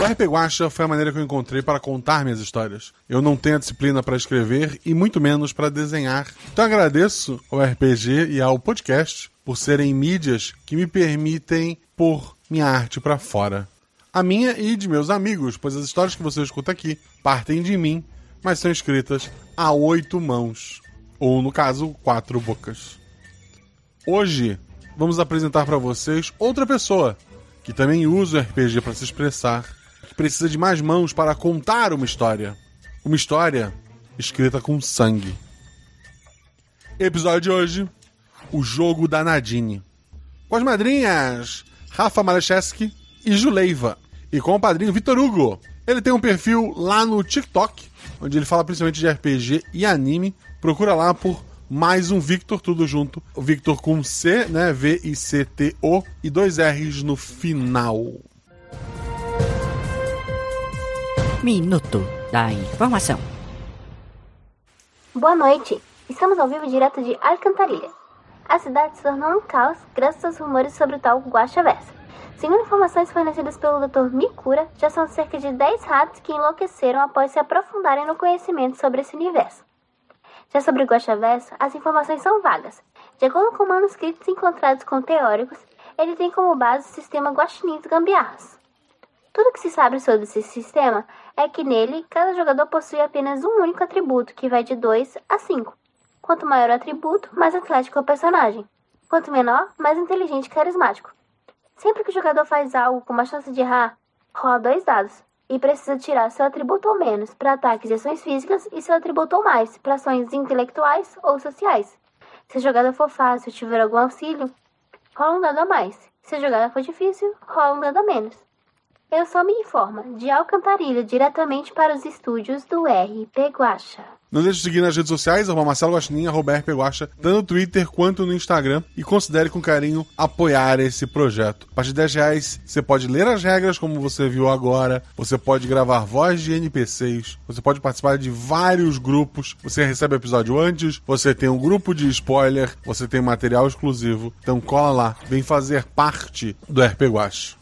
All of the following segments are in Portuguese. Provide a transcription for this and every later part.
O RP Guacha foi a maneira que eu encontrei para contar minhas histórias. Eu não tenho a disciplina para escrever e muito menos para desenhar. Então agradeço ao RPG e ao podcast por serem mídias que me permitem pôr minha arte para fora. A minha e de meus amigos, pois as histórias que você escuta aqui partem de mim, mas são escritas a oito mãos, ou no caso, quatro bocas. Hoje vamos apresentar para vocês outra pessoa que também usa o RPG para se expressar precisa de mais mãos para contar uma história. Uma história escrita com sangue. Episódio de hoje: O Jogo da Nadine. Com as madrinhas Rafa Malecheski e Juleiva. E com o padrinho Vitor Hugo. Ele tem um perfil lá no TikTok, onde ele fala principalmente de RPG e anime. Procura lá por mais um Victor, tudo junto. O Victor com C, né? V-I-C-T-O e dois R's no final. Minuto da Informação. Boa noite. Estamos ao vivo direto de Alcantarilha. A cidade se tornou um caos graças aos rumores sobre o tal Guaxa Versa. Segundo informações fornecidas pelo Dr. Mikura, já são cerca de 10 ratos que enlouqueceram após se aprofundarem no conhecimento sobre esse universo. Já sobre o Guaxa Versa, as informações são vagas. De acordo com manuscritos encontrados com teóricos, ele tem como base o sistema Guaxinim dos Gambiarras. Tudo que se sabe sobre esse sistema é que nele cada jogador possui apenas um único atributo, que vai de 2 a 5. Quanto maior o atributo, mais atlético é o personagem. Quanto menor, mais inteligente e carismático. Sempre que o jogador faz algo com uma chance de errar, rola dois dados e precisa tirar seu atributo ou menos para ataques e ações físicas e seu atributo ou mais para ações intelectuais ou sociais. Se a jogada for fácil e tiver algum auxílio, rola um dado a mais. Se a jogada for difícil, rola um dado a menos. Eu sou me informa, de Alcantarilha, diretamente para os estúdios do RP Guacha. Não deixe de seguir nas redes sociais, arroba Marcelo Guaxinim, arroba RP tanto no Twitter quanto no Instagram. E considere com carinho apoiar esse projeto. A partir de 10 reais, você pode ler as regras, como você viu agora. Você pode gravar voz de NPCs. Você pode participar de vários grupos. Você recebe episódio antes. Você tem um grupo de spoiler. Você tem material exclusivo. Então cola lá. Vem fazer parte do RP Guacha.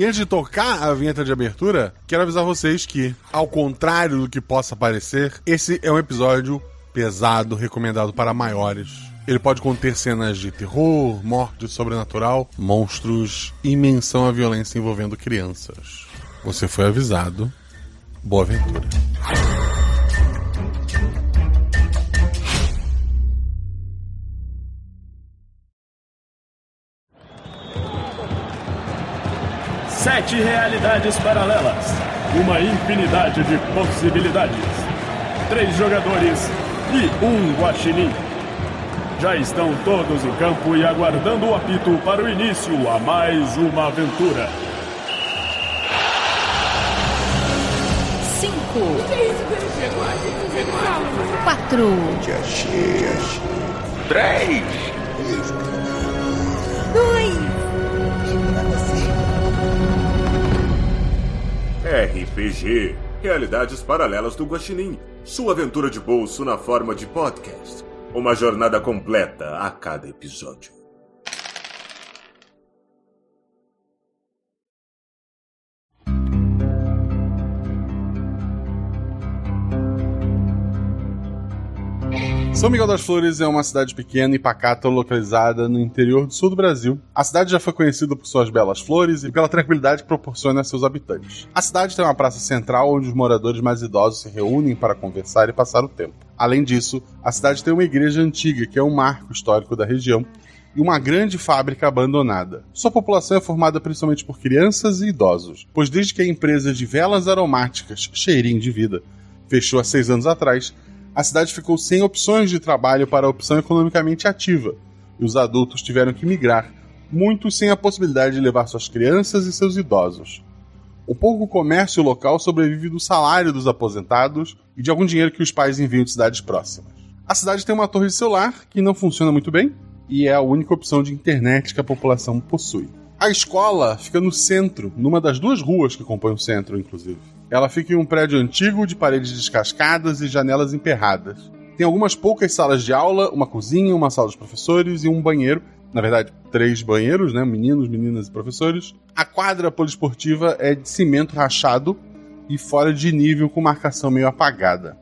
E antes de tocar a vinheta de abertura, quero avisar vocês que, ao contrário do que possa parecer, esse é um episódio pesado, recomendado para maiores. Ele pode conter cenas de terror, morte sobrenatural, monstros e menção à violência envolvendo crianças. Você foi avisado. Boa aventura. Sete realidades paralelas. Uma infinidade de possibilidades. Três jogadores e um guaxinim. Já estão todos em campo e aguardando o apito para o início a mais uma aventura. Cinco. Quatro. Três. Dois. RPG Realidades Paralelas do Guaxinim. Sua aventura de bolso na forma de podcast. Uma jornada completa a cada episódio. São Miguel das Flores é uma cidade pequena e pacata localizada no interior do sul do Brasil. A cidade já foi conhecida por suas belas flores e pela tranquilidade que proporciona a seus habitantes. A cidade tem uma praça central onde os moradores mais idosos se reúnem para conversar e passar o tempo. Além disso, a cidade tem uma igreja antiga, que é um marco histórico da região, e uma grande fábrica abandonada. Sua população é formada principalmente por crianças e idosos, pois desde que a empresa de velas aromáticas Cheirinho de Vida fechou há seis anos atrás, a cidade ficou sem opções de trabalho para a opção economicamente ativa, e os adultos tiveram que migrar, muitos sem a possibilidade de levar suas crianças e seus idosos. O pouco comércio local sobrevive do salário dos aposentados e de algum dinheiro que os pais enviam de cidades próximas. A cidade tem uma torre de celular que não funciona muito bem e é a única opção de internet que a população possui. A escola fica no centro, numa das duas ruas que compõem o centro, inclusive. Ela fica em um prédio antigo de paredes descascadas e janelas emperradas. Tem algumas poucas salas de aula, uma cozinha, uma sala dos professores e um banheiro, Na verdade, três banheiros, né? Meninos, meninas e professores. A quadra poliesportiva é de cimento rachado e fora de nível com marcação meio apagada.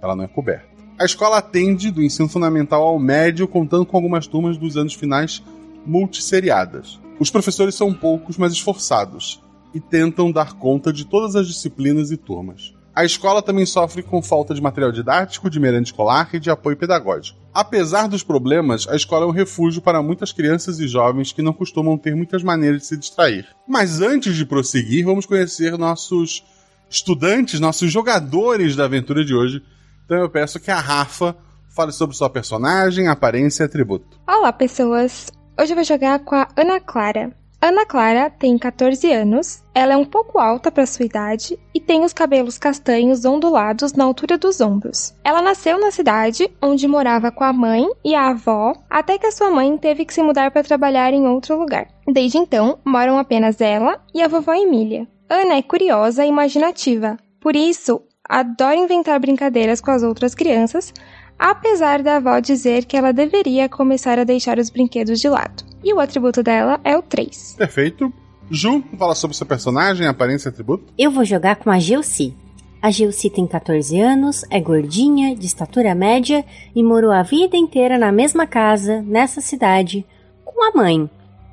Ela não é coberta. A escola atende do ensino fundamental ao médio, contando com algumas turmas dos anos finais multisseriadas. Os professores são poucos, mas esforçados, e tentam dar conta de todas as disciplinas e turmas. A escola também sofre com falta de material didático, de merenda escolar e de apoio pedagógico. Apesar dos problemas, a escola é um refúgio para muitas crianças e jovens que não costumam ter muitas maneiras de se distrair. Mas antes de prosseguir, vamos conhecer nossos estudantes, nossos jogadores da aventura de hoje. Então eu peço que a Rafa fale sobre sua personagem, aparência e atributo. Olá, pessoas! Hoje eu vou jogar com a Ana Clara. Ana Clara tem 14 anos, ela é um pouco alta para sua idade e tem os cabelos castanhos ondulados na altura dos ombros. Ela nasceu na cidade, onde morava com a mãe e a avó, até que a sua mãe teve que se mudar para trabalhar em outro lugar. Desde então, moram apenas ela e a vovó Emília. Ana é curiosa e imaginativa, por isso adora inventar brincadeiras com as outras crianças, apesar da avó dizer que ela deveria começar a deixar os brinquedos de lado. E o atributo dela é o 3. Perfeito. Ju, fala sobre seu personagem, aparência e atributo. Eu vou jogar com a Geuci. A Geuci tem 14 anos, é gordinha, de estatura média e morou a vida inteira na mesma casa, nessa cidade, com a mãe.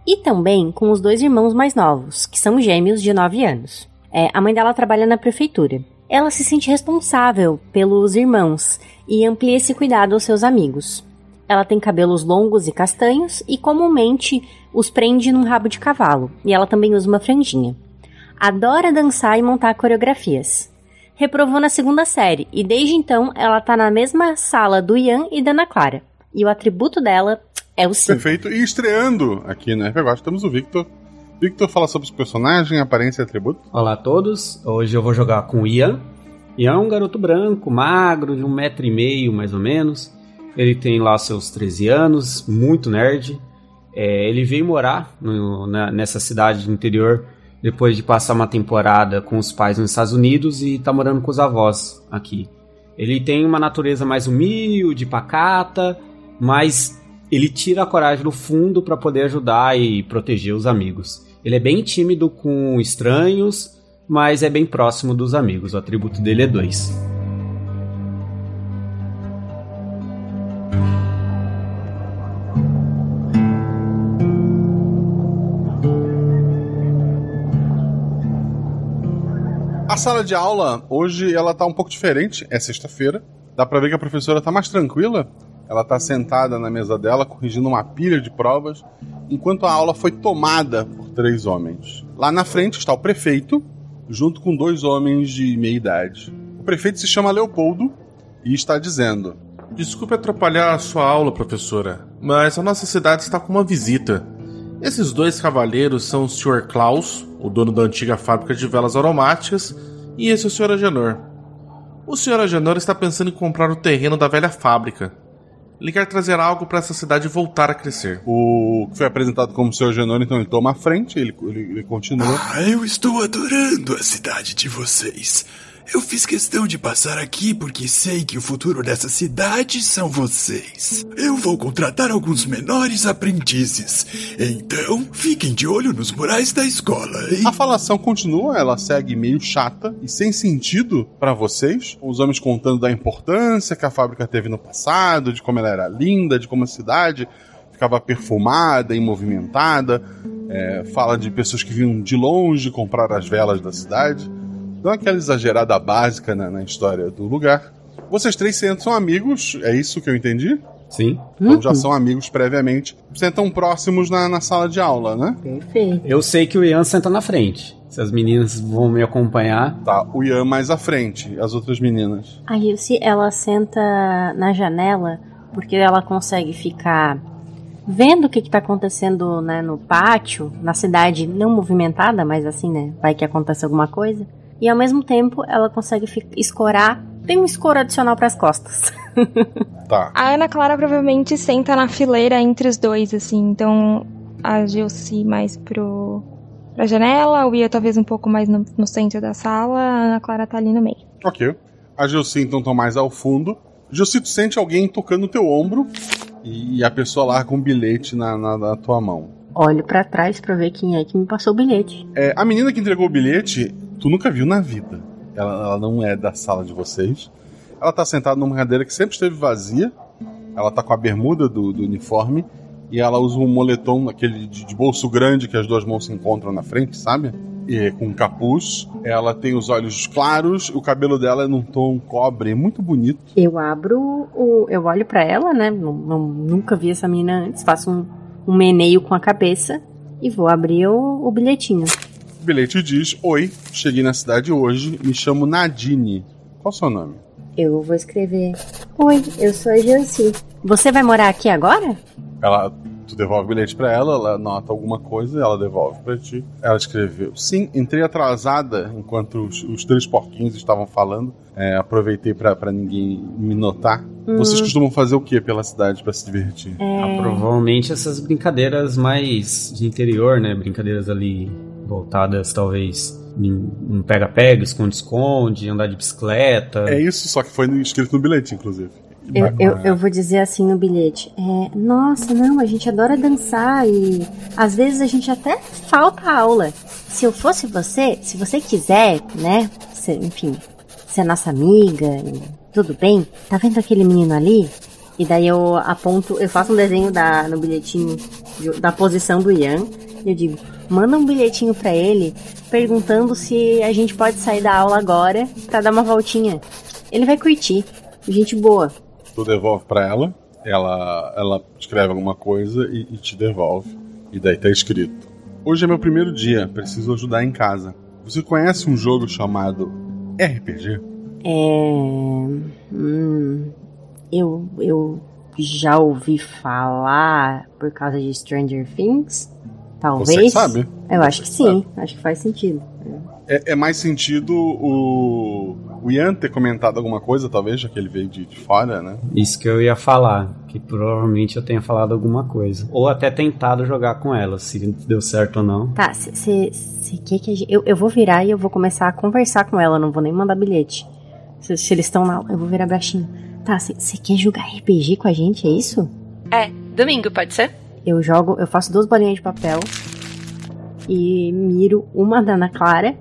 E também com os dois irmãos mais novos, que são gêmeos de 9 anos. É, a mãe dela trabalha na prefeitura. Ela se sente responsável pelos irmãos e amplia esse cuidado aos seus amigos. Ela tem cabelos longos e castanhos e comumente os prende num rabo de cavalo, e ela também usa uma franjinha. Adora dançar e montar coreografias. Reprovou na segunda série e desde então ela tá na mesma sala do Ian e da Ana Clara. E o atributo dela é o 5. Perfeito. E estreando aqui na RPG, temos o Victor. Victor fala sobre os personagens, aparência e atributo. Olá a todos, hoje eu vou jogar com o Ian. Ian é um garoto branco, magro, de um metro e meio mais ou menos. Ele tem lá seus 13 anos, muito nerd. É, ele veio morar no, na, nessa cidade do interior depois de passar uma temporada com os pais nos Estados Unidos e tá morando com os avós aqui. Ele tem uma natureza mais humilde, pacata, mas ele tira a coragem do fundo para poder ajudar e proteger os amigos. Ele é bem tímido com estranhos, mas é bem próximo dos amigos. O atributo dele é 2. A sala de aula hoje ela tá um pouco diferente, é sexta-feira. Dá pra ver que a professora tá mais tranquila. Ela tá sentada na mesa dela, corrigindo uma pilha de provas, enquanto a aula foi tomada por três homens. Lá na frente está o prefeito, junto com dois homens de meia idade. O prefeito se chama Leopoldo e está dizendo: Desculpe atrapalhar a sua aula, professora, mas a nossa cidade está com uma visita. Esses dois cavalheiros são o Sr. Klaus, o dono da antiga fábrica de velas aromáticas, e esse é o Sr. Agenor. O Sr. Agenor está pensando em comprar o terreno da velha fábrica. Ele quer trazer algo para essa cidade voltar a crescer. O que foi apresentado como seu Genor, então ele toma a frente, ele, ele, ele continua. Ah, eu estou adorando a cidade de vocês. Eu fiz questão de passar aqui porque sei que o futuro dessa cidade são vocês. Eu vou contratar alguns menores aprendizes. Então, fiquem de olho nos murais da escola? A falação continua, ela segue meio chata e sem sentido para vocês. Os homens contando da importância que a fábrica teve no passado, de como ela era linda, de como a cidade ficava perfumada e movimentada. É, fala de pessoas que vinham de longe comprar as velas da cidade dão aquela exagerada básica na, na, história do lugar. Vocês três sentam amigos, é isso que eu entendi? Sim. Então já são amigos previamente. Sentam próximos na, na sala de aula, né? Perfeito. Eu sei que o Ian senta na frente. Se as meninas vão me acompanhar. Tá, o Ian mais à frente, as outras meninas. A Ilse, ela senta na janela porque ela consegue ficar vendo o que está acontecendo né, no pátio, na cidade não movimentada, mas assim, né? Vai que acontece alguma coisa e ao mesmo tempo ela consegue escorar. Tem um escoro adicional para as costas. tá. A Ana Clara provavelmente senta na fileira entre os dois, assim. Então a Gilci mais pro pra janela, o Ia talvez um pouco mais no, no, centro da sala, a Ana Clara tá ali no meio. Ok. A Gilci então tá mais ao fundo. Gilci, tu sente alguém tocando no teu ombro e a pessoa larga um bilhete na, na, na tua mão. Olho pra trás pra ver quem é que me passou o bilhete. É, a menina que entregou o bilhete, tu nunca viu na vida. Ela, ela não é da sala de vocês. Ela tá sentada numa cadeira que sempre esteve vazia. Ela tá com a bermuda do, do uniforme. E ela usa um moletom, aquele de, de bolso grande que as duas mãos se encontram na frente, sabe? E com um capuz. Ela tem os olhos claros, o cabelo dela é num tom cobre, muito bonito. Eu abro o. Eu olho pra ela, né? Não, não- nunca vi essa menina antes. Faço um, um meneio com a cabeça e vou abrir o, o bilhetinho. Bilhete diz: Oi, cheguei na cidade hoje, me chamo Nadine. Qual o seu nome? Eu vou escrever. Oi, eu sou a Jancy. Você vai morar aqui agora? Ela, tu devolve o bilhete pra ela, ela nota alguma coisa, ela devolve pra ti. Ela escreveu: Sim, entrei atrasada enquanto os, os três porquinhos estavam falando. É, aproveitei pra pra ninguém me notar. Hum. Vocês costumam fazer o que pela cidade pra se divertir? Ah, provavelmente essas brincadeiras mais de interior, né? Brincadeiras ali voltadas, talvez, em em pega-pega, esconde-esconde, andar de bicicleta. É isso, só que foi no- escrito no bilhete, inclusive. Eu, eu, eu vou dizer assim no bilhete. É, Nossa, não, a gente adora dançar e às vezes a gente até falta aula. Se eu fosse você, se você quiser, né? se- enfim, ser nossa amiga, e tudo bem? Tá vendo aquele menino ali? E daí eu aponto, eu faço um desenho da, no bilhetinho de- da posição do Ian. Eu digo, manda um bilhetinho pra ele perguntando se a gente pode sair da aula agora pra dar uma voltinha. Ele vai curtir. Gente boa. Tu devolve pra ela, ela, ela escreve alguma coisa e, e te devolve. E daí tá escrito: Hoje é meu primeiro dia, preciso ajudar em casa. Você conhece um jogo chamado RPG? É. Hum, eu, eu já ouvi falar por causa de Stranger Things? Talvez. Você que sabe. Eu acho que sim, acho que faz sentido. É, é mais sentido o, o Ian ter comentado alguma coisa, talvez, já que ele veio de, de fora, né? Isso que eu ia falar, que provavelmente eu tenha falado alguma coisa. Ou até tentado jogar com ela, se deu certo ou não. Tá, você quer que a gente. Eu, eu vou virar e eu vou começar a conversar com ela, não vou nem mandar bilhete. Se, se eles estão aula, eu vou virar baixinho. Tá, você quer jogar RPG com a gente, é isso? É, domingo, pode ser? Eu jogo, eu faço duas bolinhas de papel e miro uma da Ana Clara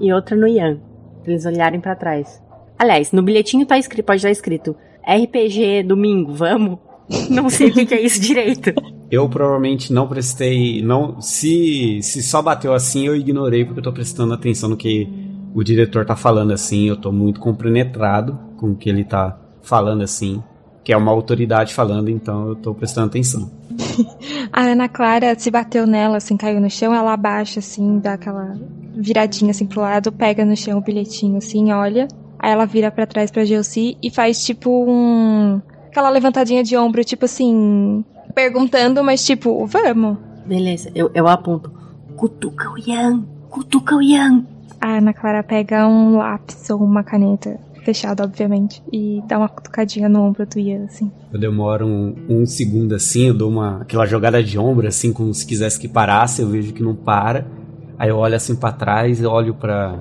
e outra no Ian, pra eles olharem pra trás. Aliás, no bilhetinho tá escrito, pode estar escrito RPG domingo, vamos? Não sei o que, é isso direito. Eu provavelmente não prestei. não Se, se só bateu assim, eu ignorei porque eu tô prestando atenção no que o diretor tá falando assim. Eu tô muito compenetrado com o que ele tá falando assim. Que é uma autoridade falando, então eu tô prestando atenção. A Ana Clara se bateu nela, assim, caiu no chão, ela abaixa, assim, dá aquela viradinha assim pro lado, pega no chão o bilhetinho, assim, olha. Aí ela vira pra trás pra Gelsi e faz tipo um. aquela levantadinha de ombro, tipo assim. perguntando, mas tipo, vamos. Beleza, eu, eu aponto. Cutuca o Ian, cutuca o Ian. A Ana Clara pega um lápis ou uma caneta, fechada, obviamente, e dá uma cutucadinha no ombro do Ian, assim. Eu demoro um, um segundo assim, eu dou uma, aquela jogada de ombro, assim, como se quisesse que parasse, eu vejo que não para. Aí eu olho assim pra trás, eu olho pra,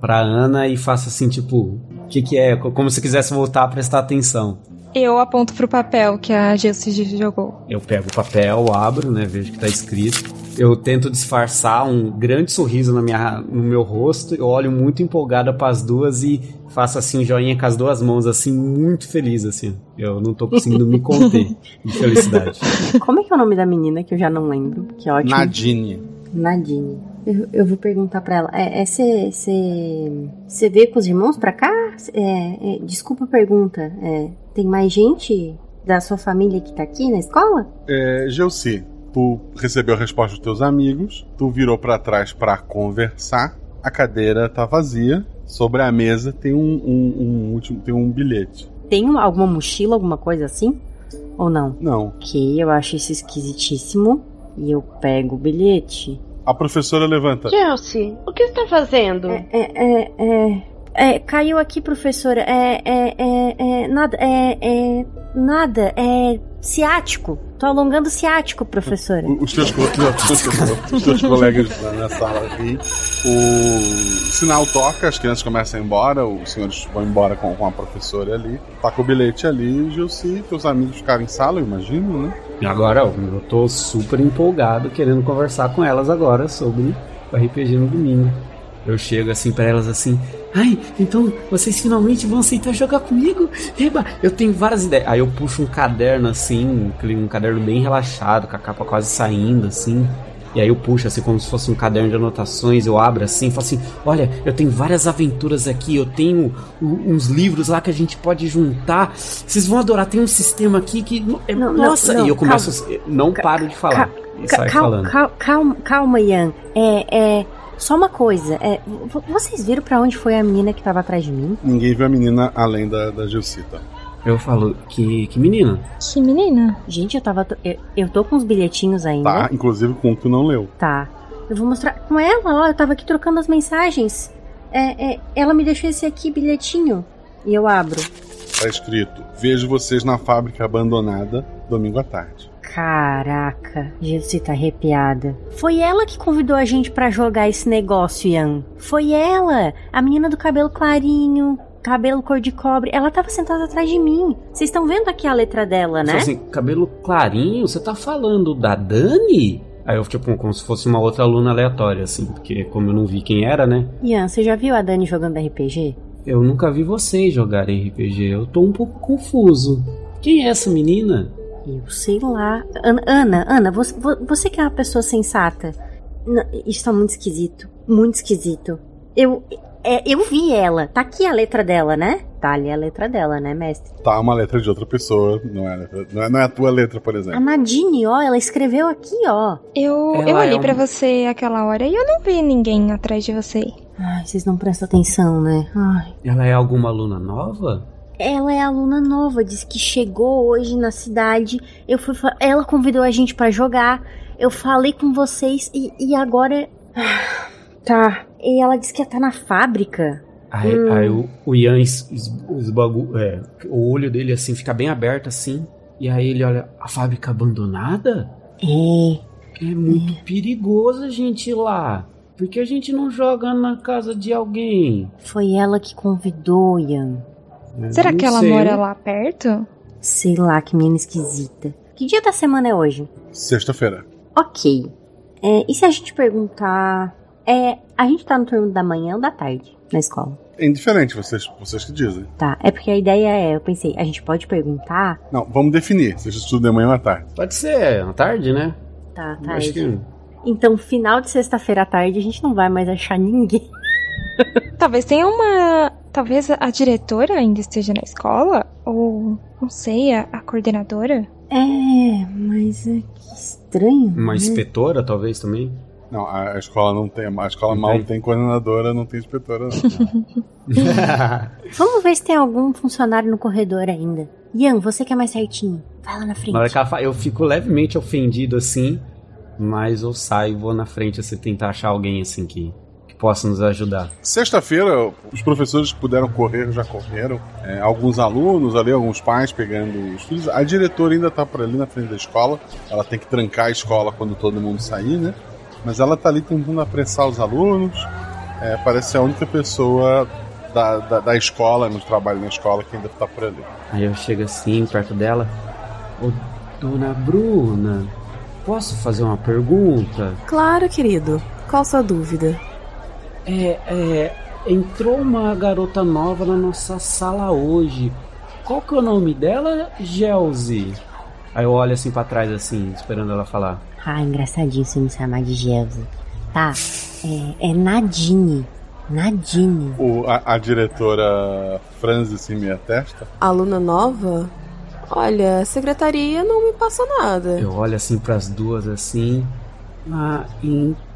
pra Ana e faço assim, tipo, o que que é? Como se quisesse voltar a prestar atenção. Eu aponto pro papel que a Gelsi jogou. Eu pego o papel, abro, né, vejo que tá escrito. Eu tento disfarçar um grande sorriso na minha, no meu rosto, eu olho muito empolgada para as duas e faço assim um joinha com as duas mãos, assim, muito feliz, assim. Eu não tô conseguindo me conter de felicidade. Como é que é o nome da menina que eu já não lembro? Que ótimo. Nadine. Nadine. Eu, eu vou perguntar pra ela. É, você veio com os irmãos pra cá? É, é, desculpa a pergunta. É, tem mais gente da sua família que tá aqui na escola? É, Gelsi, tu recebeu a resposta dos teus amigos, tu virou pra trás pra conversar, a cadeira tá vazia, sobre a mesa tem um, um, um último, tem um bilhete. Tem alguma mochila, alguma coisa assim? Ou não? Não. Ok, eu acho isso esquisitíssimo. E eu pego o bilhete. A professora levanta. Chelsea, o que você tá fazendo? É, é, é, é, caiu aqui, professora. É, é, é, é nada, é, é, nada, é, Ciático. Tô alongando ciático, professora. Os teus, co- os teus colegas na, na sala aqui. O sinal toca, as crianças começam a ir embora, os senhores vão embora com, com a professora ali. Tá com o bilhete ali, Gilci, teus amigos ficaram em sala, eu imagino, né? E agora eu tô super empolgado querendo conversar com elas agora sobre o RPG no domingo. Eu chego assim pra elas assim, ai, então vocês finalmente vão aceitar jogar comigo? Eba, eu tenho várias ideias. Aí eu puxo um caderno assim, um caderno bem relaxado, com a capa quase saindo assim. E aí eu puxo assim como se fosse um caderno de anotações, eu abro assim, falo assim, olha, eu tenho várias aventuras aqui, eu tenho uns livros lá que a gente pode juntar. Vocês vão adorar, tem um sistema aqui que. é- Não, não, nossa! não, e eu começo, calma. não paro de falar. E Ca- sai cal- falando. cal- calma, calma, Ian. É, é. Só uma coisa. É, vocês viram pra onde foi a menina que tava atrás de mim? Ninguém viu a menina além da, da Gilcita. Eu falo, que, que menina? Que menina? Gente, eu tava. Eu, eu tô com os bilhetinhos ainda. Tá, inclusive com o que tu não leu. Tá. Eu vou mostrar. Com ela, ó, eu tava aqui trocando as mensagens. É, é, ela me deixou esse aqui bilhetinho. E eu abro. Tá escrito: Vejo vocês na fábrica abandonada domingo à tarde. Caraca, Gilce tá arrepiada. Foi ela que convidou a gente pra jogar esse negócio, Ian. Foi ela, a menina do cabelo clarinho, cabelo cor de cobre. Ela tava sentada atrás de mim. Vocês estão vendo aqui a letra dela, né? Assim, cabelo clarinho? Você tá falando da Dani? Aí eu, tipo, como se fosse uma outra aluna aleatória, assim, porque como eu não vi quem era, né? Ian, você já viu a Dani jogando RPG? Eu nunca vi vocês jogarem RPG, eu tô um pouco confuso. Quem é essa menina? Eu sei lá. Ana, Ana, Ana, você, vo- você que é uma pessoa sensata. Isso tá muito esquisito. Muito esquisito. Eu. é, eu vi ela. Tá aqui a letra dela, né? Tá ali a letra dela, né, mestre? Tá uma letra de outra pessoa, não é, a letra- não é, não é a tua letra, por A exemplo. Nadine, ó, ela escreveu aqui, ó. Eu, Ela eu olhei é pra um- você aquela hora e eu não vi ninguém atrás de você. Ai, vocês não prestam atenção, né? Ai. Ela é alguma aluna nova? Ela é aluna nova, disse que chegou hoje na cidade. Eu fui, ela convidou a gente pra jogar. Eu falei com vocês e, e agora. Ah, Tá. E ela disse que ia estar na fábrica. Aí, Hum. aí o, o Ian es, es- esbagu- é, o olho dele assim fica bem aberto assim. E aí ele olha, a fábrica abandonada? É. É muito perigoso a gente ir lá. Por que a gente não joga na casa de alguém? Foi ela que convidou, Ian. Será que ela sei, mora lá perto? Sei lá, que menina esquisita. Que dia da semana é hoje? Sexta-feira. Ok. É, e se a gente perguntar. É, a gente tá no turno da manhã ou da tarde na escola? É indiferente, vocês, vocês que dizem. Tá, é porque a ideia é, eu pensei, a gente pode perguntar. Não, vamos definir. Seja estudo de manhã ou à tarde. Pode ser, à tarde, né? Tá, tarde. Acho que. Então, final de sexta-feira à tarde, a gente não vai mais achar ninguém. Talvez tenha uma. Talvez a diretora ainda esteja na escola? Ou, não sei, a, a coordenadora? É, mas é que estranho. Uma né? inspetora, talvez também. Não, a, escola não tem. A escola Não mal tem? tem coordenadora, não tem inspetora, não. Vamos ver se tem algum funcionário no corredor ainda. Ian, você que é mais certinho. Vai lá na frente. Na hora que ela fala, eu fico levemente ofendido assim, mas eu saio e vou na frente assim, tentar achar alguém assim que possa nos ajudar. Sexta-feira, os professores que puderam correr já correram. É, alguns alunos ali, alguns pais pegando os filhos. A diretora ainda tá por ali na frente da escola. Ela tem que trancar a escola quando todo mundo sair, né? Mas ela tá ali tentando apressar os alunos. É, parece ser a única pessoa da, da, da escola, no trabalho na escola, que ainda tá por ali. Aí eu chego assim, perto dela. Ô, dona Bruna, posso fazer uma pergunta? Claro, querido. Qual sua dúvida? É, é, entrou uma garota nova na nossa sala hoje. Qual que é o nome dela, Gelzi? Aí eu olho assim pra trás, assim, esperando ela falar. Ah, engraçadinho você me chamar de Gelza. Tá, é, é Nadine. Nadine. O, a, a diretora franze assim minha testa. Aluna nova? Olha, a secretaria não me passa nada. Eu olho assim pras duas assim. Ah,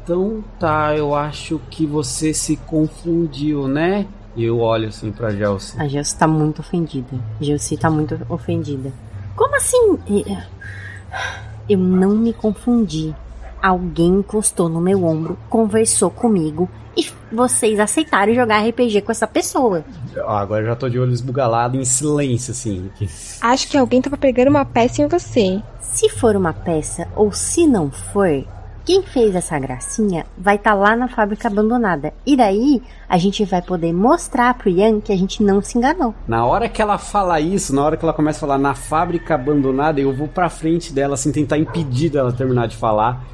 então tá, eu acho que você se confundiu, né? E eu olho assim pra Gelsi. A Gelsi tá muito ofendida. Gelsi tá muito ofendida. Como assim? Eu não me confundi. Alguém encostou no meu ombro, conversou comigo e vocês aceitaram jogar RPG com essa pessoa. Ah, agora eu já tô de olho esbugalado em silêncio, assim. Acho que alguém tava pegando uma peça em você. Se for uma peça ou se não for, quem fez essa gracinha vai estar lá na fábrica abandonada. E daí a gente vai poder mostrar pro Ian que a gente não se enganou. Na hora que ela fala isso, na hora que ela começa a falar na fábrica abandonada, eu vou pra frente dela, assim, tentar impedir dela terminar de falar.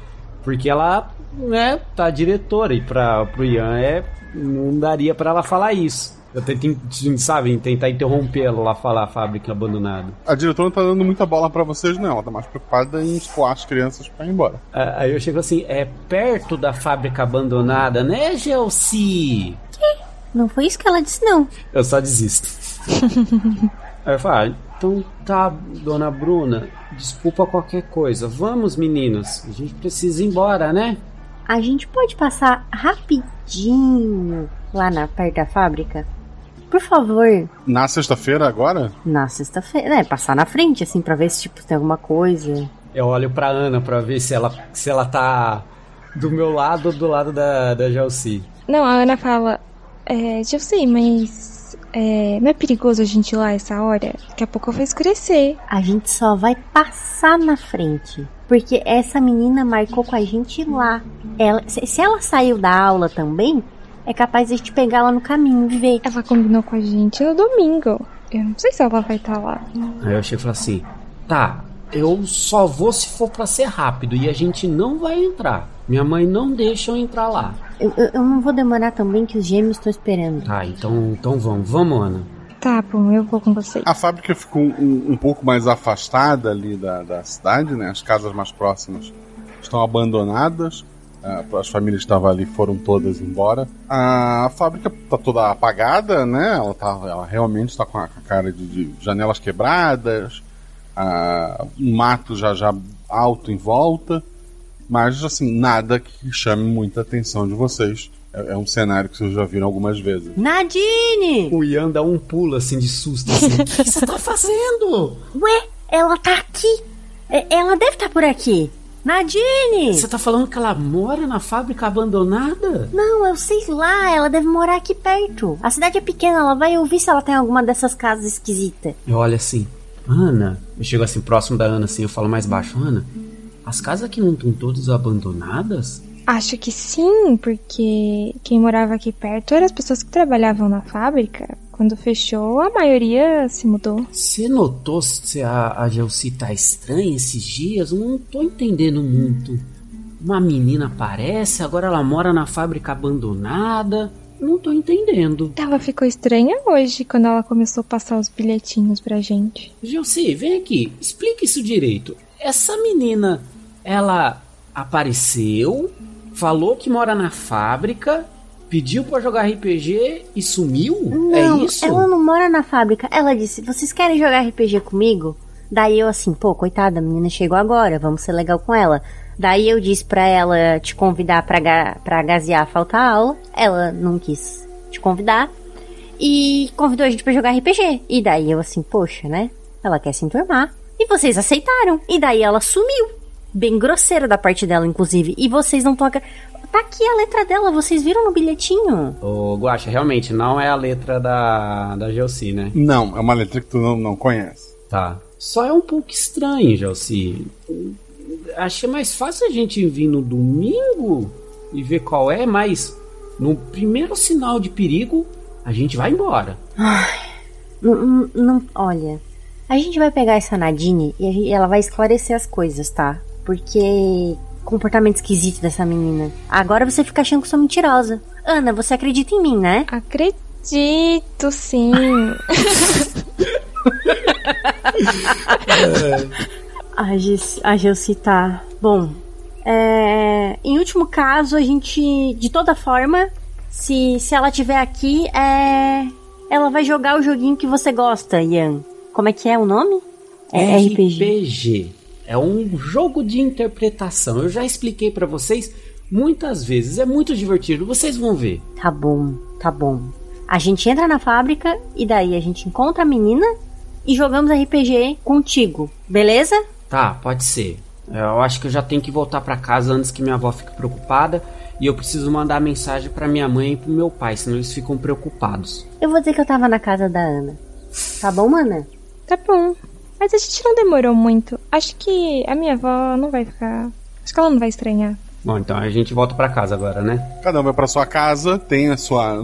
Porque ela, né, tá diretora e pra, pro Ian é. Não daria para ela falar isso. Eu tento, sabe, tentar interrompê-lo lá falar a fábrica abandonada. A diretora não tá dando muita bola para vocês, não. Ela tá mais preocupada em escoar as crianças pra ir embora. Aí eu chego assim, é perto da fábrica abandonada, né, Gelsi? Que? Não foi isso que ela disse, não. Eu só desisto. Aí eu falo, ah, então tá, dona Bruna, desculpa qualquer coisa. Vamos, meninos. A gente precisa ir embora, né? A gente pode passar rapidinho lá na perto da fábrica? Por favor. Na sexta-feira agora? Na sexta-feira. É, passar na frente, assim, pra ver se tipo, tem alguma coisa. Eu olho pra Ana pra ver se ela, se ela tá do meu lado ou do lado da, da Gelsi. Não, a Ana fala. É, Gelsi, mas. É, não é perigoso a gente ir lá essa hora? Daqui a pouco vai escurecer. A gente só vai passar na frente. Porque essa menina marcou com a gente lá. Ela, se ela saiu da aula também, é capaz de a gente pegar ela no caminho e ver. Ela combinou com a gente no domingo. Eu não sei se ela vai estar tá lá. Aí eu chego e falo assim: tá, eu só vou se for para ser rápido e a gente não vai entrar. Minha mãe não deixa eu entrar lá. Eu, eu, eu não vou demorar também que os gêmeos estão esperando. Tá, então, então vamos, vamos, Ana. Tá bom, eu vou com você. A fábrica ficou um, um pouco mais afastada ali da, da cidade, né? As casas mais próximas estão abandonadas. Uh, as famílias que estavam ali foram todas embora. A fábrica está toda apagada, né? Ela, tá, ela realmente está com a cara de, de janelas quebradas, uh, um mato já já alto em volta, mas assim nada que chame muita atenção de vocês. É, é um cenário que vocês já viram algumas vezes. Nadine! O Ian dá um pulo assim de susto. Assim. o que você tá fazendo? Ué, ela tá aqui. Ela deve estar tá por aqui. Nadine! Você tá falando que ela mora na fábrica abandonada? Não, eu sei lá, ela deve morar aqui perto. A cidade é pequena, ela vai ouvir se ela tem alguma dessas casas esquisitas. Eu olho assim, Ana, eu chego assim próximo da Ana assim, eu falo mais baixo, Ana, as casas aqui não estão todas abandonadas? Acho que sim, porque quem morava aqui perto eram as pessoas que trabalhavam na fábrica. Quando fechou, a maioria se mudou. Você notou se a, a Gelsi tá estranha esses dias? Eu não tô entendendo muito. Uma menina aparece, agora ela mora na fábrica abandonada. Não tô entendendo. Ela ficou estranha hoje quando ela começou a passar os bilhetinhos pra gente. Gelsi, vem aqui, explica isso direito. Essa menina, ela apareceu, falou que mora na fábrica, pediu para jogar RPG e sumiu? É não, é isso? Ela não mora na fábrica. Ela disse: "Vocês querem jogar RPG comigo?" Daí eu assim, pô, coitada, a menina chegou agora, vamos ser legal com ela. Daí eu disse pra ela te convidar pra, ga pra gasear falta aula. Ela não quis te convidar. E convidou a gente pra jogar RPG. E daí eu assim, poxa, né? Ela quer se enturmar. E vocês aceitaram. E daí ela sumiu. Bem grosseira da parte dela, inclusive. E vocês não tocam. Tá aqui a letra dela, vocês viram no bilhetinho? Ô, Guacha, realmente, não é a letra da, da Gelsi, né? Não, é uma letra que tu não, não conhece. Tá. Só é um pouco estranho, Gelsi. Achei mais fácil a gente vir no domingo e ver qual é, mas no primeiro sinal de perigo, a gente vai embora. Ai, não, não, olha, a gente vai pegar essa Nadine e gente, ela vai esclarecer as coisas, tá? Porque comportamento esquisito dessa menina. Agora você fica achando que eu sou mentirosa. Ana, você acredita em mim, né? Acredito, sim. a, Gis, a Gelsi tá. Bom, é, em último caso, a gente, de toda forma, se, se ela tiver aqui, é, ela vai jogar o joguinho que você gosta, Ian. Como é que é o nome? É RPG. RPG. É um jogo de interpretação. Eu já expliquei para vocês muitas vezes. É muito divertido. Vocês vão ver. Tá bom, tá bom. A gente entra na fábrica e daí a gente encontra a menina e jogamos RPG contigo, beleza? Tá, pode ser. Eu acho que eu já tenho que voltar para casa antes que minha avó fique preocupada. e eu preciso mandar mensagem para minha mãe e pro meu pai, senão eles ficam preocupados. Eu vou dizer que eu tava na casa da Ana. Tá bom, mana? Tá bom. Mas a gente não demorou muito. Acho que a minha avó não vai ficar. Acho que ela não vai estranhar. Bom, então a gente volta para casa agora, né? Cada um vai pra sua casa, tem a sua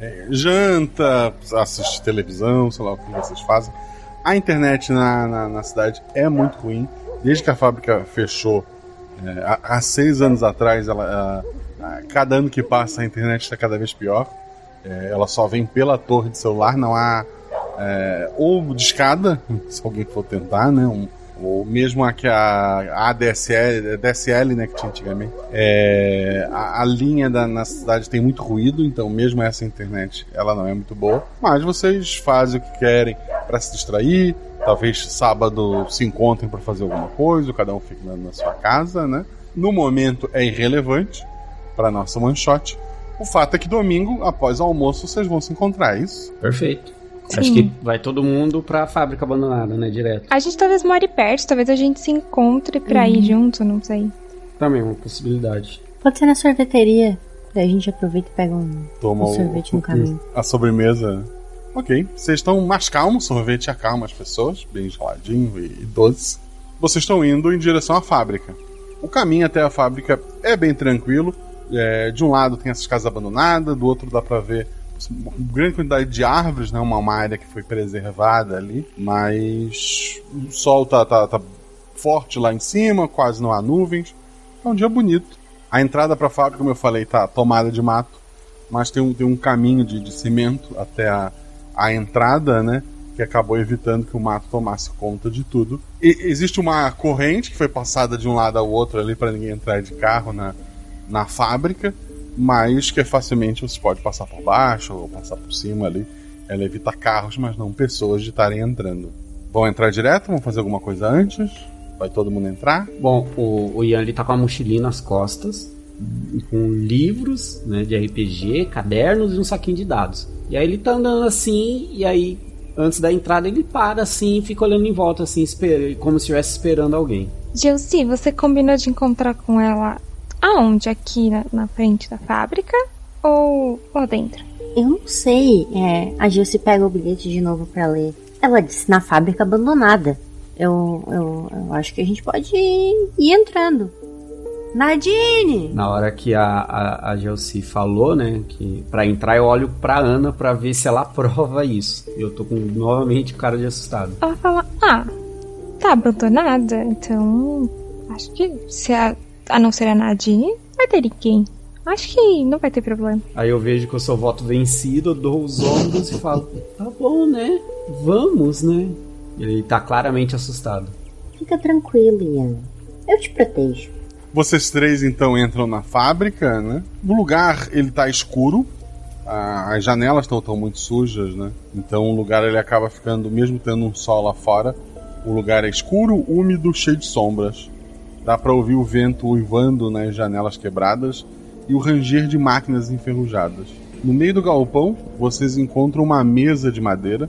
é, janta, assiste televisão, sei lá o que vocês fazem. A internet na, na, na cidade é muito ruim. Desde que a fábrica fechou é, há, há seis anos atrás, ela, a- a- cada ano que passa a internet está cada vez pior. É, ela só vem pela torre de celular, não há é, ou de escada, se alguém for tentar, né? um- ou mesmo a que a, ADSL, DSL, né, que tinha antigamente. É, a, a linha da, na cidade tem muito ruído, então mesmo essa internet ela não é muito boa. Mas vocês fazem o que querem para se distrair. Talvez sábado se encontrem para fazer alguma coisa, cada um fique na, sua casa, né? No momento é irrelevante para nossa shot. O fato é que domingo, após o almoço, vocês vão se encontrar, é isso? Perfeito. Sim. Acho que vai todo mundo pra fábrica abandonada, né? Direto. A gente talvez more perto, talvez a gente se encontre pra ir junto, não sei. Também é uma possibilidade. Pode ser na sorveteria. Daí a gente aproveita e pega um, Toma um o- sorvete no caminho. A sobremesa. Ok. Vocês estão mais calmos, sorvete acalma as pessoas, bem geladinho e, e doce. Vocês estão indo em direção à fábrica. O caminho até a fábrica é bem tranquilo. É, de um lado tem essas casas abandonadas, do outro dá pra ver uma grande quantidade de árvores, né? Uma, uma área que foi preservada ali. Mas o sol tá, tá, tá forte lá em cima, quase não há nuvens. É um dia bonito. A entrada para a fábrica, como eu falei, tá tomada de mato, mas tem um, tem um caminho de, de cimento até a, a entrada, né? Que acabou evitando que o mato tomasse conta de tudo. E existe uma corrente que foi passada de um lado ao outro ali para ninguém entrar de carro na, na fábrica, mas que facilmente você pode passar por baixo ou passar por cima ali. Ela evita carros, mas não pessoas de estarem entrando. Vão entrar direto? Vão fazer alguma coisa antes? Vai todo mundo entrar? Bom, o, o Ian ele tá com a mochilinha nas costas, com livros né, de RPG, cadernos e um saquinho de dados. E aí ele tá andando assim, e aí antes da entrada ele para assim e fica olhando em volta, assim, como se estivesse esperando alguém. Gelsi, você combinou de encontrar com ela aonde? Aqui na, na frente da fábrica? Ou lá dentro? Eu não sei. É, a Gilce pega o bilhete de novo pra ler. Ela disse na fábrica abandonada. Eu, eu, eu acho que a gente pode ir, ir entrando. Nadine! Na hora que a, a, a Gelsi falou, né, que pra entrar eu olho pra Ana pra ver se ela aprova isso. E eu tô com novamente cara de assustado. Ela fala: Ah, tá abandonada, então. Acho que se a, a não ser a Nadine, vai ter ninguém. Acho que não vai ter problema. Aí eu vejo que eu sou voto vencido, eu dou os ombros e falo: Tá bom, né? Vamos, né? Ele tá claramente assustado. Fica tranquilo, Ian. Eu te protejo. Vocês três então entram na fábrica, né? O lugar ele tá escuro, as janelas estão muito sujas, né? Então o lugar ele acaba ficando, mesmo tendo um sol lá fora, o lugar é escuro, úmido, cheio de sombras. Dá pra ouvir o vento uivando nas janelas quebradas e o ranger de máquinas enferrujadas. No meio do galpão, vocês encontram uma mesa de madeira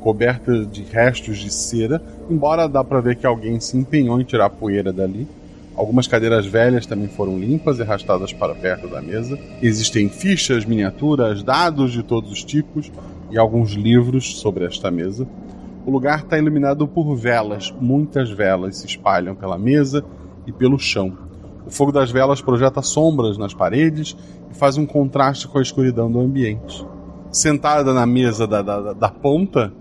coberta de restos de cera, embora dá pra ver que alguém se empenhou em tirar a poeira dali. Algumas cadeiras velhas também foram limpas e arrastadas para perto da mesa. Existem fichas, miniaturas, dados de todos os tipos e alguns livros sobre esta mesa. O lugar está iluminado por velas, muitas velas se espalham pela mesa e pelo chão. O fogo das velas projeta sombras nas paredes e faz um contraste com a escuridão do ambiente. Sentada na mesa da, da, da ponta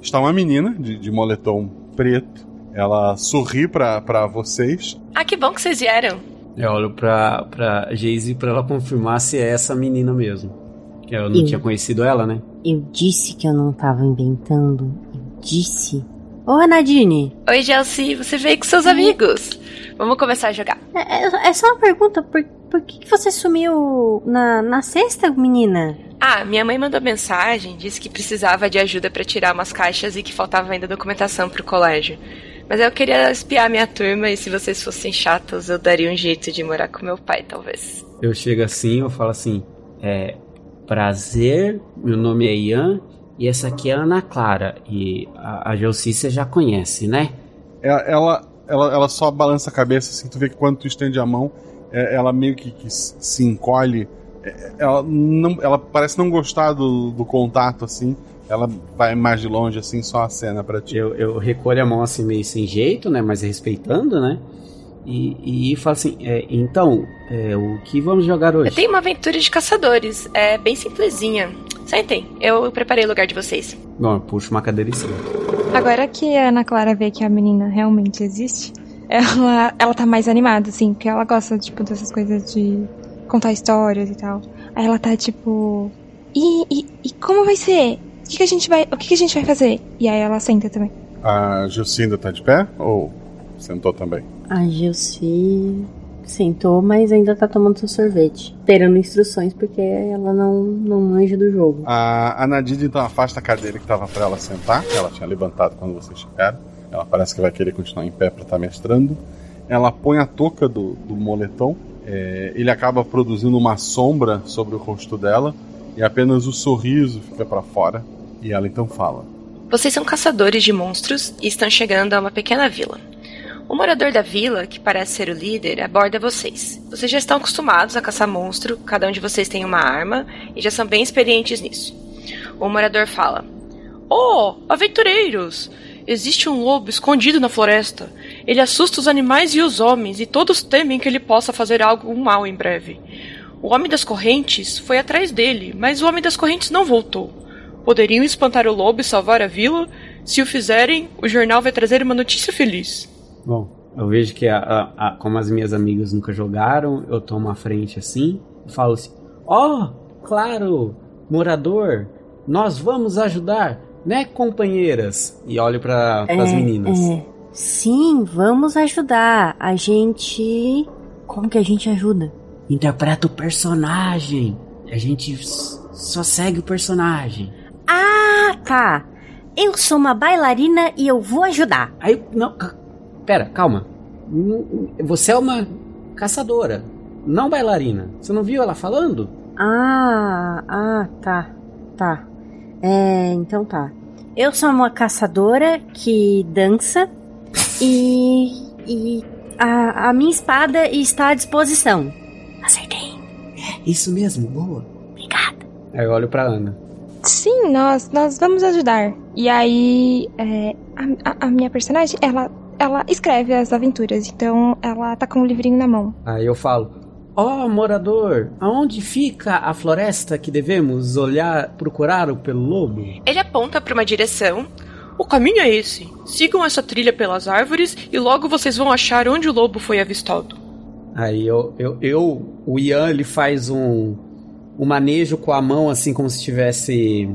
está uma menina de, de moletom preto. Ela sorri para vocês. Ah, que bom que vocês vieram. Eu olho pra, pra Jayce pra ela confirmar se é essa menina mesmo. Que eu não Eu- tinha conhecido ela, né? Eu disse que eu não tava inventando. Eu disse. Ô, Nadine. Oi, Gelsi, você veio com seus amigos. Vamos começar a jogar. É, é- é só uma pergunta. Por, por que, que você sumiu na, na sexta, menina? Ah, minha mãe mandou mensagem, disse que precisava de ajuda pra tirar umas caixas e que faltava ainda documentação pro colégio. Mas eu queria espiar minha turma e se vocês fossem chatos, eu daria um jeito de morar com meu pai, talvez. Eu chego assim, eu falo assim: é. Prazer, meu nome é Ian e essa aqui é a Ana Clara. E a, a você já conhece, né? Ela, ela, ela, só balança a cabeça assim, tu vê que quando tu estende a mão, é, ela meio que, que se encolhe. É, ela, não, ela parece não gostar do, do contato, assim. Ela vai mais de longe, assim, só a cena pra ti. Eu, eu recolho a mão assim, meio sem jeito, né? Mas respeitando, né? E, e falo assim: é, então, é, o que vamos jogar hoje? Eu tenho uma aventura de caçadores. É bem simplesinha. Sentem, eu preparei o lugar de vocês. Bom, eu puxo uma cadeira em cima. Agora que a Ana Clara vê que a menina realmente existe, ela, ela tá mais animada, assim, porque ela gosta, tipo, dessas coisas de contar histórias e tal. Aí ela tá tipo. E, e, e como vai ser? O que, que a gente vai. O que, que a gente vai fazer? E aí ela senta também. A Gilcinda tá de pé? Ou sentou também? A Gilci sentou, mas ainda tá tomando seu sorvete. Esperando instruções, porque ela não, não manja do jogo. A, a Nadine então afasta a cadeira que tava pra ela sentar, que ela tinha levantado quando vocês chegaram. Ela parece que vai querer continuar em pé pra estar mestrando. Ela põe a touca do, do moletom. É, ele acaba produzindo uma sombra sobre o rosto dela. E apenas o sorriso fica para fora. E ela então fala: Vocês são caçadores de monstros e estão chegando a uma pequena vila. O morador da vila, que parece ser o líder, aborda vocês. Vocês já estão acostumados a caçar monstro, cada um de vocês tem uma arma e já são bem experientes nisso. O morador fala: Oh, aventureiros! Existe um lobo escondido na floresta. Ele assusta os animais e os homens, e todos temem que ele possa fazer algo mal em breve. O Homem das Correntes foi atrás dele, mas o Homem das Correntes não voltou. Poderiam espantar o lobo e salvar a vila? Se o fizerem, o jornal vai trazer uma notícia feliz. Bom, eu vejo que a, a, a, como as minhas amigas nunca jogaram, eu tomo a frente assim e falo assim: Ó, oh, claro, morador, nós vamos ajudar, né, companheiras? E olho para é, as meninas. É. Sim, vamos ajudar. A gente. Como que a gente ajuda? Interpreta o personagem. A gente só segue o personagem. Ah, tá. Eu sou uma bailarina e eu vou ajudar. Aí, não, Pera, calma. Você é uma caçadora, não bailarina. Você não viu ela falando? Ah, ah, tá. Tá. É, então tá. Eu sou uma caçadora que dança e. e. A, a minha espada está à disposição. Acertei. É, isso mesmo, boa. Obrigada. Aí eu olho pra Ana. Sim, nós, nós vamos ajudar. E aí, é, a, a, a minha personagem, ela ela escreve as aventuras, então ela tá com o um livrinho na mão. Aí eu falo: Ó oh, morador, aonde fica a floresta que devemos olhar, procurar pelo lobo? Ele aponta para uma direção. O caminho é esse. Sigam essa trilha pelas árvores e logo vocês vão achar onde o lobo foi avistado. Aí eu, eu, eu o Ian, ele faz um, um manejo com a mão, assim, como se tivesse.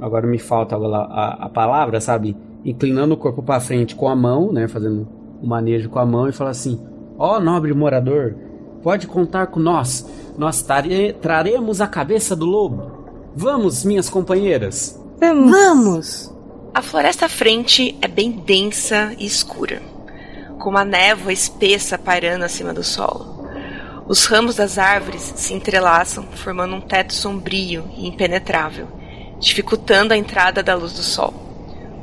Agora me falta a, a, a palavra, sabe? Inclinando o corpo para frente com a mão, né, fazendo um manejo com a mão e fala assim: "Ó oh, nobre morador, pode contar com nós. Nós tare traremos a cabeça do lobo. Vamos, minhas companheiras." Vamos. Vamos. A floresta à frente é bem densa e escura, com uma névoa espessa pairando acima do solo. Os ramos das árvores se entrelaçam, formando um teto sombrio e impenetrável, dificultando a entrada da luz do sol.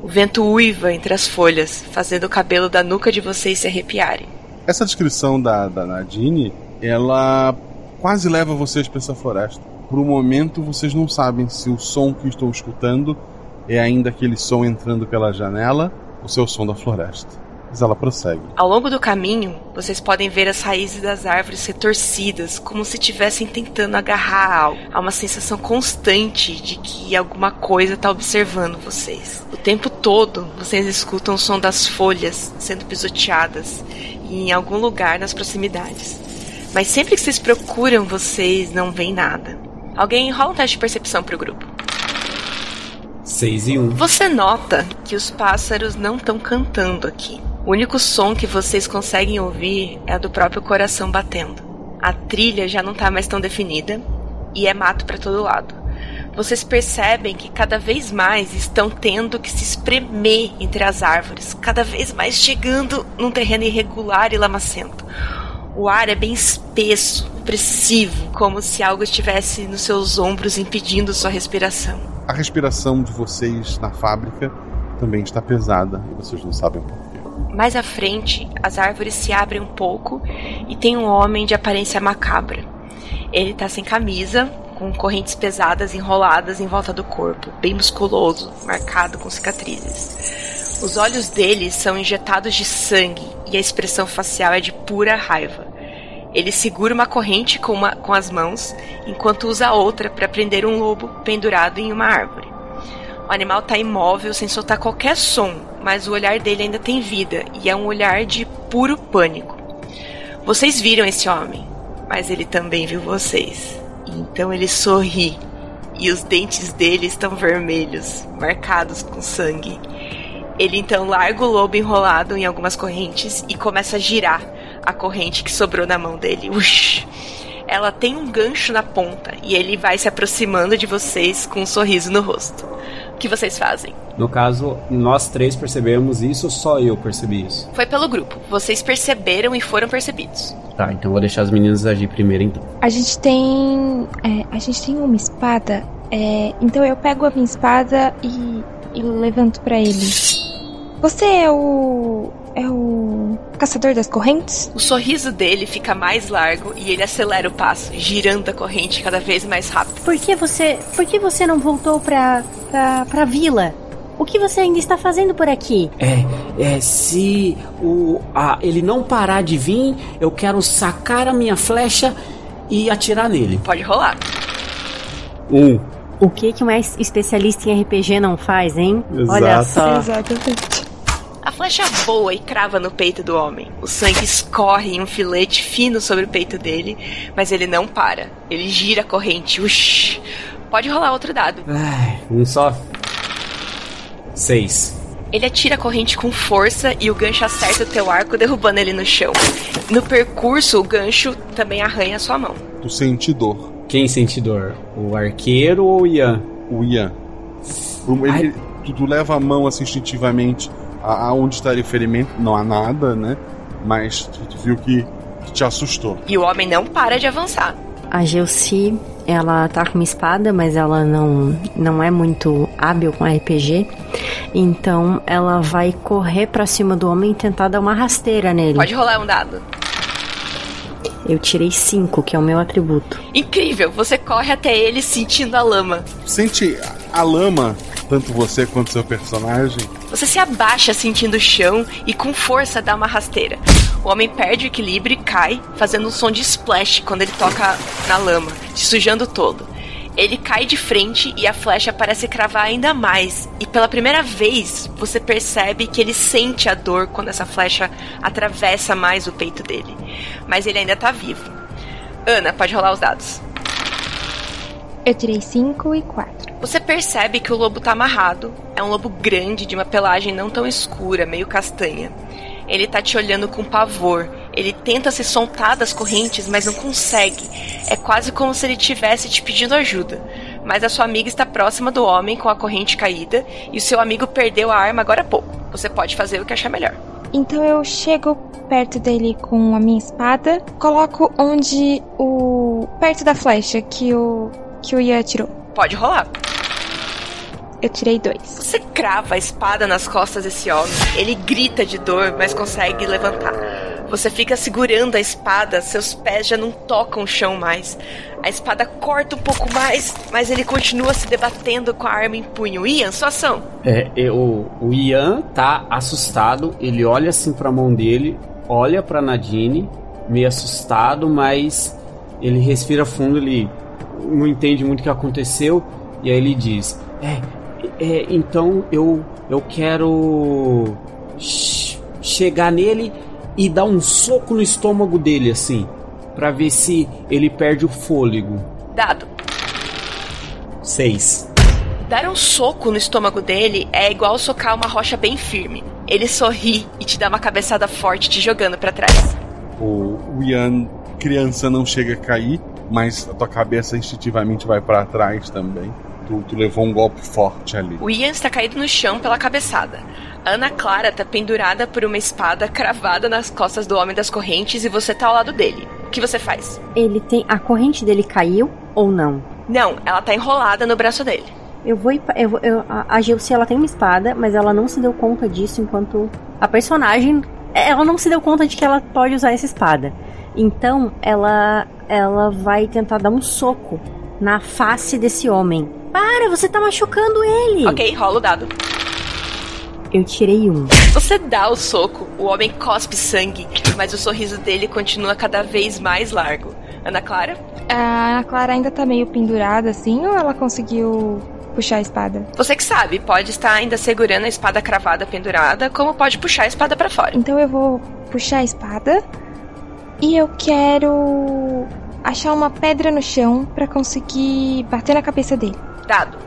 O vento uiva entre as folhas, fazendo o cabelo da nuca de vocês se arrepiarem. Essa descrição da, da Nadine, ela quase leva vocês para essa floresta. Por um momento, vocês não sabem se o som que estão escutando é ainda aquele som entrando pela janela ou se é o som da floresta. Mas ela prossegue. Ao longo do caminho, vocês podem ver as raízes das árvores retorcidas, como se estivessem tentando agarrar algo. Há uma sensação constante de que alguma coisa está observando vocês. O tempo todo, vocês escutam o som das folhas sendo pisoteadas em algum lugar nas proximidades. Mas sempre que vocês procuram, vocês não veem nada. Alguém rola um teste de percepção pro grupo. 6 e 1. Um. Você nota que os pássaros não estão cantando aqui. O único som que vocês conseguem ouvir é o do próprio coração batendo. A trilha já não está mais tão definida e é mato para todo lado. Vocês percebem que cada vez mais estão tendo que se espremer entre as árvores, cada vez mais chegando num terreno irregular e lamacento. O ar é bem espesso, opressivo, como se algo estivesse nos seus ombros impedindo sua respiração. A respiração de vocês na fábrica também está pesada e vocês não sabem porquê. Mais à frente, as árvores se abrem um pouco e tem um homem de aparência macabra. Ele tá sem camisa, com correntes pesadas enroladas em volta do corpo, bem musculoso, marcado com cicatrizes. Os olhos dele são injetados de sangue e a expressão facial é de pura raiva. Ele segura uma corrente com, uma, com as mãos, enquanto usa outra para prender um lobo pendurado em uma árvore. O animal está imóvel, sem soltar qualquer som, mas o olhar dele ainda tem vida e é um olhar de puro pânico. Vocês viram esse homem, mas ele também viu vocês. Então ele sorri e os dentes dele estão vermelhos, marcados com sangue. Ele então larga o lobo enrolado em algumas correntes e começa a girar a corrente que sobrou na mão dele. Ush! Ela tem um gancho na ponta e ele vai se aproximando de vocês com um sorriso no rosto. O que vocês fazem? No caso, nós três percebemos isso, só eu percebi isso. Foi pelo grupo. Vocês perceberam e foram percebidos. Tá, então vou deixar as meninas agir primeiro então. A gente tem. é, a gente tem uma espada. é, então eu pego a minha espada e, e levanto pra ele. Você é o. É o. Caçador das correntes? O sorriso dele fica mais largo e ele acelera o passo, girando a corrente cada vez mais rápido. Por que você, por que você não voltou pra, pra, pra vila? O que você ainda está fazendo por aqui? É, é, se o, a, ele não parar de vir, eu quero sacar a minha flecha e atirar nele. Pode rolar. Um. O que que um especialista em RPG não faz, hein? Olha só. Exatamente. A flecha voa e crava no peito do homem. O sangue escorre em um filete fino sobre o peito dele, mas ele não para. Ele gira a corrente. Ush. Pode rolar outro dado. Ai, um só. Seis. Ele atira a corrente com força e o gancho acerta o teu arco, derrubando ele no chão. No percurso, o gancho também arranha a sua mão. Tu sente dor. Quem sente dor? O arqueiro ou o Ian? O Ian. Ele- tu, tu leva a mão assim instintivamente aonde estaria o ferimento, não há nada, né? Mas tu, tu viu que, que te assustou. E o homem não para de avançar. A Gelsi, ela tá com uma espada, mas ela não, não é muito hábil com RPG. Então ela vai correr pra cima do homem e tentar dar uma rasteira nele. Pode rolar um dado. Eu tirei 5, que é o meu atributo. Incrível! Você corre até ele sentindo a lama. Sente a lama, tanto você quanto seu personagem. Você se abaixa sentindo o chão e com força dá uma rasteira. O homem perde o equilíbrio e cai, fazendo um som de splash quando ele toca na lama, se sujando todo. Ele cai de frente e a flecha parece cravar ainda mais. E pela primeira vez você percebe que ele sente a dor quando essa flecha atravessa mais o peito dele. Mas ele ainda tá vivo. Ana, pode rolar os dados. Eu tirei 5 e 4. Você percebe que o lobo tá amarrado. É um lobo grande, de uma pelagem não tão escura, meio castanha. Ele tá te olhando com pavor. Ele tenta se soltar das correntes, mas não consegue. É quase como se ele estivesse te pedindo ajuda. Mas a sua amiga está próxima do homem com a corrente caída e o seu amigo perdeu a arma agora há pouco. Você pode fazer o que achar melhor. Então eu chego perto dele com a minha espada, coloco onde o. perto da flecha que o. que o Ian atirou. Pode rolar. Eu tirei dois. Você crava a espada nas costas desse homem. Ele grita de dor, mas consegue levantar. Você fica segurando a espada, seus pés já não tocam o chão mais. A espada corta um pouco mais, mas ele continua se debatendo com a arma em punho. Ian, sua ação. É, eu- o Ian tá assustado, ele olha assim pra mão dele, olha pra Nadine, meio assustado, mas ele respira fundo, ele não entende muito o que aconteceu, e aí ele diz: É, é então eu, eu quero ch- chegar nele e dar um soco no estômago dele, assim, pra ver se ele perde o fôlego. Dado. Seis. Dar um soco no estômago dele é igual socar uma rocha bem firme. Ele sorri e te dá uma cabeçada forte, te jogando pra trás. O, Ian, criança, não chega a cair, mas a tua cabeça instintivamente vai pra trás também. Tu, tu levou um golpe forte ali. O Ian está caído no chão pela cabeçada. Ana Clara tá pendurada por uma espada cravada nas costas do homem das correntes e você tá ao lado dele. O que você faz? Ele tem. A corrente dele caiu ou não? Não, ela tá enrolada no braço dele. Eu vou. Eu, vou- eu, a a Gilce, ela tem uma espada, mas ela não se deu conta disso enquanto a personagem. Ela não se deu conta de que ela pode usar essa espada. Então, ela, ela vai tentar dar um soco na face desse homem. Para, você tá machucando ele! Ok, rola o dado. Eu tirei um. Você dá o soco, o homem cospe sangue, mas o sorriso dele continua cada vez mais largo. Ana Clara? A Ana Clara ainda tá meio pendurada assim ou ela conseguiu puxar a espada? Você que sabe, pode estar ainda segurando a espada cravada pendurada, como pode puxar a espada pra fora. Então eu vou puxar a espada e eu quero achar uma pedra no chão pra conseguir bater na cabeça dele. Dado.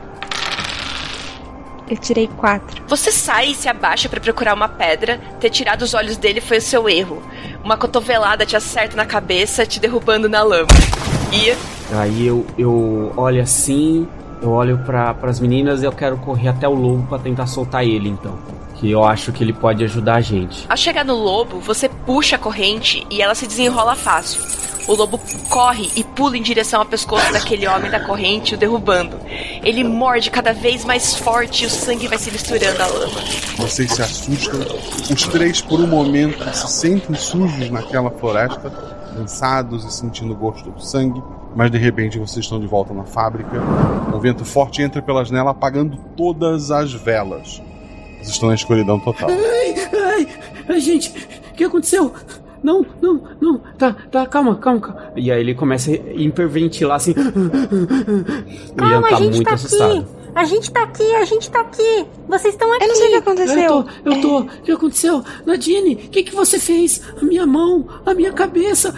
Eu tirei quatro. Você sai e se abaixa pra procurar uma pedra. Ter tirado os olhos dele foi o seu erro. Uma cotovelada te acerta na cabeça, te derrubando na lama. E Aí eu, eu olho assim, eu olho para as meninas e eu quero correr até o lobo pra tentar soltar ele, então. Que eu acho que ele pode ajudar a gente. ao chegar no lobo, você puxa a corrente e ela se desenrola fácil. O lobo corre e pula em direção ao pescoço daquele homem da corrente, o derrubando. Ele morde cada vez mais forte e o sangue vai se misturando à lama. Vocês se assustam. Os três, por um momento, se sentem sujos naquela floresta, cansados e sentindo o gosto do sangue. Mas de repente vocês estão de volta na fábrica. Um vento forte entra pela janela, apagando todas as velas. Vocês estão na escuridão total. Ai, ai, ai, gente, o que aconteceu? Não, não, não, tá, tá, calma, calma, calma. E aí ele começa a hiperventilar assim. Ian Calma, tá a gente muito tá assustado. aqui! A gente tá aqui, a gente tá aqui! Vocês estão aqui! Eu não sei o que aconteceu. Eu tô, eu tô. O que aconteceu? Nadine, o que, que você fez? A minha mão, a minha cabeça.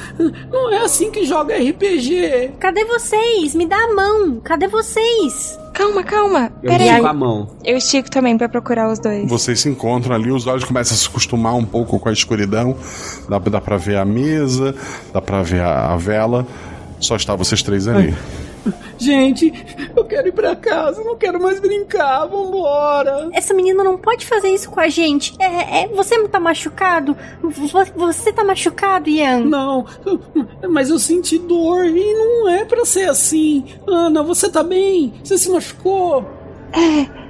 Não é assim que joga RPG. Cadê vocês? Me dá a mão! Cadê vocês? Calma, calma. Eu Pera estico aí. a mão. Eu estico também pra procurar os dois. Vocês se encontram ali, os olhos começam a se acostumar um pouco com a escuridão. Dá, dá pra ver a mesa, dá pra ver a, a vela. Só está vocês três ali. Gente, eu quero ir pra casa, não quero mais brincar, vambora. Essa menina não pode fazer isso com a gente. É, é, você não tá machucado? Vo- Você tá machucado, Ian? Não, mas eu senti dor e não é pra ser assim. Ana, você tá bem? Você se machucou? É,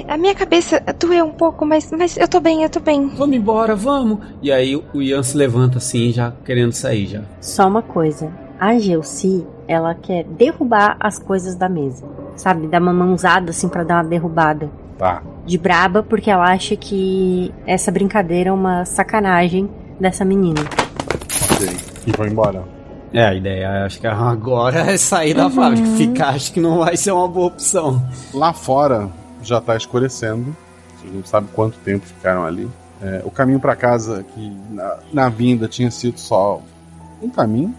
é, a minha cabeça doeu um pouco, mas, mas eu tô bem, eu tô bem. Vamos embora, vamos. E aí o Ian se levanta assim, já querendo sair já. Só uma coisa. A Gelsi, ela quer derrubar as coisas da mesa. Sabe? Dar uma mãozada assim pra dar uma derrubada. Tá. De braba, porque ela acha que essa brincadeira é uma sacanagem dessa menina. Ok. E vão embora. É, a ideia acho que agora é sair da fábrica. Ficar acho que não vai ser uma boa opção. Lá fora já tá escurecendo. Vocês não sabem quanto tempo ficaram ali. É, o caminho pra casa, que na, na vinda tinha sido só um caminho,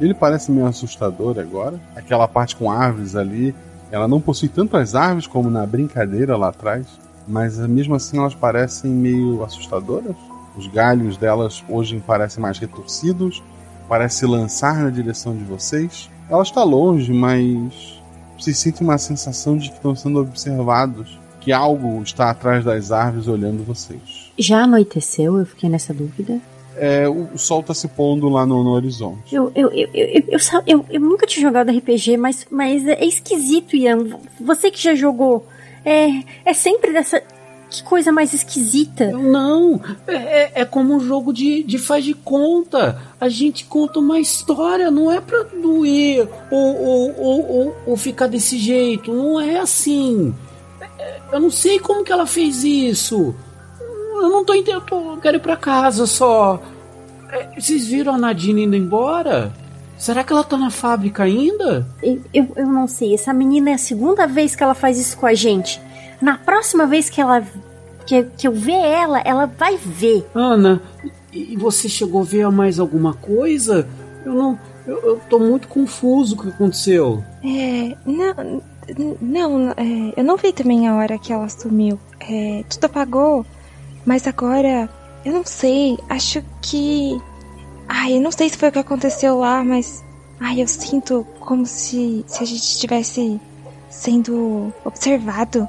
ele parece meio assustador agora. Aquela parte com árvores ali, ela não possui tantas árvores como na brincadeira lá atrás, mas mesmo assim elas parecem meio assustadoras. Os galhos delas hoje parecem mais retorcidos, parece lançar na direção de vocês. Ela está longe, mas vocês sentem uma sensação de que estão sendo observados, que algo está atrás das árvores olhando vocês. Já anoiteceu? Eu fiquei nessa dúvida. É, o, o sol está se pondo lá no, no horizonte. Eu, eu, eu, eu, eu, eu, sa- eu- eu nunca tinha jogado RPG, mas, mas é esquisito, Ian. Você que já jogou. É, é sempre dessa. Que coisa mais esquisita. Não, é, é- é como um jogo de, de faz de conta. A gente conta uma história, não é pra doer ou, ou, ou, ou, ou ficar desse jeito. Não é assim. É- Eu não sei como que ela fez isso. Eu não tô entendendo. Eu quero ir pra casa só. É, Vocês viram a Nadine indo embora? Será que ela tá na fábrica ainda? Eu, eu, eu não sei. Essa menina é a segunda vez que ela faz isso com a gente. Na próxima vez que ela. Que, que eu ver ela, ela vai ver. Ana, e você chegou a ver mais alguma coisa? Eu não. Eu, eu tô muito confuso com o que aconteceu. É. Não. Não, é, eu não vi também a hora que ela sumiu. É, tudo apagou, mas agora. Eu não sei. Acho que. Ai, eu não sei se foi o que aconteceu lá, mas. Ai, eu sinto como se, se a gente estivesse sendo observado.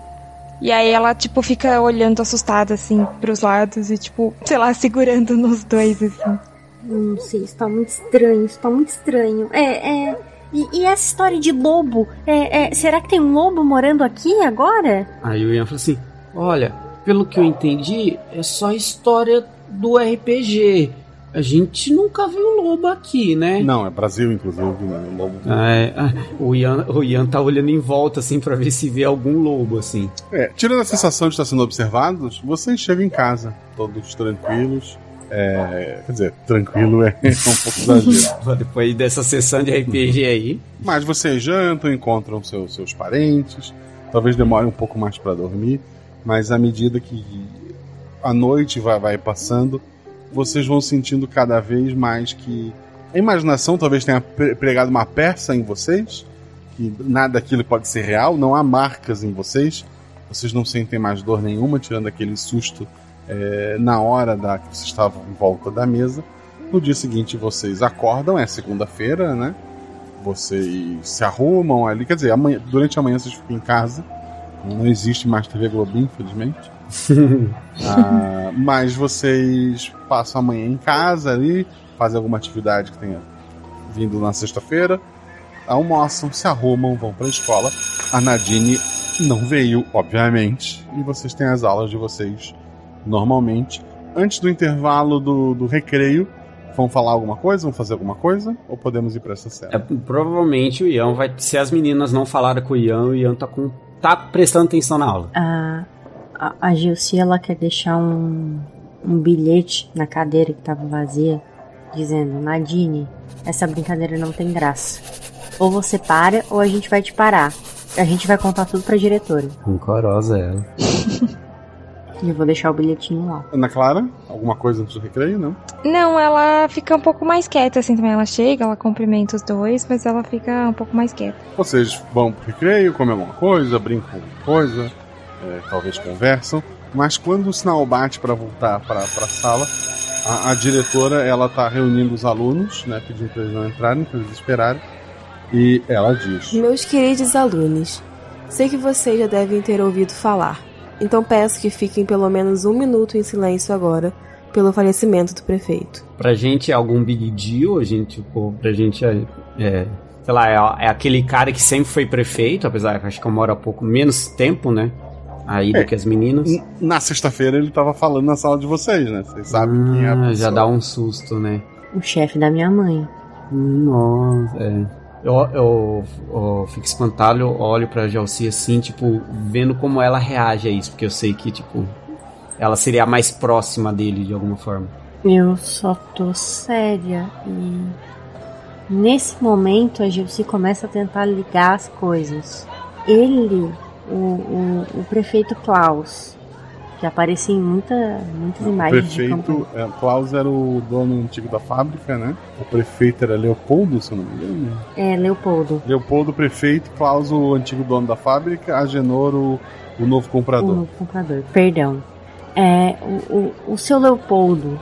E aí ela, tipo, fica olhando assustada, assim, pros lados e, tipo, sei lá, segurando nos dois, assim. Não sei, isso tá muito estranho, isso tá muito estranho. É, é. E, e essa história de lobo? É, é, será que tem um lobo morando aqui agora? Aí o Ian falou assim: Olha, pelo que eu entendi, é só história do RPG. A gente nunca viu lobo aqui, né? Não, é Brasil, inclusive, né? O lobo. Ah, é, ah, o, Ian, o Ian tá olhando em volta, assim, pra ver se vê algum lobo, assim. É, tirando a sensação de estar sendo observados, vocês chegam em casa, todos tranquilos. É, quer dizer, tranquilo é, um pouco exagero. Depois dessa sessão de RPG aí. Mas vocês jantam, encontram seus, seus parentes, talvez demore um pouco mais para dormir, mas à medida que a noite vai, vai passando, vocês vão sentindo cada vez mais que a imaginação talvez tenha pregado uma peça em vocês, que nada daquilo pode ser real, não há marcas em vocês, vocês não sentem mais dor nenhuma, tirando aquele susto é, na hora da que vocês estavam em volta da mesa. No dia seguinte vocês acordam, é segunda-feira, né? Vocês se arrumam ali, quer dizer, amanhã, durante a manhã vocês ficam em casa. Não existe mais TV Globo, infelizmente. ah, mas vocês passam a manhã em casa ali, fazem alguma atividade que tenha vindo na sexta-feira, almoçam, se arrumam, vão para a escola. A Nadine não veio, obviamente, e vocês têm as aulas de vocês normalmente. Antes do intervalo do, do recreio, vão falar alguma coisa? Vão fazer alguma coisa? Ou podemos ir para essa série? É, provavelmente o Ian vai. Se as meninas não falaram com o Ian, o Ian tá, com, tá prestando atenção na aula. A, a Gilci, ela quer deixar um, um bilhete na cadeira que tava vazia, dizendo: Nadine, essa brincadeira não tem graça. Ou você para, ou a gente vai te parar. A gente vai contar tudo pra diretora. Rancorosa ela. E eu vou deixar o bilhetinho lá. Ana Clara, alguma coisa antes do recreio, não? Não, ela fica um pouco mais quieta assim também. Ela chega, ela cumprimenta os dois, mas ela fica um pouco mais quieta. Vocês vão pro recreio, comem alguma coisa, brincam com alguma coisa, é, talvez conversam. Mas quando o sinal bate para voltar para a sala, a, a, diretora ela tá reunindo os alunos, né, pedindo para eles não entrarem, para eles esperarem. E ela diz: Meus queridos alunos, sei que vocês já devem ter ouvido falar então peço que fiquem pelo menos um minuto em silêncio agora pelo falecimento do prefeito. Pra gente é algum big deal, a gente, tipo, pra gente é, é sei lá, é, é, aquele cara que sempre foi prefeito, apesar que acho que eu moro há pouco menos tempo, né? Aí é, do que as meninas. Na sexta-feira ele tava falando na sala de vocês, né? Vocês sabem ah, quem é a pessoa. Já dá um susto, né? O chefe da minha mãe. Nossa, é. Eu, eu, eu, fico espantado, eu olho pra Jalci assim, tipo, vendo como ela reage a isso, porque eu sei que, tipo, ela seria a mais próxima dele de alguma forma. Eu só tô séria e nesse momento a Gilci começa a tentar ligar as coisas. Ele, o, o, o prefeito Klaus, que aparecia em muita, muitas imagens. O prefeito, é, Klaus era o dono antigo da fábrica, né? O prefeito era Leopoldo, se eu não me engano. É, Leopoldo. Leopoldo, prefeito, Klaus, o antigo dono da fábrica, Agenor, o, o novo comprador. O novo comprador, perdão. É, o, o, o seu Leopoldo,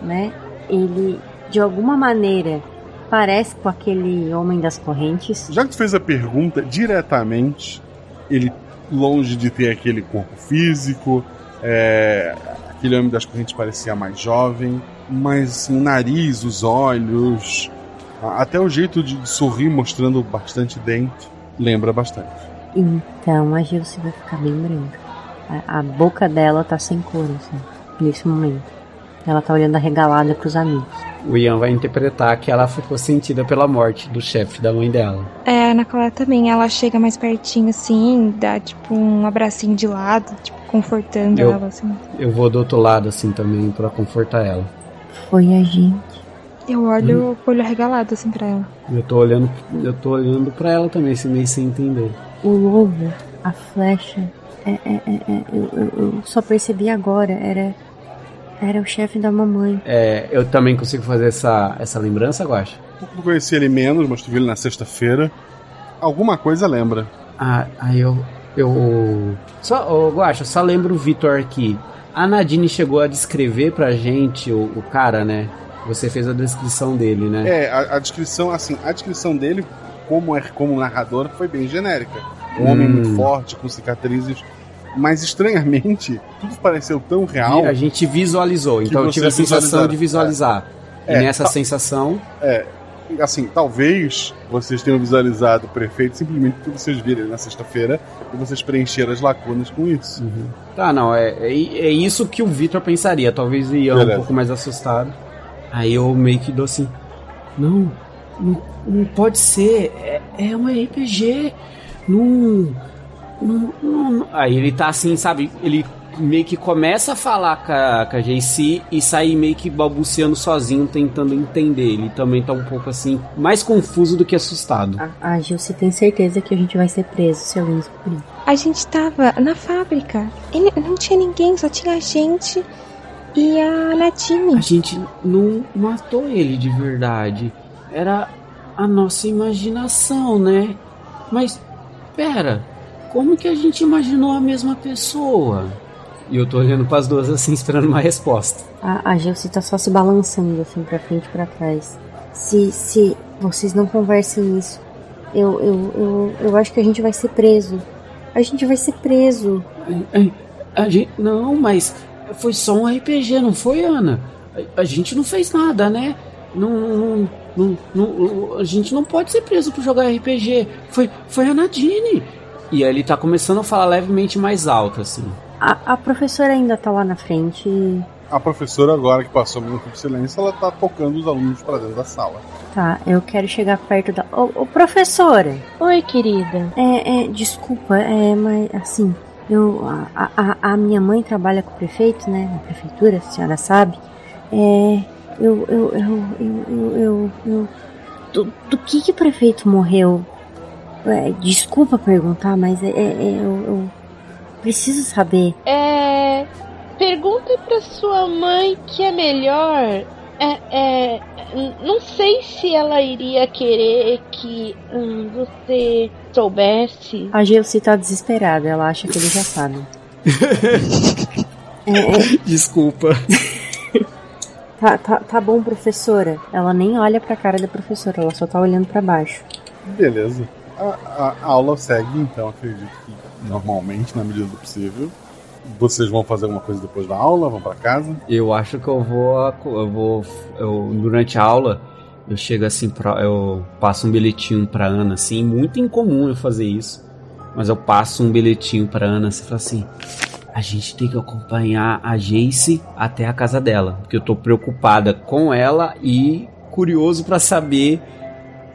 né? Ele, de alguma maneira, parece com aquele homem das correntes. Já que tu fez a pergunta diretamente, ele longe de ter aquele corpo físico, é, aquele homem das correntes parecia mais jovem, mas assim, o nariz, os olhos, até o jeito de sorrir mostrando bastante dente, lembra bastante. Então a Gilce vai ficar bem branca. A, a, boca dela tá sem cor, assim, nesse momento. Ela tá olhando arregalada pros amigos. O Ian vai interpretar que ela ficou sentida pela morte do chefe da mãe dela. É, a Ana Clara também. Ela chega mais pertinho assim, dá tipo um abracinho de lado, tipo, confortando eu, ela assim. Eu vou do outro lado assim também para confortar ela. Foi a gente. Eu olho hum. com o olho arregalado assim pra ela. Eu tô olhando, eu tô olhando pra ela também, sem nem sem entender. O lobo, a flecha, é, é, é, é eu, eu, eu só percebi agora, era era o chefe da mamãe. É, eu também consigo fazer essa, essa lembrança, Guacha? Eu conheci ele menos, mas tu viu ele na sexta-feira. Alguma coisa lembra. Ah, aí eu. Eu. Só, oh, Guacha, só lembro o Vitor aqui. A Nadine chegou a descrever pra gente o, o cara, né? Você fez a descrição dele, né? É, a, a, descrição, assim, a descrição dele, como, é, como narrador, foi bem genérica. Um hum. homem muito forte, com cicatrizes mas estranhamente, tudo pareceu tão real. E a gente visualizou, então eu tive a sensação de visualizar. É. E é, nessa sensação. É. assim, talvez vocês tenham visualizado o prefeito simplesmente porque vocês viram na sexta-feira e vocês preencheram as lacunas com isso. Tá, não, é, é, é isso que o Victor pensaria. Talvez o Ian um pouco mais assustado. Aí eu meio que dou assim. Não, não, não pode ser. É, é um RPG. Não. Aí ele tá assim, sabe? Ele meio que começa a falar com a, com a JC e sai meio que balbuciando sozinho, tentando entender. Ele também tá um pouco assim, mais confuso do que assustado. A Gilce tem certeza que a gente vai ser preso se alguém descobrir. A gente tava na fábrica. E n- não tinha ninguém, só tinha a gente e a Nadine. A gente não matou ele de verdade. Era a nossa imaginação, né? Mas, pera, como que a gente imaginou a mesma pessoa? E eu tô olhando pras duas assim, esperando uma resposta. A, a Gilce tá só se balançando assim pra frente e pra trás. Se, se vocês não conversem isso, eu, eu, eu, eu acho que a gente vai ser preso. A gente vai ser preso. A gente, não, mas foi só um RPG, não foi, Ana? A, a gente não fez nada, né? Não, não, não, não- a gente não pode ser preso por jogar RPG. Foi, foi a Nadine. E aí ele tá começando a falar levemente mais alto, assim. A, a professora ainda tá lá na frente. A professora, agora que passou o minuto de silêncio, ela tá tocando os alunos pra dentro da sala. Tá, eu quero chegar perto da. Ô, ô professora! Oi, querida. É, é, desculpa, é, mas assim, eu. A, a, a minha mãe trabalha com o prefeito, né? Na prefeitura, a senhora sabe. É. Eu. Eu. Eu. Eu. eu, eu, eu- do, do que que o prefeito morreu? É, desculpa perguntar, mas é, é- é, eu, eu preciso saber. É. Pergunta pra sua mãe que é melhor. É, é, não sei se ela iria querer que hum, você soubesse. A Geuci tá desesperada, ela acha que ele já sabe. É, é, Desculpa. Tá, tá, tá bom, professora. Ela nem olha pra cara da professora, ela só tá olhando pra baixo. Beleza. A, a- aula segue, então, acredito que normalmente, na medida do possível. Vocês vão fazer alguma coisa depois da aula? Vão pra casa? Eu acho que eu vou. Eu vou. Eu, durante a aula, eu chego assim, pra, eu passo um bilhetinho pra Ana, assim, muito incomum eu fazer isso. Mas eu passo um bilhetinho pra Ana assim, falo assim: a gente tem que acompanhar a Jace até a casa dela. Porque eu tô preocupada com ela e curioso pra saber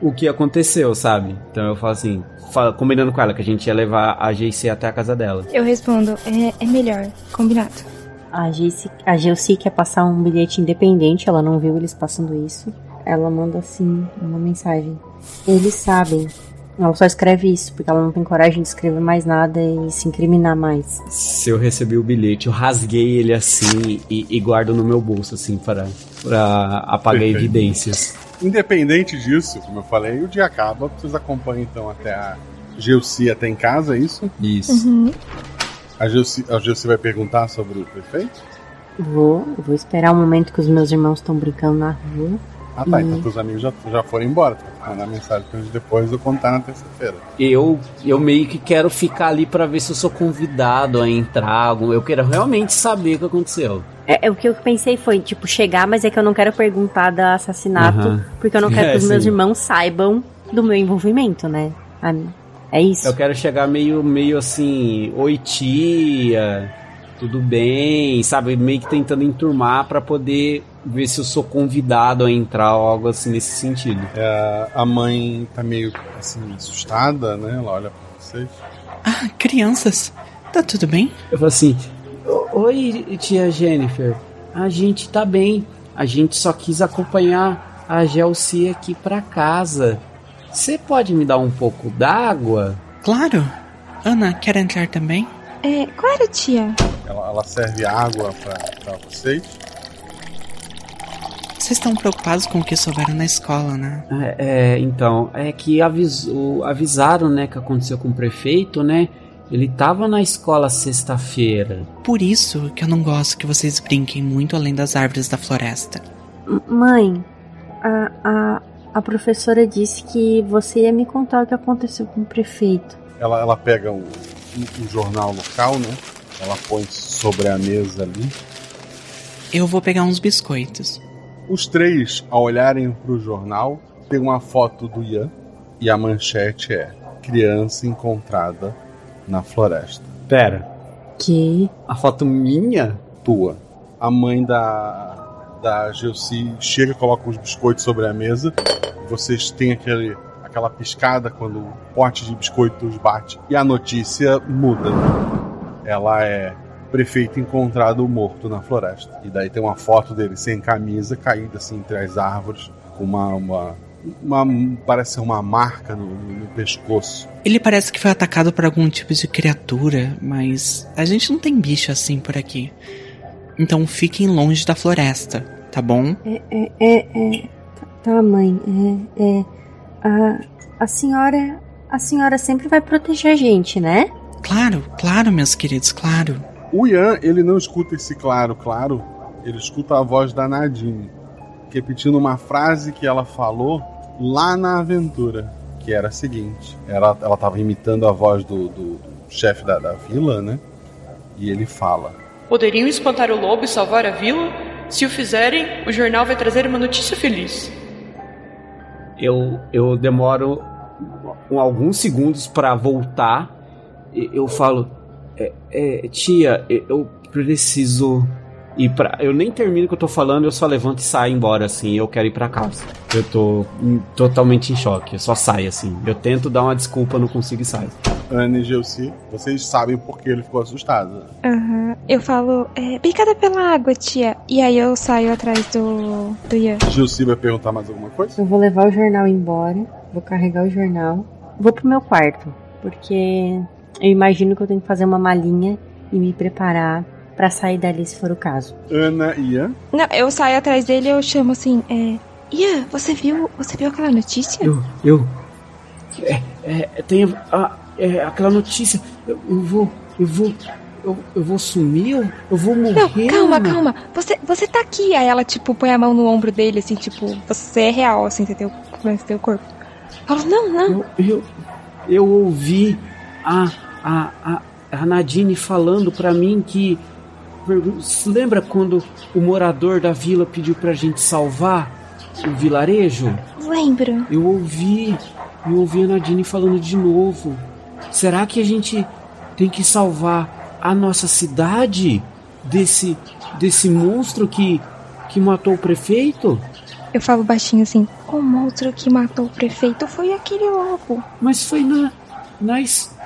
o que aconteceu, sabe? Então eu falo assim, fala- combinando com ela que a gente ia levar a Jace até a casa dela. Eu respondo, é, é melhor, combinado. A Geuci, a Geuci quer passar um bilhete independente, ela não viu eles passando isso. Ela manda assim uma mensagem. Eles sabem. Ela só escreve isso, porque ela não tem coragem de escrever mais nada e se incriminar mais. Se eu recebi o bilhete, eu rasguei ele assim e, e guardo no meu bolso, assim, para, para apagar Perfeito. evidências. Independente disso, como eu falei, o dia acaba. Vocês acompanham então até a Geuci até em casa, é isso? Isso. Uhum. A Geuci, a Geuci vai perguntar sobre o prefeito? Vou, vou esperar o momento que os meus irmãos estão brincando na rua. Ah tá, então teus amigos já, já foram embora. Vai mandar mensagem pra eles depois eu contar na terça-feira. Eu, eu meio que quero ficar ali para ver se eu sou convidado a entrar. Eu quero realmente saber o que aconteceu. É, é o que eu pensei foi, tipo, chegar, mas é que eu não quero perguntar da assassinato, Aham. porque eu não quero É, que os meus sim. irmãos saibam do meu envolvimento, né? Ah, É isso. Eu quero chegar meio, meio assim, oi tia, tudo bem, sabe? Meio que tentando enturmar para poder ver se eu sou convidado a entrar ou algo assim nesse sentido. É, a mãe tá meio assim, assustada, né? Ela olha pra vocês. Ah, crianças, tá tudo bem? Eu falo assim: "O- Oi, tia Jennifer. A gente tá bem. A gente só quis acompanhar a Gelsi aqui pra casa. Você pode me dar um pouco d'água? Claro. Ana, quer entrar também? É, claro, tia. Ela, ela serve água pra, pra vocês. Vocês estão preocupados com o que souberam na escola, né? É, é, então, é que avisou, avisaram, né, que aconteceu com o prefeito, né? Ele tava na escola sexta-feira. Por isso que eu não gosto que vocês brinquem muito além das árvores da floresta. M- Mãe, a, a, a professora disse que você ia me contar o que aconteceu com o prefeito. Ela, ela pega um, um- um jornal local, né? Ela põe sobre a mesa ali. Eu vou pegar uns biscoitos. Os três, ao olharem pro jornal, tem uma foto do Ian e a manchete é criança encontrada na floresta. Pera. Que? A foto minha? Tua. A mãe da, da Gelsi chega, coloca os biscoitos sobre a mesa. Vocês têm aquele, aquela piscada quando o pote de biscoitos bate. E a notícia muda. Ela é prefeito encontrado morto na floresta. E daí tem uma foto dele sem camisa, caído assim entre as árvores, com uma. uma, uma parece ser uma marca no, no pescoço. Ele parece que foi atacado por algum tipo de criatura, mas a gente não tem bicho assim por aqui. Então fiquem longe da floresta, tá bom? É, é, é, é. Tá, mãe. É, é. A, a senhora. A senhora sempre vai proteger a gente, né? Claro, claro, meus queridos, claro. O Ian, ele não escuta esse claro, claro. Ele escuta a voz da Nadine, repetindo uma frase que ela falou lá na aventura, que era a seguinte: ela, ela tava imitando a voz do, do, do chefe da, da vila, né? E ele fala: Poderiam espantar o lobo e salvar a vila? Se o fizerem, o jornal vai trazer uma notícia feliz. Eu, eu demoro alguns segundos pra voltar. Eu falo, é, é, tia, eu preciso ir pra. Eu nem termino o que eu tô falando, eu só levanto e saio embora, assim. Eu quero ir pra casa. Eu tô hum, totalmente em choque, eu só saio, assim. Eu tento dar uma desculpa, não consigo e saio. Anne e Gelsi, vocês sabem por que ele ficou assustado. Aham. Eu falo, é, picada pela água, tia. E aí eu saio atrás do, do Ian. Gelsi vai perguntar mais alguma coisa? Eu vou levar o jornal embora, vou carregar o jornal, vou pro meu quarto, porque eu imagino que eu tenho que fazer uma malinha e me preparar pra sair dali se for o caso. Ana e Ian. Não, eu saio atrás dele e eu chamo assim, é. Ian, você viu. Você viu aquela notícia? Eu, eu. É, é, tem a, é, aquela notícia. Eu, eu vou. Eu vou. Eu, eu vou sumir? Eu, eu vou morrer? Não, calma, calma. Você, você tá aqui. Aí ela, tipo, põe a mão no ombro dele, assim, tipo, você é real, assim, você tem o, você tem o corpo. Fala, não, não. Eu, eu ouvi a, a, a, a Nadine falando pra mim que. Lembra quando o morador da vila pediu pra gente salvar o vilarejo? Lembro. Eu ouvi. Eu ouvi a Nadine falando de novo. Será que a gente tem que salvar a nossa cidade desse desse monstro que que matou o prefeito? Eu falo baixinho assim, o monstro que matou o prefeito foi aquele lobo. Mas foi na na história,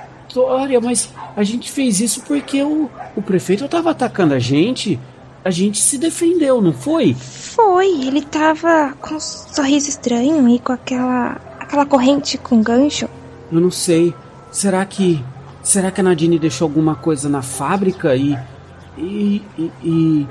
mas a gente fez isso porque o, o prefeito tava atacando a gente. A gente se defendeu, não foi? Foi, ele tava com um sorriso estranho e com aquela. aquela corrente com gancho. Eu não sei. Será que será que a Nadine deixou alguma coisa na fábrica e e e, e,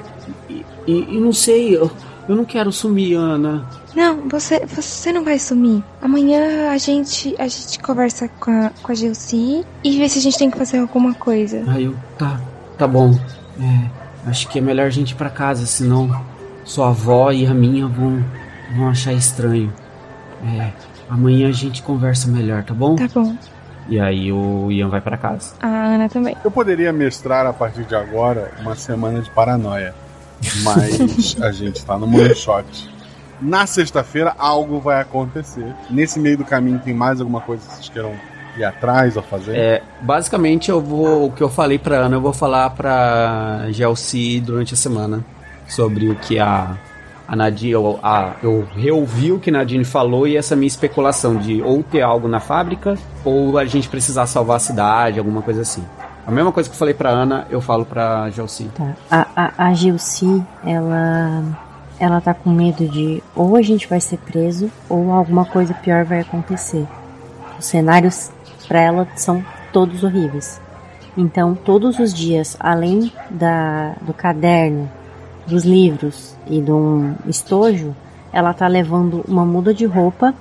e- e- e não sei, eu, eu não quero sumir, Ana. Não, você, você não vai sumir. Amanhã a gente a gente conversa com a, com a Gilci e vê se a gente tem que fazer alguma coisa. Aí eu tá, tá bom. É, acho que é melhor a gente ir pra casa, senão sua avó e a minha vão vão achar estranho. É, amanhã a gente conversa melhor, tá bom? Tá bom. E aí o Ian vai pra casa. A Ana também. Eu poderia mestrar a partir de agora uma semana de paranoia, mas a gente tá no one shot. Na sexta-feira algo vai acontecer. Nesse meio do caminho tem mais alguma coisa que vocês queiram ir atrás ou fazer? É, basicamente eu vou, o que eu falei pra Ana, eu vou falar pra Gelsi durante a semana sobre o que a a Nadine, eu, a, eu reouvi o que a Nadine falou e essa minha especulação de ou ter algo na fábrica ou a gente precisar salvar a cidade, alguma coisa assim. A mesma coisa que eu falei pra Ana, eu falo pra Gelsi. Tá. A, a, a Gilci, ela. Ela tá com medo de ou a gente vai ser preso ou alguma coisa pior vai acontecer. Os cenários pra ela são todos horríveis. Então, todos os dias, além da, do caderno, dos livros e de um estojo, ela tá levando uma muda de roupa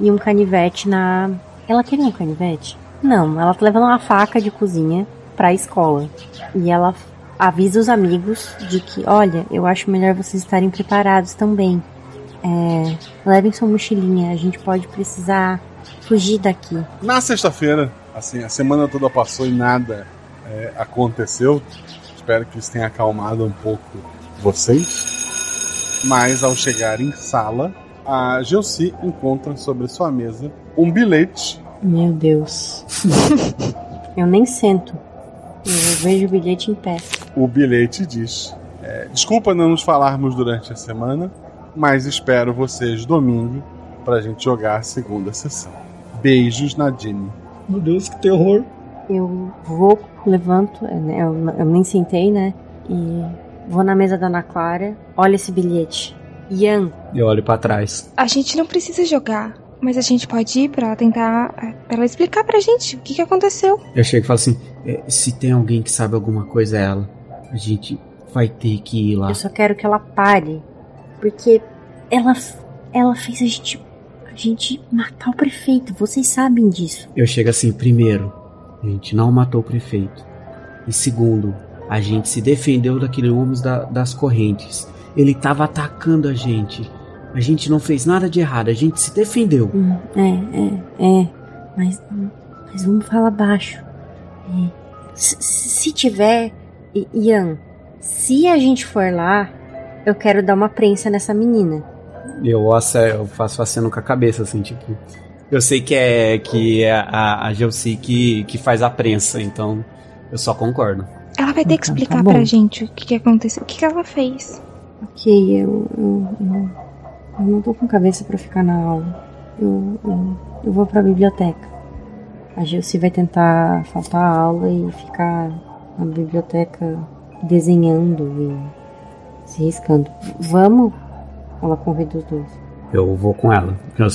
e um canivete na. Ela queria um canivete? Não, ela tá levando uma faca de cozinha pra escola. E ela avisa os amigos de que, olha, eu acho melhor vocês estarem preparados também. É, levem sua mochilinha, a gente pode precisar fugir daqui. Na sexta-feira, assim, a semana toda passou e nada é, aconteceu. Espero que isso tenha acalmado um pouco vocês. Mas ao chegar em sala, a Gelsi encontra sobre sua mesa um bilhete. Meu Deus. eu nem sento. Eu vejo o bilhete em pé. O bilhete diz: é, Desculpa não nos falarmos durante a semana, mas espero vocês domingo pra gente jogar a segunda sessão. Beijos, Nadine. Meu Deus, que terror. Eu vou, levanto, é, né, eu, eu nem sentei, né? E vou na mesa da Ana Clara. Olha esse bilhete. Ian. Eu olho para trás. A gente não precisa jogar, mas a gente pode ir pra tentar. pra ela explicar pra gente o que, que aconteceu. Eu chego e falo assim: é, se tem alguém que sabe alguma coisa, é ela. A gente vai ter que ir lá. Eu só quero que ela pare. Porque ela, ela fez a gente, a gente matar o prefeito. Vocês sabem disso. Eu chego assim: primeiro, a gente não matou o prefeito. E segundo, a gente se defendeu daquele homem da, das correntes. Ele estava atacando a gente. A gente não fez nada de errado, a gente se defendeu. Hum, é, é, é. Mas, mas vamos falar baixo. É. Se, se tiver. Ian, se a gente for lá, eu quero dar uma prensa nessa menina. Eu, eu faço aceno com a cabeça, assim, tipo. Eu sei que é que é a, a Gelsi que, que faz a prensa, então eu só concordo. Ela vai ter que Então, explicar tá bom. pra gente o que, que aconteceu, o que, que ela fez. Ok, eu, eu, eu, eu não tô com cabeça pra ficar na aula. Eu, eu, eu vou pra biblioteca. A Gilce vai tentar faltar a aula e ficar na biblioteca desenhando e se riscando. Vamos? Ela convida os dois. Eu vou com ela. Eu-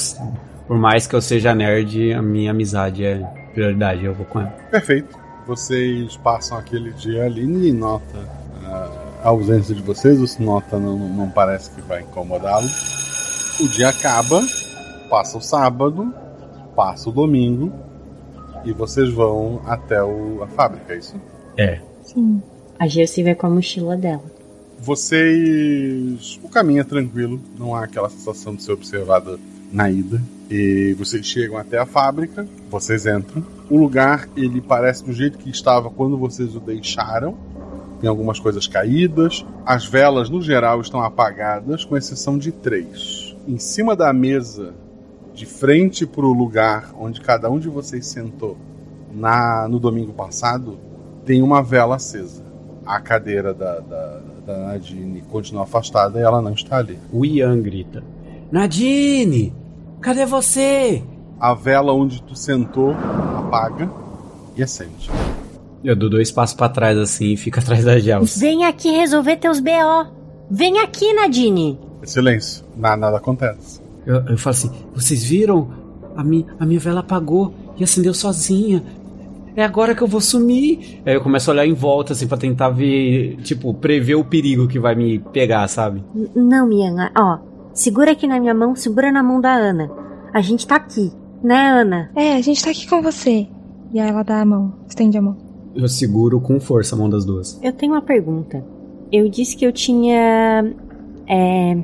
por mais que eu seja nerd, a minha amizade é prioridade, eu vou com ela. Perfeito. Vocês passam aquele dia ali, ninguém nota ah, a ausência de vocês, o nota não, não parece que vai incomodá-lo. O dia acaba, passa o sábado, passa o domingo e vocês vão até o- a fábrica, é isso? É. Sim. A Gilce vai com a mochila dela. Vocês. O caminho é tranquilo, não há aquela sensação de ser observado na ida. E vocês chegam até a fábrica, vocês entram. O lugar, ele parece do jeito que estava quando vocês o deixaram. Tem algumas coisas caídas. As velas, no geral, estão apagadas, com exceção de três. Em cima da mesa, de frente para o lugar onde cada um de vocês sentou na, no domingo passado, tem uma vela acesa. A cadeira da, da, da Nadine continua afastada e ela não está ali. O Ian grita: Nadine! Cadê você? A vela onde tu sentou apaga e acende. Eu dou dois passos pra trás assim e fico atrás da Gels. Vem aqui resolver teus BO. Vem aqui, Nadine. Silêncio, nada, nada acontece. Eu, eu falo assim: vocês viram? A, mi, a minha vela apagou e acendeu sozinha. É agora que eu vou sumir. Aí eu começo a olhar em volta, assim, pra tentar ver, tipo, prever o perigo que vai me pegar, sabe? N- Não, Ian, ó. Segura aqui na minha mão, segura na mão da Ana. A gente tá aqui, né, Ana? É, a gente tá aqui com você. E aí ela dá a mão, estende a mão. Eu seguro com força a mão das duas. Eu tenho uma pergunta. Eu disse que eu tinha é,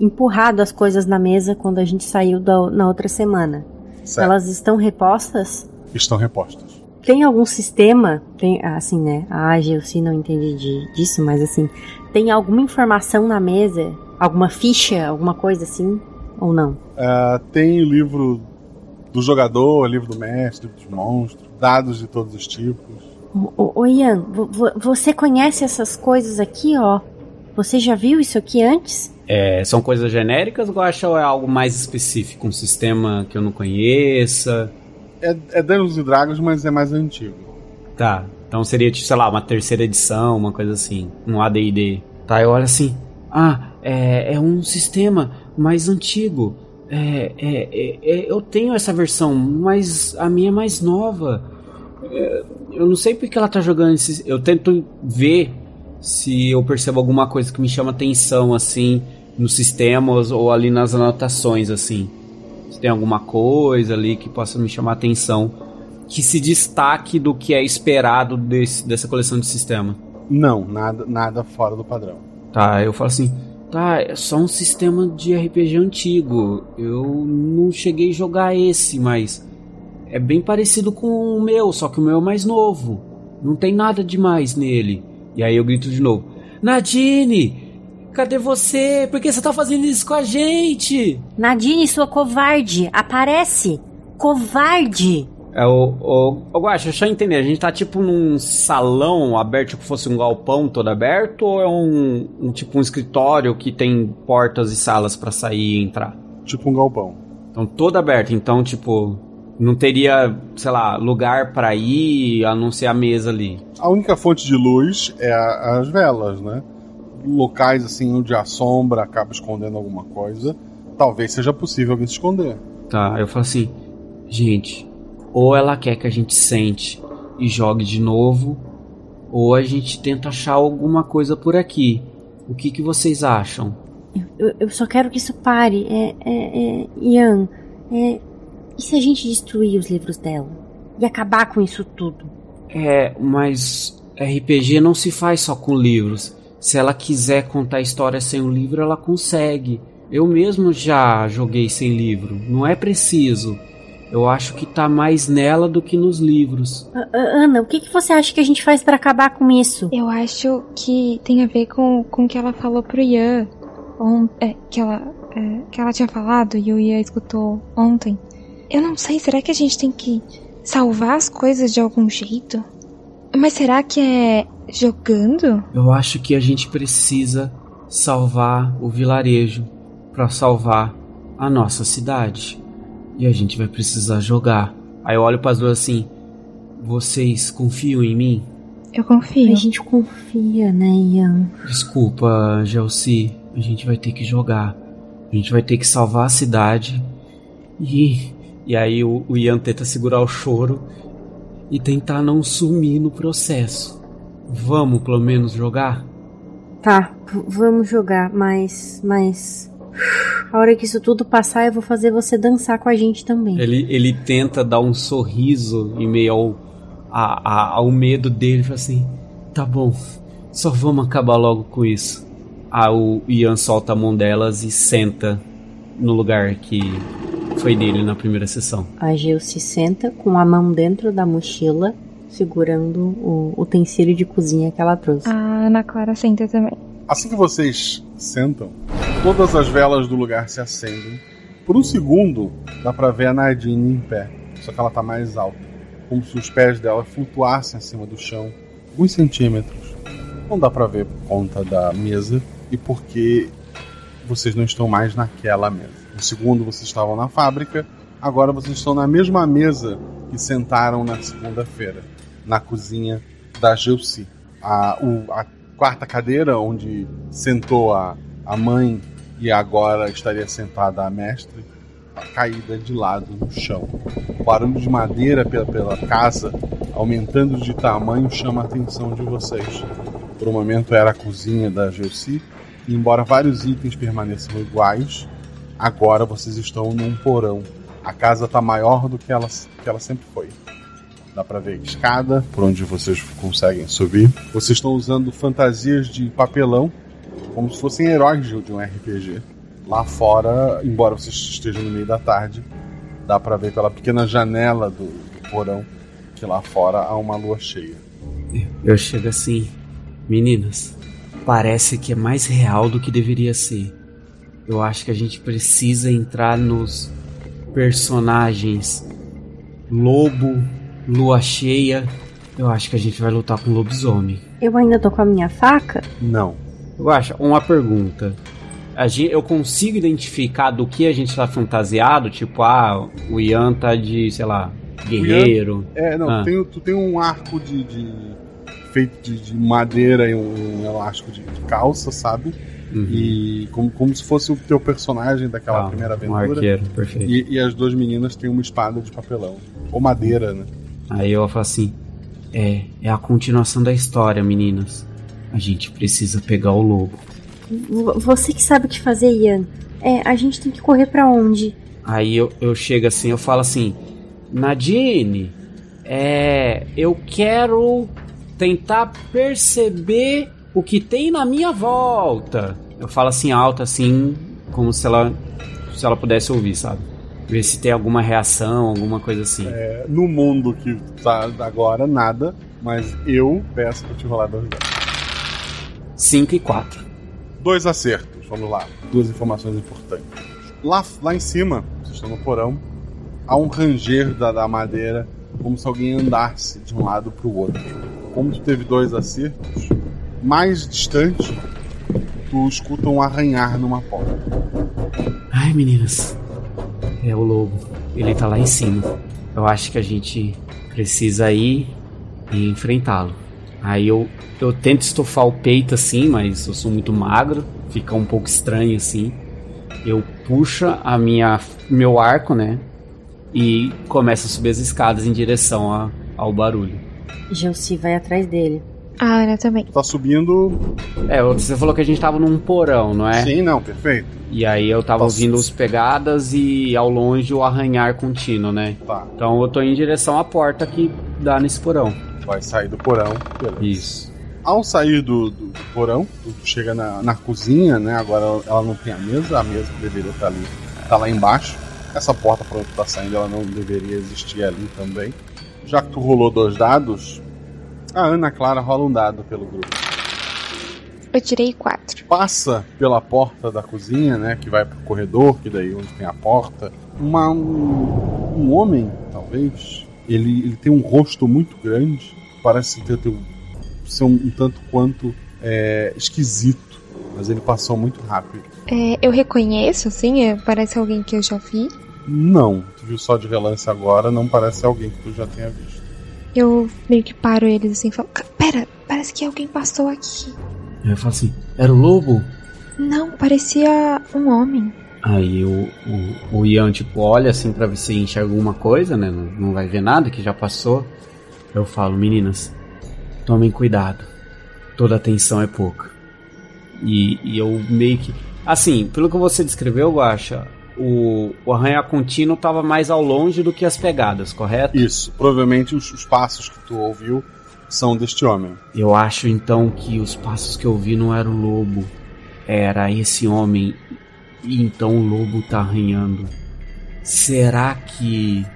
empurrado as coisas na mesa quando a gente saiu da, na outra semana. Certo. Elas estão repostas? Estão repostas. Tem algum sistema? Tem, assim, né? A Gelsi não entende de- disso, mas assim, tem alguma informação na mesa? Alguma ficha? Alguma coisa assim? Ou não? Ah, tem o livro do jogador, livro do mestre, livro dos monstros, dados de todos os tipos. Ô, ô, Ian, vo- vo- você conhece essas coisas aqui, ó? Você já viu isso aqui antes? É, são coisas genéricas, Guaxa, ou é algo mais específico? Um sistema que eu não conheça? É, é Dungeons e Dragons, mas é mais antigo. Tá, então seria, tipo, sei lá, uma terceira edição, uma coisa assim. Um AD&D. Tá, eu olho assim... Ah, é, é um sistema mais antigo. É, é, é, é, eu tenho essa versão, mas a minha é mais nova. É, eu não sei porque ela tá jogando esse... Eu tento ver se eu percebo alguma coisa que me chama atenção, assim, nos sistemas ou ali nas anotações, assim. Se tem alguma coisa ali que possa me chamar atenção, que se destaque do que é esperado desse, dessa coleção de sistema. Não, nada, nada fora do padrão. Tá, eu falo assim, tá, é só um sistema de RPG antigo. Eu não cheguei a jogar esse, mas é bem parecido com o meu, só que o meu é mais novo. Não tem nada demais nele. E aí eu grito de novo: Nadine! Cadê você? Por que você tá fazendo isso com a gente? Nadine, sua covarde, aparece! Covarde! É o. o, o Guaxa, deixa eu entender. A gente tá tipo num salão aberto, tipo fosse um galpão todo aberto, ou é um, um tipo um escritório que tem portas e salas pra sair e entrar? Tipo um galpão. Então todo aberto. Então, tipo, não teria, sei lá, lugar pra ir a não ser a mesa ali. A única fonte de luz é a- as velas, né? Locais assim onde a sombra acaba escondendo alguma coisa, talvez seja possível alguém se esconder. Tá, eu falo assim, gente, ou ela quer que a gente sente e jogue de novo, ou a gente tenta achar alguma coisa por aqui. O que, que vocês acham? Eu, eu só quero que isso pare. É, é, é, Ian, é, e se a gente destruir os livros dela? E acabar com isso tudo? É, mas RPG não se faz só com livros. Se ela quiser contar história sem o livro, ela consegue. Eu mesmo já joguei sem livro. Não é preciso. Eu acho que tá mais nela do que nos livros. A- a- Ana, o que, que você acha que a gente faz pra acabar com isso? Eu acho que tem a ver com, com o que ela falou pro Ian. On, é, que, ela, é, que ela tinha falado e o Ian escutou ontem. Eu não sei, será que a gente tem que salvar as coisas de algum jeito? Mas será que é jogando? Eu acho que a gente precisa salvar o vilarejo para salvar a nossa cidade. E a gente vai precisar jogar. Aí eu olho para as duas assim: vocês confiam em mim? Eu confio. A gente confia, né, Ian? Desculpa, Gelsi, a gente vai ter que jogar. A gente vai ter que salvar a cidade. E, e aí o, o Ian tenta segurar o choro e tentar não sumir no processo. Vamos pelo menos jogar? Tá, vamos jogar, mas. Mas. A hora que isso tudo passar, eu vou fazer você dançar com a gente também. Ele, ele tenta dar um sorriso em meio ao, a, a- ao medo dele. Fala assim: tá bom, só vamos acabar logo com isso. Aí o Ian solta a mão delas e senta no lugar que foi dele na primeira sessão. A Gil se senta com a mão dentro da mochila, segurando o utensílio de cozinha que ela trouxe. A Ana Clara senta também. Assim que vocês sentam, todas as velas do lugar se acendem. Por um segundo, dá pra ver a Nadine em pé, só que ela tá mais alta, como se os pés dela flutuassem acima do chão, alguns centímetros. Não dá pra ver por conta da mesa e porque vocês não estão mais naquela mesa. No segundo, vocês estavam na fábrica, agora vocês estão na mesma mesa que sentaram na segunda-feira, na cozinha da Gelsi. A, o- a quarta cadeira onde sentou a, a mãe e agora estaria sentada a mestre, caída de lado no chão. O barulho de madeira pela, pela casa, aumentando de tamanho, chama a atenção de vocês. Por um momento era a cozinha da Gelsi, embora vários itens permaneçam iguais, agora vocês estão num porão. A casa está maior do que ela, que ela sempre foi. Dá pra ver a escada por onde vocês conseguem subir. Vocês estão usando fantasias de papelão, como se fossem heróis de um RPG. Lá fora, embora vocês estejam no meio da tarde, dá pra ver pela pequena janela do, do porão que lá fora há uma lua cheia. Eu chego assim, meninas, parece que é mais real do que deveria ser. Eu acho que a gente precisa entrar nos personagens lobo, lua cheia. Eu acho que a gente vai lutar com lobisomem. Eu ainda tô com a minha faca? Não. Eu acho, uma pergunta. A gente, eu consigo identificar do que a gente tá fantasiado? Tipo, ah, o Ian tá de, sei lá, guerreiro. É, não, Ah. tu, tem, tu tem um arco de. de- feito de, de madeira e um, um elástico de, de calça, sabe? E como, como se fosse o teu personagem daquela Uhum. Ah, primeira um aventura. arqueiro, perfeito. E, e as duas meninas têm uma espada de papelão. Ou madeira, né? Aí eu falo assim: é, é a continuação da história, meninas. A gente precisa pegar o lobo. Você que sabe o que fazer, Ian. É, a gente tem que correr pra onde? Aí eu, eu chego assim, eu falo assim, Nadine, é, eu quero tentar perceber o que tem na minha volta. Eu falo assim alto, assim, como se ela, se ela pudesse ouvir, sabe? Ver se tem alguma reação, alguma coisa assim. É, no mundo que tá agora, nada. Mas eu peço pra te rolar dois dados. 5 e 4. Dois acertos, vamos lá. Duas informações importantes. Lá, lá em cima, vocês estão no porão, há um ranger da, da madeira, como se alguém andasse de um lado para o outro. Como tu teve dois acertos, mais distante, tu escuta um arranhar numa porta. Ai, meninas. É o lobo. Ele tá lá em cima. Eu acho que a gente precisa ir e enfrentá-lo. Aí eu, eu tento estofar o peito assim, mas eu sou muito magro, fica um pouco estranho assim. Eu puxo a minha meu arco, né? E começo a subir as escadas em direção a, ao barulho. Gelsi vai atrás dele. A Ana também. Tá subindo. É, você falou que a gente tava num porão, não é? Sim, não, perfeito. E aí eu tava ouvindo os pegadas e ao longe o arranhar contínuo, né? Tá. Então eu tô em direção à porta que dá nesse porão. Vai sair do porão, beleza. Isso. Ao sair do, do, do porão, tu chega na, na cozinha, né? Agora ela não tem a mesa, a mesa que deveria estar ali tá lá embaixo. Essa porta por onde tu tá saindo, ela não deveria existir ali também. Já que tu rolou dois dados, a Ana Clara rola um dado pelo grupo. Eu tirei quatro. Passa pela porta da cozinha, né? Que vai pro corredor, que daí onde tem a porta. Uma, um, um homem, talvez. Ele, ele tem um rosto muito grande. Parece ter, ter ser um, um tanto quanto é, esquisito. Mas ele passou muito rápido. É, eu reconheço, assim? é, parece alguém que eu já vi. Não, tu viu só de relance agora, não parece alguém que tu já tenha visto. Eu meio que paro eles assim e falo: "Ca- Pera, parece que alguém passou aqui. Eu falo assim, era o lobo? Não, parecia um homem. Aí o, o, o Ian, tipo, olha assim pra ver se enxerga alguma coisa, né? Não, não vai ver nada, que já passou. Eu falo, meninas, tomem cuidado. Toda atenção é pouca. E, e eu meio que. Assim, pelo que você descreveu, Guacha, o, o arranhar contínuo tava mais ao longe do que as pegadas, correto? Isso, provavelmente os, os passos que tu ouviu são deste homem. Eu acho então que os passos que eu vi não era o lobo, era esse homem. E então o lobo tá arranhando. Será que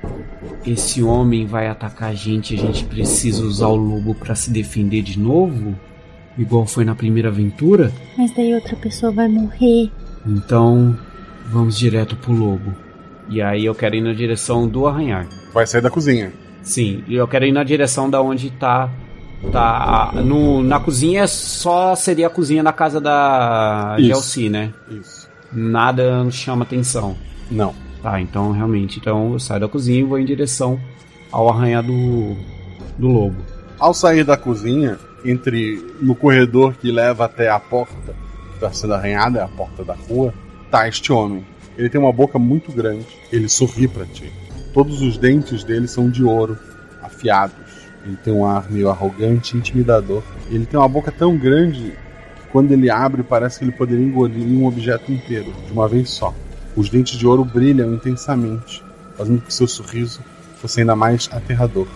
esse homem vai atacar a gente e a gente precisa usar o lobo pra se defender de novo? Igual foi na primeira aventura? Mas daí outra pessoa vai morrer. Então vamos direto pro lobo. E aí eu quero ir na direção do arranhar. Vai sair da cozinha. Sim, e eu quero ir na direção da onde tá. Tá. No, na cozinha só seria a cozinha da casa da. Gelsi, né? Isso. Nada chama atenção. Não. Tá, então realmente. Então eu saio da cozinha e vou em direção ao arranhar do. do lobo. Ao sair da cozinha, entre no corredor que leva até a porta que está sendo arranhada, é a porta da rua, tá este homem. Ele tem uma boca muito grande, ele sorri para ti. Todos os dentes dele são de ouro, afiados. Ele tem um ar meio arrogante intimidador. Ele tem uma boca tão grande que quando ele abre parece que ele poderia engolir um objeto inteiro, de uma vez só. Os dentes de ouro brilham intensamente, fazendo com que seu sorriso fosse ainda mais aterrador.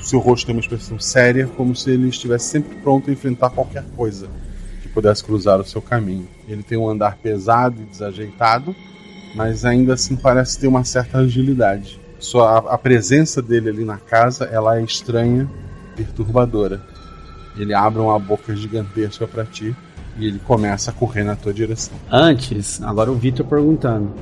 O seu rosto tem uma expressão séria, como se ele estivesse sempre pronto a enfrentar qualquer coisa pudesse cruzar o seu caminho. Ele tem um andar pesado e desajeitado, mas ainda assim parece ter uma certa agilidade. Sua, a presença dele ali na casa ela é estranha, perturbadora. Ele abre uma boca gigantesca para ti e ele começa a correr na tua direção. Antes, agora o Vitor perguntando.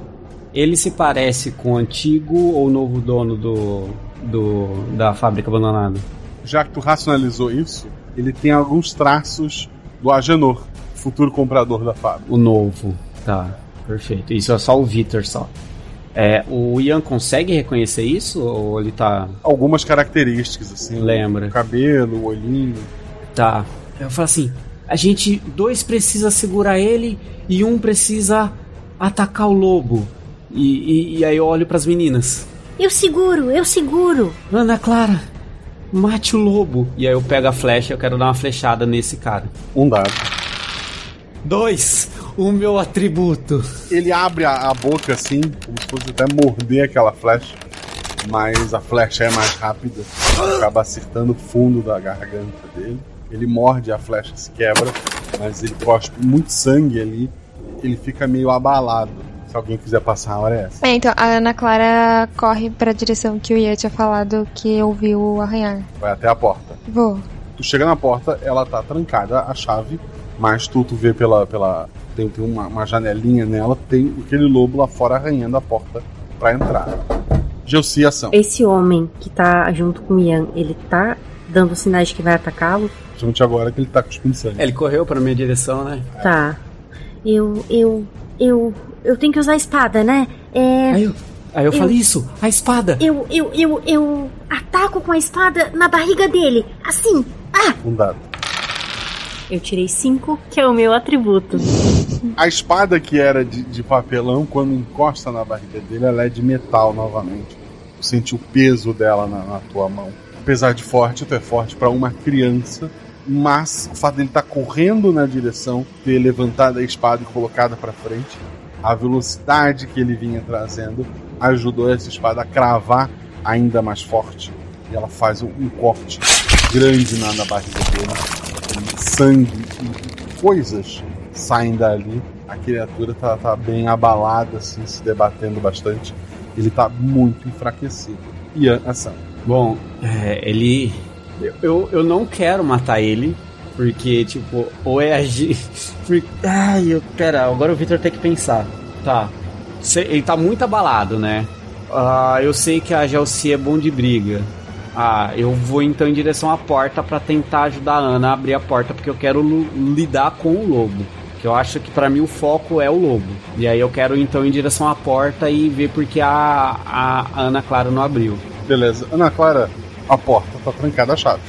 Ele se parece com o antigo ou novo dono do, do da fábrica abandonada? Já que tu racionalizou isso, ele tem alguns traços do Agenor, futuro comprador da fábrica. O novo, tá, perfeito. Isso é só o Vitor só. É, o Ian consegue reconhecer isso ou ele tá. Algumas características, assim. Lembra. O cabelo, o olhinho. Tá. Eu falo assim: a gente, dois precisa segurar ele e um precisa atacar o lobo. E, e, e aí eu olho pras meninas. Eu seguro, eu seguro. Ana Clara, mate o lobo. E aí eu pego a flecha, eu quero dar uma flechada nesse cara. Um dado. Dois, o meu atributo. Ele abre a, a boca assim, como se fosse até morder aquela flecha, mas a flecha é mais rápida, acaba acertando o fundo da garganta dele. Ele morde, a flecha se quebra, mas ele cospe muito sangue ali. Ele fica meio abalado. Se alguém quiser passar a hora é essa. É, então a Ana Clara corre pra direção que o Ian tinha falado que ouviu o arranhar. Vai até a porta. Vou. Tu chega na porta, ela tá trancada, a chave, Mas tu, tu vê pela. pela tem tem uma, uma janelinha nela, tem aquele lobo lá fora arranhando a porta pra entrar. Gelsi, ação. Esse homem que tá junto com o Ian, ele tá dando sinais de que vai atacá-lo? Principalmente agora que ele tá cuspindo sangue. Ele correu pra minha direção, né? Tá. Eu, eu, eu, eu tenho que usar a espada, né? É. Aí eu, aí eu, Eu- falei isso, a espada. Eu, eu, eu, eu ataco com a espada na barriga dele. Assim. Ah! Um dado. Eu tirei cinco, que é o meu atributo. A espada que era de, de papelão, quando encosta na barriga dele, ela é de metal novamente. Tu sente o peso dela na, na tua mão. Apesar de forte, tu é forte pra uma criança, mas o fato dele estar correndo na direção, ter levantado a espada e colocada pra frente, a velocidade que ele vinha trazendo ajudou essa espada a cravar ainda mais forte. E ela faz um, corte grande na, na barriga dele. Sangue e coisas saem dali. A criatura tá, tá bem abalada, assim, se debatendo bastante. Ele tá muito enfraquecido. E ação. Bom, é, ele. Eu, eu não quero matar ele, porque, tipo, ou é agir. Porque... Ai, eu, pera, agora o Victor tem que pensar. Tá. Ele tá muito abalado, né? Ah, eu sei que a Gelsi é bom de briga. Ah, eu vou então em direção à porta pra tentar ajudar a Ana a abrir a porta, porque eu quero lidar com o lobo. Que eu acho que pra mim o foco é o lobo. E aí eu quero então em direção à porta e ver porque a, a Ana Clara não abriu. Beleza. Ana Clara, a porta tá trancada a chave.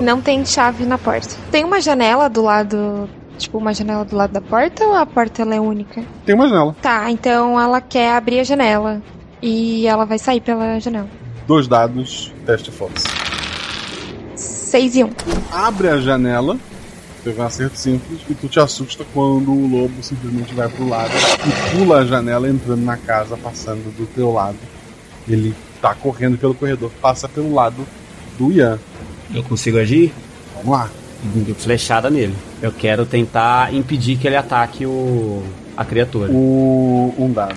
Não tem chave na porta. Tem uma janela do lado. Tipo, uma janela do lado da porta ou a porta ela é única? Tem uma janela. Tá, então ela quer abrir a janela. E ela vai sair pela janela. Dois dados, teste força. 6 e 1. Um. Abre a janela, teve um acerto simples, e tu te assusta quando o lobo simplesmente vai pro lado e pula a janela entrando na casa, passando do teu lado. Ele tá correndo pelo corredor, passa pelo lado do Ian. Eu consigo agir? Vamos lá. Flechada nele. Eu quero tentar impedir que ele ataque o a criatura. O um dado.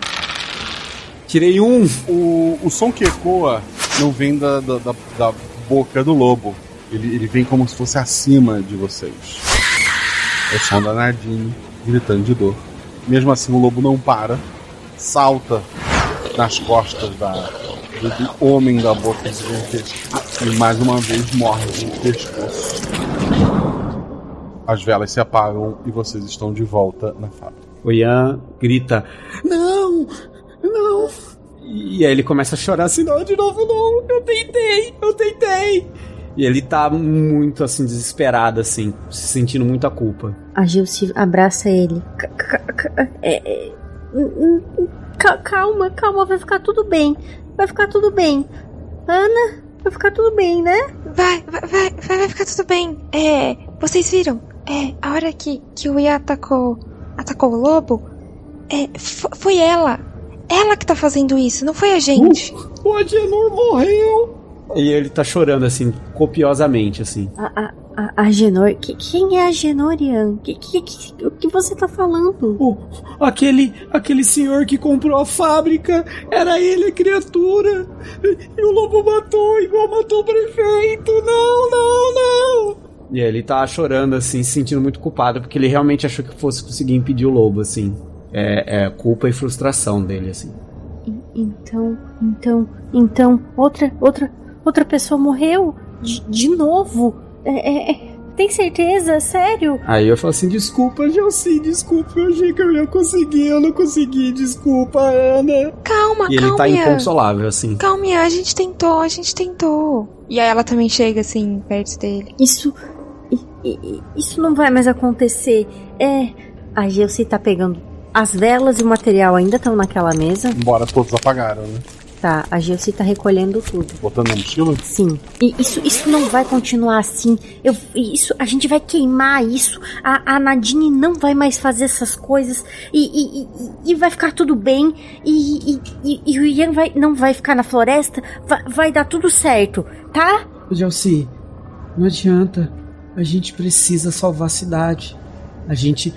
Tirei um. O, o som que ecoa não vem da, da, da- da boca do lobo. Ele, ele vem como se fosse acima de vocês. É o som da Nadine gritando de dor. Mesmo assim, o lobo não para, salta nas costas da, do, do homem da boca gigantesca e mais uma vez morde o pescoço. As velas se apagam e vocês estão de volta na fábrica. O Ian grita: Não! Não! E aí ele começa a chorar assim: Não, de novo não! Eu tentei! Eu tentei! E ele tá muito assim, desesperado, assim, se sentindo muita culpa. A Gilce abraça ele. C- c- c- é, é, Calma, calma, vai ficar tudo bem. Vai ficar tudo bem. Ana, vai ficar tudo bem, né? Vai, vai, vai, vai, ficar tudo bem. É, vocês viram? É, a hora que, que o Ian atacou, atacou o lobo, é, fo- foi ela. Ela que tá fazendo isso, não foi a gente. O Agenor morreu! E ele tá chorando, assim, copiosamente, assim. A, a, a, que- quem é a? Que, que, que- o que você tá falando? Aquele, aquele senhor que comprou a fábrica, era ele a criatura. E o lobo matou, igual matou o prefeito. Não, não, não. E ele tá chorando, assim, se sentindo muito culpado, porque ele realmente achou que fosse conseguir impedir o lobo, assim. É, é culpa e frustração dele, assim. Então, então, então, outra, outra, outra pessoa morreu? De, de novo? É, é, é, tem certeza? Sério? Aí eu falo assim, desculpa, Gelsi, desculpa, eu achei que eu ia conseguir, eu não consegui, desculpa, Ana. Calma, E ele calma, tá inconsolável, assim. Calma, a gente tentou, a gente tentou. E aí ela também chega assim, perto dele. Isso. Isso não vai mais acontecer. É. A Gelsi tá pegando as velas e o material ainda estão naquela mesa. Embora todos apagaram, né? Tá, a Gelsi tá recolhendo tudo. Botando na mochila? Sim. E isso, isso não vai continuar assim. Eu, isso, a gente vai queimar isso. A, a Nadine não vai mais fazer essas coisas. E, e, e- e vai ficar tudo bem. E, e, e- e o Ian vai, não vai ficar na floresta. Vai, vai dar tudo certo, tá? Gelsi, não adianta. A gente precisa salvar a cidade. A gente.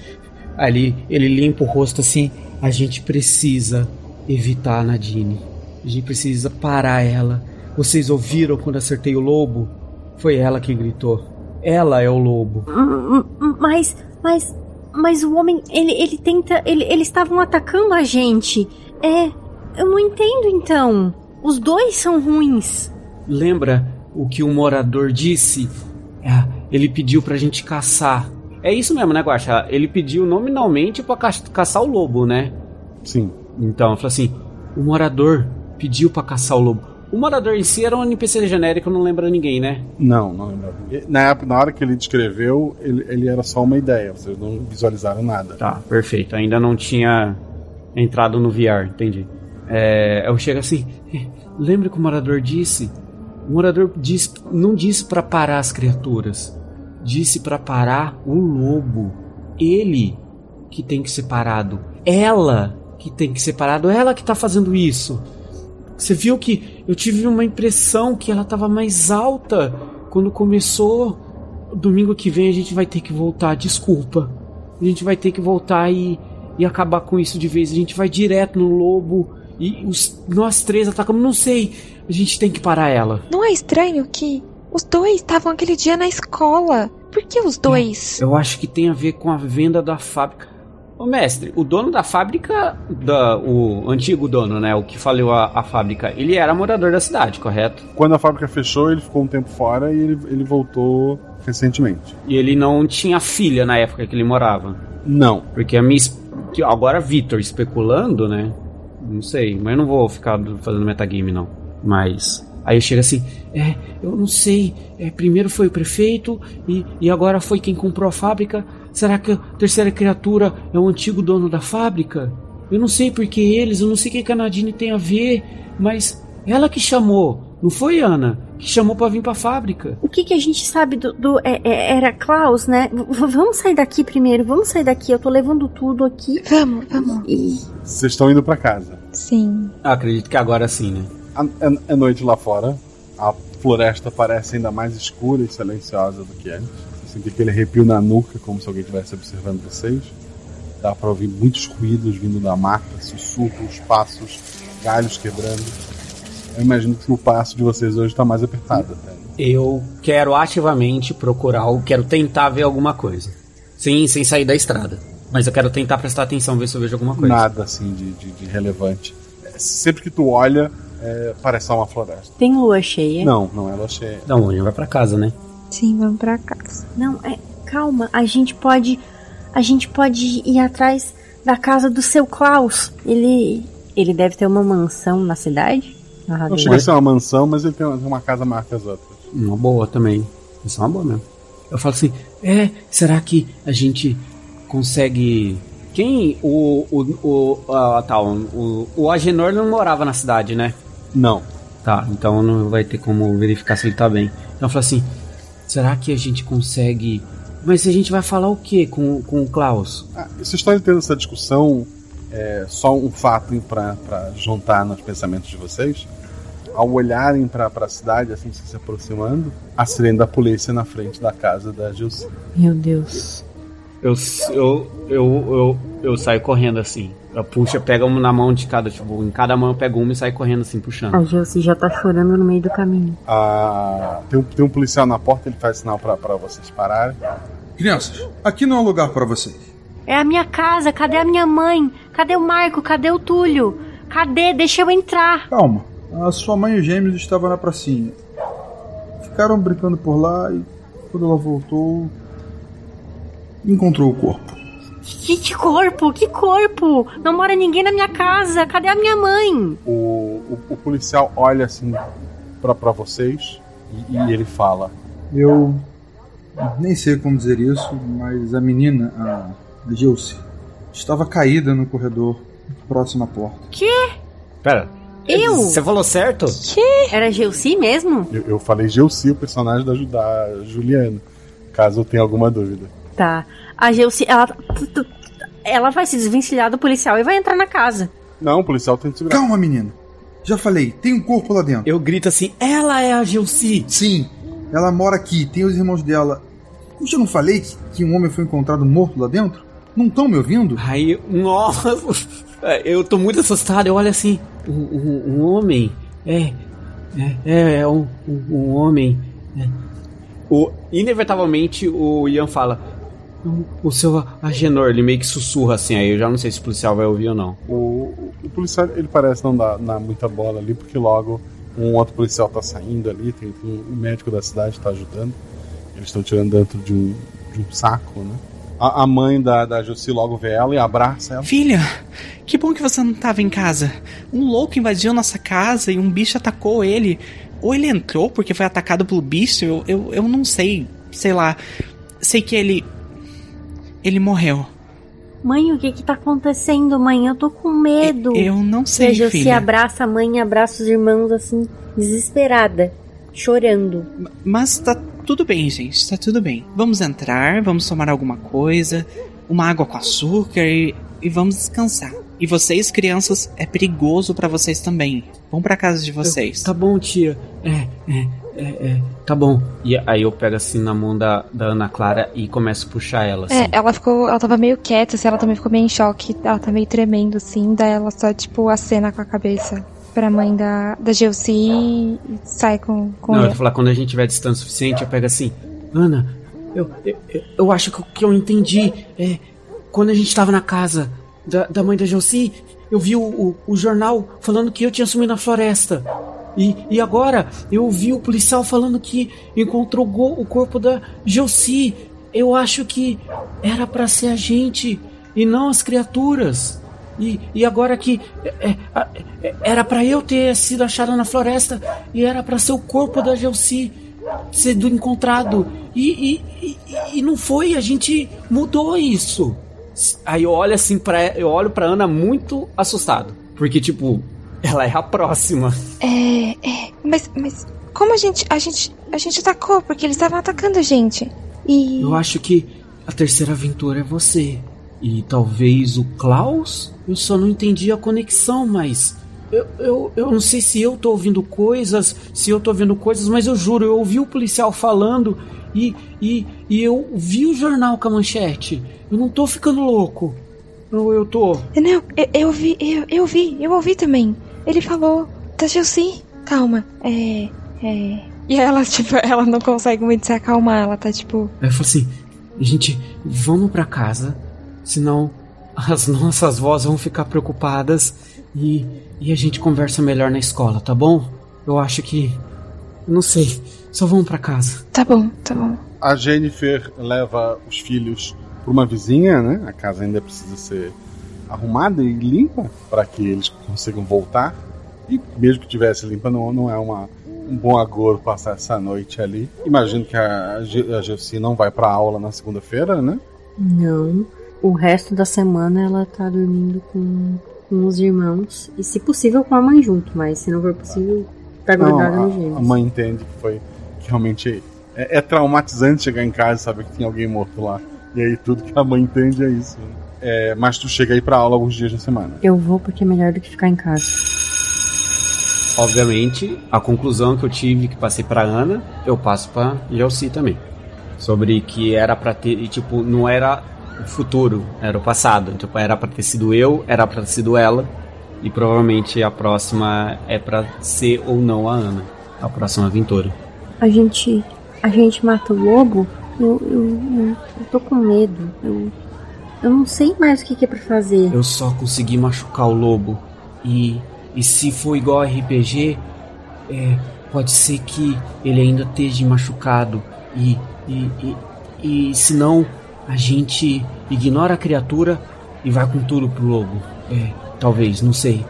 Ali, ele limpa o rosto assim. A gente precisa evitar a Nadine. A gente precisa parar ela. Vocês ouviram quando acertei o lobo? Foi ela que gritou. Ela é o lobo. Mas, mas, mas o homem, ele, ele tenta. Ele, eles estavam atacando a gente. É. Eu não entendo então. Os dois são ruins. Lembra o que o morador disse? É, ele pediu pra gente caçar. É isso mesmo, né, Guaxa? Ele pediu nominalmente pra ca caçar o lobo, né? Sim. Então, falou assim: o morador pediu pra caçar o lobo. O morador em si era um NPC genérico, não lembra ninguém, né? Não, não lembro. Na, época, na hora que ele descreveu, ele, ele era só uma ideia, vocês não visualizaram nada. Tá, perfeito. Ainda não tinha entrado no VR, entendi. É, eu chego assim, lembra que o morador disse? O morador disse, não disse para parar as criaturas, disse para parar o lobo. Ele que tem que ser parado. Ela que tem que ser parado. Ela que tá fazendo isso. Você viu que eu tive uma impressão que ela tava mais alta quando começou. Domingo que vem a gente vai ter que voltar, desculpa. A gente vai ter que voltar e, e acabar com isso de vez. A gente vai direto no lobo e os, nós três atacamos. Não sei, a gente tem que parar ela. Não é estranho que os dois estavam aquele dia na escola? Por que os dois? Eu acho que tem a ver com a venda da fábrica. Ô mestre, o dono da fábrica, da, o antigo dono, né, o que faliu a, a, fábrica, ele era morador da cidade, correto? Quando a fábrica fechou, ele ficou um tempo fora e ele, ele voltou recentemente. E ele não tinha filha na época que ele morava? Não. Porque a minha. Agora, Vitor especulando, né? Não sei, mas eu não vou ficar fazendo metagame, não. Mas. Aí eu chego assim, é, eu não sei, é, primeiro foi o prefeito e, e agora foi quem comprou a fábrica. Será que a terceira criatura é o antigo dono da fábrica? Eu não sei porque eles, eu não sei o que a Nadine tem a ver, mas ela que chamou, não foi Ana, que chamou para vir para a fábrica. O que, que a gente sabe do, do é, é, era Klaus, né? V vamos sair daqui primeiro, vamos sair daqui. Eu tô levando tudo aqui. Vamos, vamos. Vocês estão indo para casa? Sim. acredito que agora sim, né? É, é noite lá fora. A floresta parece ainda mais escura e silenciosa do que antes. Sente aquele arrepio na nuca, como se alguém estivesse observando vocês. Dá para ouvir muitos ruídos vindo da mata, sussurros, passos, galhos quebrando. Eu imagino que o passo de vocês hoje está mais apertado. Até. Eu quero ativamente procurar, eu quero tentar ver alguma coisa. Sim, sem sair da estrada. Mas eu quero tentar prestar atenção, ver se eu vejo alguma coisa. Nada assim de, de, de relevante. Sempre que tu olha, é, parece só uma floresta. Tem lua cheia? Não, não é lua cheia. Não, a gente vai pra casa, né? Sim, vamos pra casa. Não, é. Calma, a gente pode. A gente pode ir atrás da casa do seu Klaus. Ele. Ele deve ter uma mansão na cidade? Não chega a ser uma mansão, mas ele tem uma, uma casa maior que as outras. Uma boa também. Isso é uma boa mesmo. Eu falo assim, é, será que a gente consegue. Quem. O. O. O. Ah, tá, o, o Agenor não morava na cidade, né? Não. Tá, então não vai ter como verificar se ele tá bem. Então eu falo assim, será que a gente consegue. Mas a gente vai falar o que com, com o Klaus? Ah, vocês estão tendo essa discussão é só um fato para juntar nos pensamentos de vocês. Ao olharem para a cidade, assim, se aproximando, a sirene da polícia na frente da casa da Gilce. Meu Deus. Eu, eu, eu, eu, eu saio correndo assim. Eu puxa, pega uma na mão de cada, tipo, em cada mão eu pego uma e saio correndo assim, puxando. A Gilce já tá chorando no meio do caminho. Ah, tem, um, tem um policial na porta, ele faz sinal para vocês pararem. Crianças, aqui não é um lugar para vocês. É a minha casa, cadê a minha mãe? Cadê o Marco? Cadê o Túlio? Cadê? Deixa eu entrar. Calma, a sua mãe e os gêmeos estavam na pracinha. Ficaram brincando por lá e quando ela voltou, encontrou o corpo. Que, que, corpo? Que corpo? Não mora ninguém na minha casa. Cadê a minha mãe? O, o, o policial olha assim para vocês e, e, ele fala: Eu nem sei como dizer isso, mas a menina, a Gilce, estava caída no corredor próximo à porta. Que? Pera. Eu? Você falou certo? Que? Era Gilce mesmo? Eu, eu falei Gilce, o personagem da, da Juliana. Caso eu tenha alguma dúvida. Tá. A Gilce, ela. Ela vai se desvencilhar do policial e vai entrar na casa. Não, o policial tem que segurar. Calma, menina. Já falei, tem um corpo lá dentro. Eu grito assim: ela é a Gilce. Sim, ela mora aqui, tem os irmãos dela. Eu já não falei que, que um homem foi encontrado morto lá dentro? Não estão me ouvindo? Aí, nossa, eu tô muito assustado. Eu olho assim: um, um, um homem. É. É, é um, um, um homem. É. O, inevitavelmente o Ian fala: O seu Agenor, ele meio que sussurra assim, aí eu já não sei se o policial vai ouvir ou não. O, o policial, ele parece não dar, dar muita bola ali, porque logo um outro policial tá saindo ali, tem, tem o médico da cidade tá ajudando. Eles estão tirando dentro de um, de um saco, né? A, a mãe da, da Jussi logo vê ela e abraça ela. Filha, que bom que você não estava em casa. Um louco invadiu nossa casa e um bicho atacou ele. Ou ele entrou porque foi atacado pelo bicho, eu, eu, eu não sei. Sei lá. Sei que ele. Ele morreu. Mãe, o que que tá acontecendo, mãe? Eu tô com medo. Eu não sei, Veja, se filha. abraça a mãe, abraça os irmãos assim, desesperada, chorando. Mas tá tudo bem, gente. Tá tudo bem. Vamos entrar, vamos tomar alguma coisa, uma água com açúcar e, e vamos descansar. E vocês, crianças, é perigoso pra vocês também. Vão pra casa de vocês. Tá bom, tia. É, é, é, é. Tá bom. E aí eu pego assim na mão da, da Ana Clara e começo a puxar ela. Assim. É, ela ficou. Ela tava meio quieta, assim, ela também ficou meio em choque. Ela tá meio tremendo, assim, daí ela só, tipo, acena com a cabeça pra mãe da, da Gelsi e sai com, com Não, eu ele. vou falar quando a gente tiver distância suficiente, eu pego assim. Ana, eu, eu, eu- eu acho que, eu- que eu entendi. É, quando a gente tava na casa da, da mãe da Josi, eu vi o, o, o jornal falando que eu tinha sumido na floresta. E, e agora eu vi o policial falando que encontrou o corpo da Josi. Eu acho que era pra ser a gente e não as criaturas. E, e agora que é, é, é, era pra eu ter sido achado na floresta e era pra ser o corpo da Gelsi sendo encontrado. E, e, e, e não foi, a gente mudou isso. Aí eu olho assim para eu olho pra Ana muito assustado, porque tipo, ela é a próxima. É, é. Mas, mas como a gente. A gente. A gente atacou, porque eles estavam atacando a gente. E. Eu acho que a terceira aventura é você. E talvez o Klaus? Eu só não entendi a conexão, mas. Eu, eu, eu não sei se eu tô ouvindo coisas, se eu tô ouvindo coisas, mas eu juro, eu ouvi o policial falando e, e, e eu vi o jornal com a manchete. Eu não tô ficando louco. Ou eu tô. Não, eu, eu vi, eu, eu vi, eu ouvi também. Ele falou da Gelsi. Calma, é. É. E ela, tipo, ela não consegue muito se acalmar, ela tá tipo. Eu falei assim: gente, vamos pra casa, senão as nossas vozes vão ficar preocupadas e, e a gente conversa melhor na escola, tá bom? Eu acho que. Não sei, só vamos pra casa. Tá bom, tá bom. A Jennifer leva os filhos pra uma vizinha, né? A casa ainda precisa ser arrumada e limpa para que eles consigam voltar. E mesmo que tivesse limpa, não, não é uma, um bom agouro passar essa noite ali. Imagino que a, a Gelsi não vai pra aula na segunda-feira, né? Não. O resto da semana ela tá dormindo com, com os irmãos. E se possível com a mãe junto, mas se não for possível, tá Não, grudada no gêmeos. a mãe entende que foi que realmente é, é traumatizante chegar em casa e saber que tem alguém morto lá. E aí tudo que a mãe entende é isso. né? É, mas tu chega aí pra aula alguns dias na semana. Eu vou porque é melhor do que ficar em casa. Obviamente, a conclusão que eu tive que passei pra Ana, eu passo pra Gelsi também. Sobre que era pra ter, e, tipo, não era o futuro, era o passado. Tipo, era pra ter sido eu, era pra ter sido ela. E provavelmente a próxima é pra ser ou não a Ana. A próxima aventura. A gente. A gente mata o lobo? Eu. Eu, eu, eu tô com medo. Eu. Eu não sei mais o que, que é pra fazer. Eu só consegui machucar o lobo. E, e se for igual a RPG, é, pode ser que ele ainda esteja machucado. E, e, e, e se não, a gente ignora a criatura e vai com tudo pro lobo. É, talvez, não sei.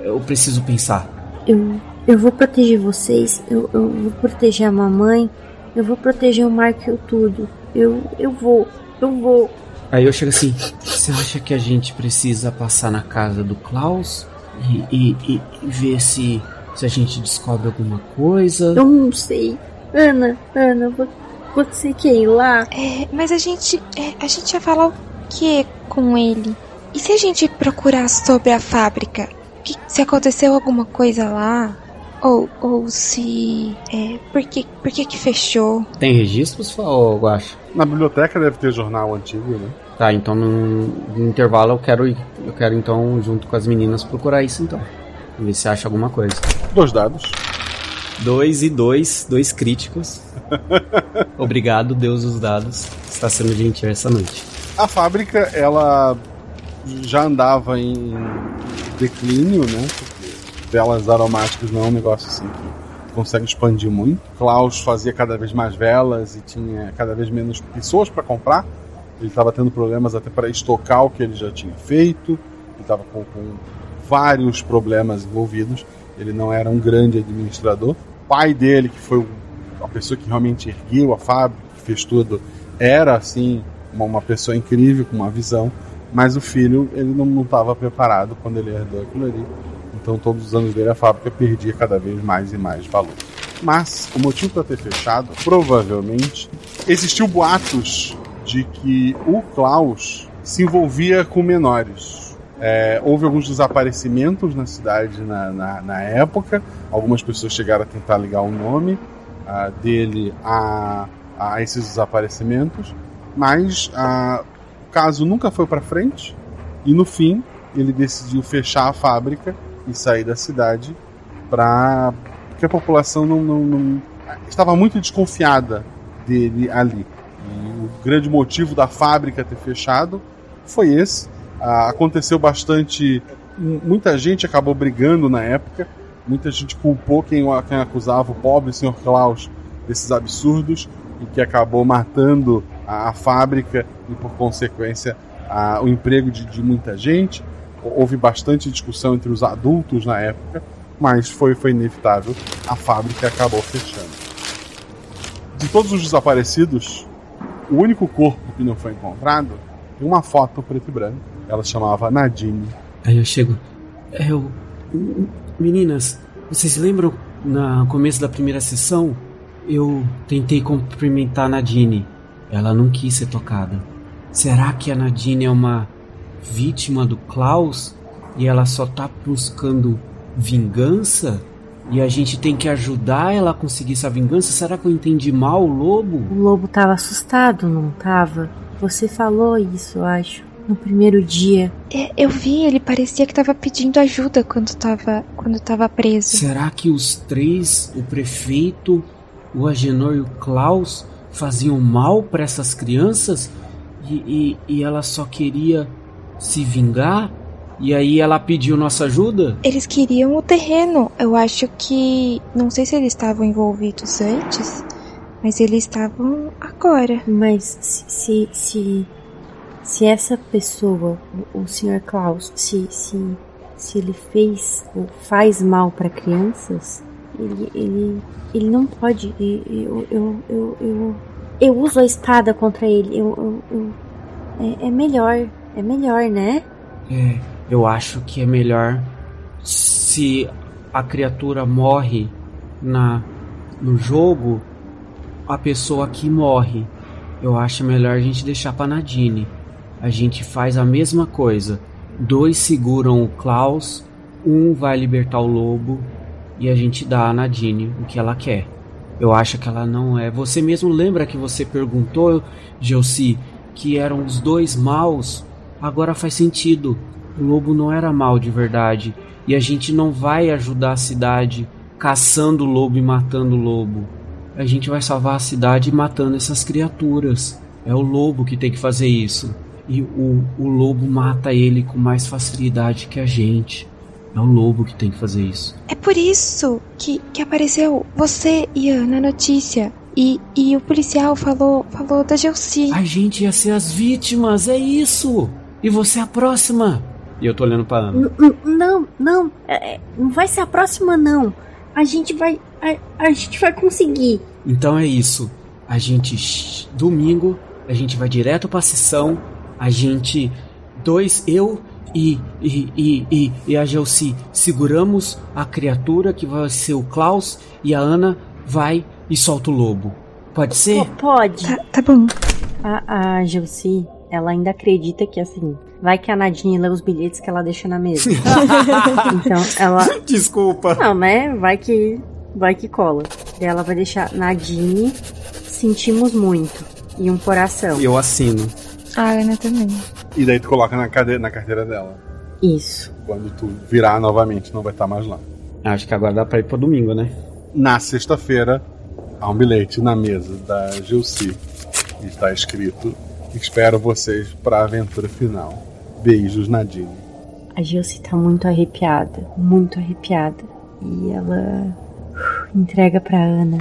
Eu preciso pensar. Eu. Eu vou proteger vocês. Eu, eu vou proteger a mamãe. Eu vou proteger o Mark e o tudo. Eu. Eu vou. Eu vou. Aí eu chego assim: Você acha que a gente precisa passar na casa do Klaus e, e, e- ver se, se a gente descobre alguma coisa? Eu não sei. Ana, Ana, vo- você quer ir lá? É, mas a gente. é, a gente ia falar o que com ele? E se a gente procurar sobre a fábrica? Que- se aconteceu alguma coisa lá? Ou, ou se. É, por que, por que que fechou? Tem registros, ou Guacha? Na biblioteca deve ter jornal antigo, né? Tá, então no, no intervalo eu quero ir. Eu quero então, junto com as meninas, procurar isso então. Ver se acha alguma coisa. Dois dados. Dois e dois, dois críticos. Obrigado, Deus dos dados. Está sendo gentil essa noite. A fábrica, ela já andava em declínio, né? Porque velas aromáticas não é um negócio assim que consegue expandir muito. Klaus fazia cada vez mais velas e tinha cada vez menos pessoas para comprar. Ele estava tendo problemas até para estocar o que ele já tinha feito. Ele estava com, com vários problemas envolvidos. Ele não era um grande administrador. O pai dele, que foi a pessoa que realmente ergueu a fábrica, fez tudo, era assim uma, uma pessoa incrível com uma visão. Mas o filho, ele não estava preparado quando ele herdou aquilo ali. Então, todos os anos dele, a fábrica perdia cada vez mais e mais valor. Mas o motivo para ter fechado, provavelmente, existiu boatos de que o Klaus se envolvia com menores. É, houve alguns desaparecimentos na cidade na, na, na, época. Algumas pessoas chegaram a tentar ligar o nome uh, dele a, a, esses desaparecimentos, mas uh, o caso nunca foi para frente. E no fim, ele decidiu fechar a fábrica e sair da cidade para porque a população não, não, não, estava muito desconfiada dele ali. E o grande motivo da fábrica ter fechado foi esse. Ah, aconteceu bastante. Muita gente acabou brigando na época. Muita gente culpou quem, quem acusava o pobre Sr. Klaus desses absurdos e que acabou matando a, a fábrica e, por consequência, a, o emprego de, de muita gente. Houve bastante discussão entre os adultos na época, mas foi, foi inevitável. A fábrica acabou fechando. De todos os desaparecidos, o único corpo que não foi encontrado é uma foto preto e branco. Ela chamava Nadine. Aí eu chego. Eu. Meninas, vocês lembram no começo da primeira sessão? Eu tentei cumprimentar a Nadine. Ela não quis ser tocada. Será que a Nadine é uma vítima do Klaus e ela só tá buscando vingança? E a gente tem que ajudar ela a conseguir essa vingança? Será que eu entendi mal o lobo? O lobo tava assustado, não tava? Você falou isso, eu acho, no primeiro dia. É, eu vi, ele parecia que tava pedindo ajuda quando tava, quando tava preso. Será que os três, o prefeito, o Agenor e o Klaus, faziam mal para essas crianças? E, e, e ela só queria se vingar? E aí ela pediu nossa ajuda? Eles queriam o terreno. Eu acho que. Não sei se eles estavam envolvidos antes, mas eles estavam agora. Mas se. se, se, se essa pessoa, o, o Sr. Klaus, se, se, se ele fez ou faz mal para crianças, ele, ele, ele não pode. Eu, eu, eu, eu, eu, uso a espada contra ele. Eu, eu, eu é, é melhor. É melhor, né? É. Eu acho que é melhor se a criatura morre na no jogo, a pessoa aqui morre. Eu acho melhor a gente deixar pra Nadine. A gente faz a mesma coisa. Dois seguram o Klaus, um vai libertar o lobo e a gente dá a Nadine o que ela quer. Eu acho que ela não é. Você mesmo lembra que você perguntou, Gelsi, que eram os dois maus? Agora faz sentido o lobo não era mal de verdade. E a gente não vai ajudar a cidade caçando o lobo e matando o lobo. A gente vai salvar a cidade matando essas criaturas. É o lobo que tem que fazer isso. E o, o lobo mata ele com mais facilidade que a gente. É o lobo que tem que fazer isso. É por isso que, que apareceu você, Ian, na notícia. E, e o policial falou, falou da Gelsi. A gente ia ser as vítimas, é isso! E você é a próxima! E eu tô olhando pra Ana. Não, não. É, é, não vai ser a próxima, não. A gente vai. A, a gente vai conseguir. Então é isso. A gente. Domingo, a gente vai direto pra sessão. A gente. Dois, eu e, e, e, e, e a Gelsi seguramos a criatura que vai ser o Klaus. E a Ana vai e solta o lobo. Pode ser? P pode. Tá, tá bom. A, a Gelsi, ela ainda acredita que assim, Vai que a Nadine lê os bilhetes que ela deixa na mesa. então ela. Desculpa. Não, né? Vai que. Vai que cola. E ela vai deixar Nadine. Sentimos muito. E um coração. E eu assino. A Ana também. E daí tu coloca na, cadeira, na carteira dela. Isso. Quando tu virar novamente, não vai estar mais lá. Acho que agora dá pra ir pro domingo, né? Na sexta-feira, há um bilhete na mesa da Gilci. E está escrito: Espero vocês para a aventura final. Beijos, Nadine. A Gilce tá muito arrepiada, muito arrepiada. E ela uh, entrega pra Ana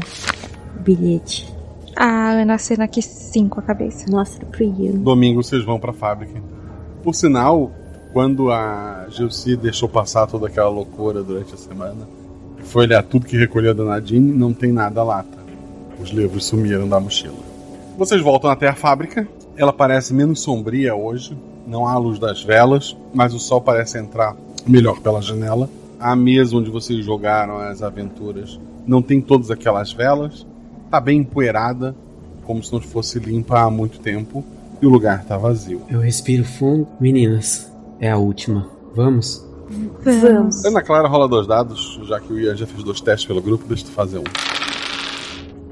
o bilhete. A Ana acena aqui sim com a cabeça. Mostra pro Ian. Domingo vocês vão para a fábrica. Por sinal, quando a Gilci deixou passar toda aquela loucura durante a semana, foi olhar tudo que recolheu da Nadine, não tem nada lá, tá? Os livros sumiram da mochila. Vocês voltam até a fábrica. Ela parece menos sombria hoje. Não há a luz das velas, mas o sol parece entrar melhor pela janela. A mesa onde vocês jogaram as aventuras não tem todas aquelas velas. Tá bem empoeirada, como se não fosse limpa há muito tempo. E o lugar tá vazio. Eu respiro fundo. Meninas, é a última. Vamos? Vamos. Ana Clara rola dois dados, já que o Ian já fez dois testes pelo grupo, deixa eu fazer um.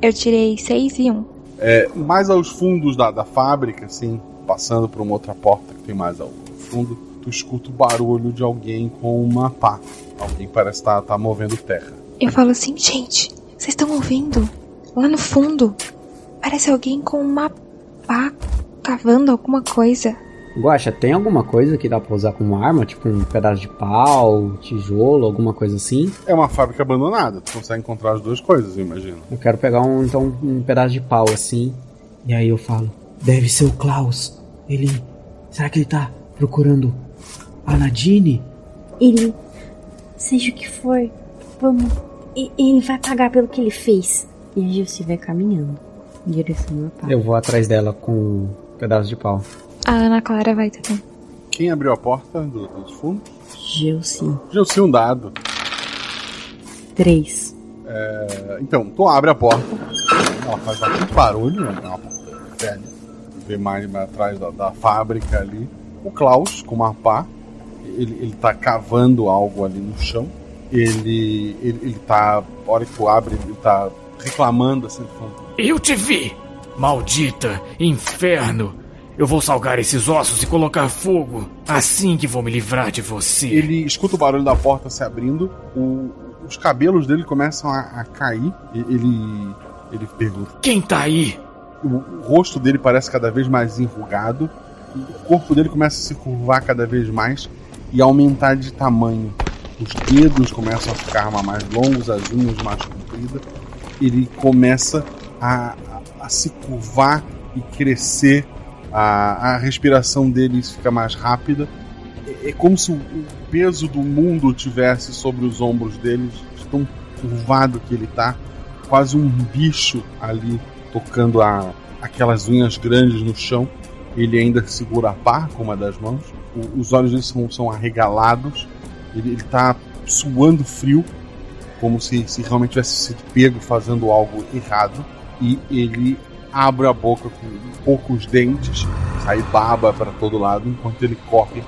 Eu tirei 6 e 1. Um. É, mais aos fundos da, da fábrica, assim, passando por uma outra porta que tem mais ao fundo, tu escuta o barulho de alguém com uma pá. Alguém parece estar tá, tá movendo terra. Eu falo assim, gente, vocês estão ouvindo? Lá no fundo, parece alguém com uma pá cavando alguma coisa. Guaxa, tem alguma coisa que dá pra usar como arma? Tipo um pedaço de pau, tijolo, alguma coisa assim? É uma fábrica abandonada, tu consegue encontrar as duas coisas, eu imagino. Eu quero pegar um, então, um pedaço de pau assim. E aí eu falo: Deve ser o Klaus. Ele. Será que ele tá procurando a Nadine? Ele. Seja o que for, vamos. e- Ele vai pagar pelo que ele fez. E a Gilce vai caminhando em direção ao pai. Eu vou atrás dela com um pedaço de pau. A Ana Clara vai também. Quem abriu a porta do- dos fundos? Gilce. Gilci, um dado. Três. É, então, tu abre a porta, ela faz bastante barulho, né? é uma porta velha. Vê mais mais atrás da, da fábrica ali. O Klaus, com uma pá, ele, ele tá cavando algo ali no chão. Ele, ele, ele tá, a hora que tu abre, ele tá reclamando assim, falando, Eu te vi! Maldita! Inferno! Eu vou salgar esses ossos e colocar fogo. Assim que vou me livrar de você. Ele escuta o barulho da porta se abrindo, o- os cabelos dele começam a, a cair. Ele, ele pergunta: Quem tá aí? O, o rosto dele parece cada vez mais enrugado, o corpo dele começa a se curvar cada vez mais e aumentar de tamanho. Os dedos começam a ficar mais longos, as unhas mais compridas. Ele começa a, a- a se curvar e crescer. A, a respiração dele fica mais rápida. É, é como se o, o peso do mundo tivesse sobre os ombros dele, de tão curvado que ele tá. Quase um bicho ali tocando a, aquelas unhas grandes no chão. Ele ainda segura a pá com uma das mãos. O- os olhos dele são, são arregalados. Ele, ele tá suando frio, como se, se realmente tivesse sido pego fazendo algo errado. E ele abre a boca com poucos dentes, sai baba para todo lado, enquanto ele corre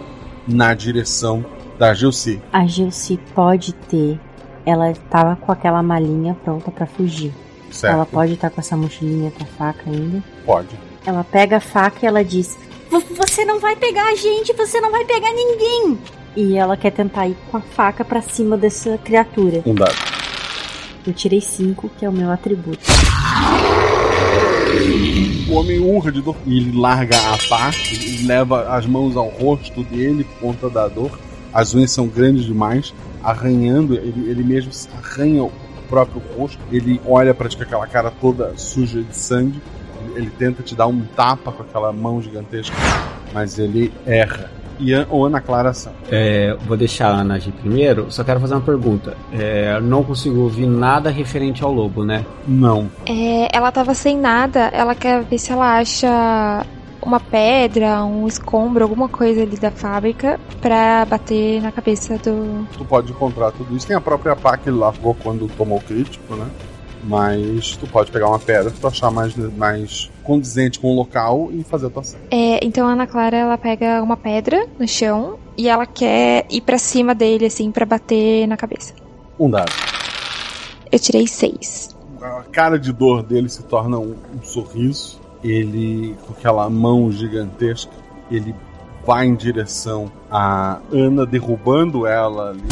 na direção da Gilci. A Gilce pode ter. Ela tava com aquela malinha pronta pra fugir. Certo. Ela pode estar com essa mochilinha com a faca ainda. Pode. Ela pega a faca e ela diz: "Vo- Você não vai pegar a gente, você não vai pegar ninguém. E ela quer tentar ir com a faca pra cima dessa criatura. Um dado. Eu tirei cinco, que é o meu atributo. O homem urra de dor e ele larga a pá, ele leva as mãos ao rosto dele por conta da dor. As unhas são grandes demais, arranhando, ele, ele mesmo se arranha o próprio rosto. Ele olha para ti com aquela cara toda suja de sangue. Ele, ele tenta te dar um tapa com aquela mão gigantesca, mas ele erra. E An- ou Ana Clara San. É, vou deixar a Ana agir primeiro, só quero fazer uma pergunta. É, não consigo ouvir nada referente ao lobo, né? Não. É, ela tava sem nada, ela quer ver se ela acha uma pedra, um escombro, alguma coisa ali da fábrica pra bater na cabeça do. Tu pode encontrar tudo isso. Tem a própria pá que ele largou quando tomou o crítico, né? Mas tu pode pegar uma pedra pra tu achar mais, mais condizente com o local e fazer a tua ação. É, então a Ana Clara ela pega uma pedra no chão e ela quer ir pra cima dele assim pra bater na cabeça. Um dado. Eu tirei seis. A cara de dor dele se torna um, um sorriso. Ele, com aquela mão gigantesca, ele vai em direção a Ana, derrubando ela ali.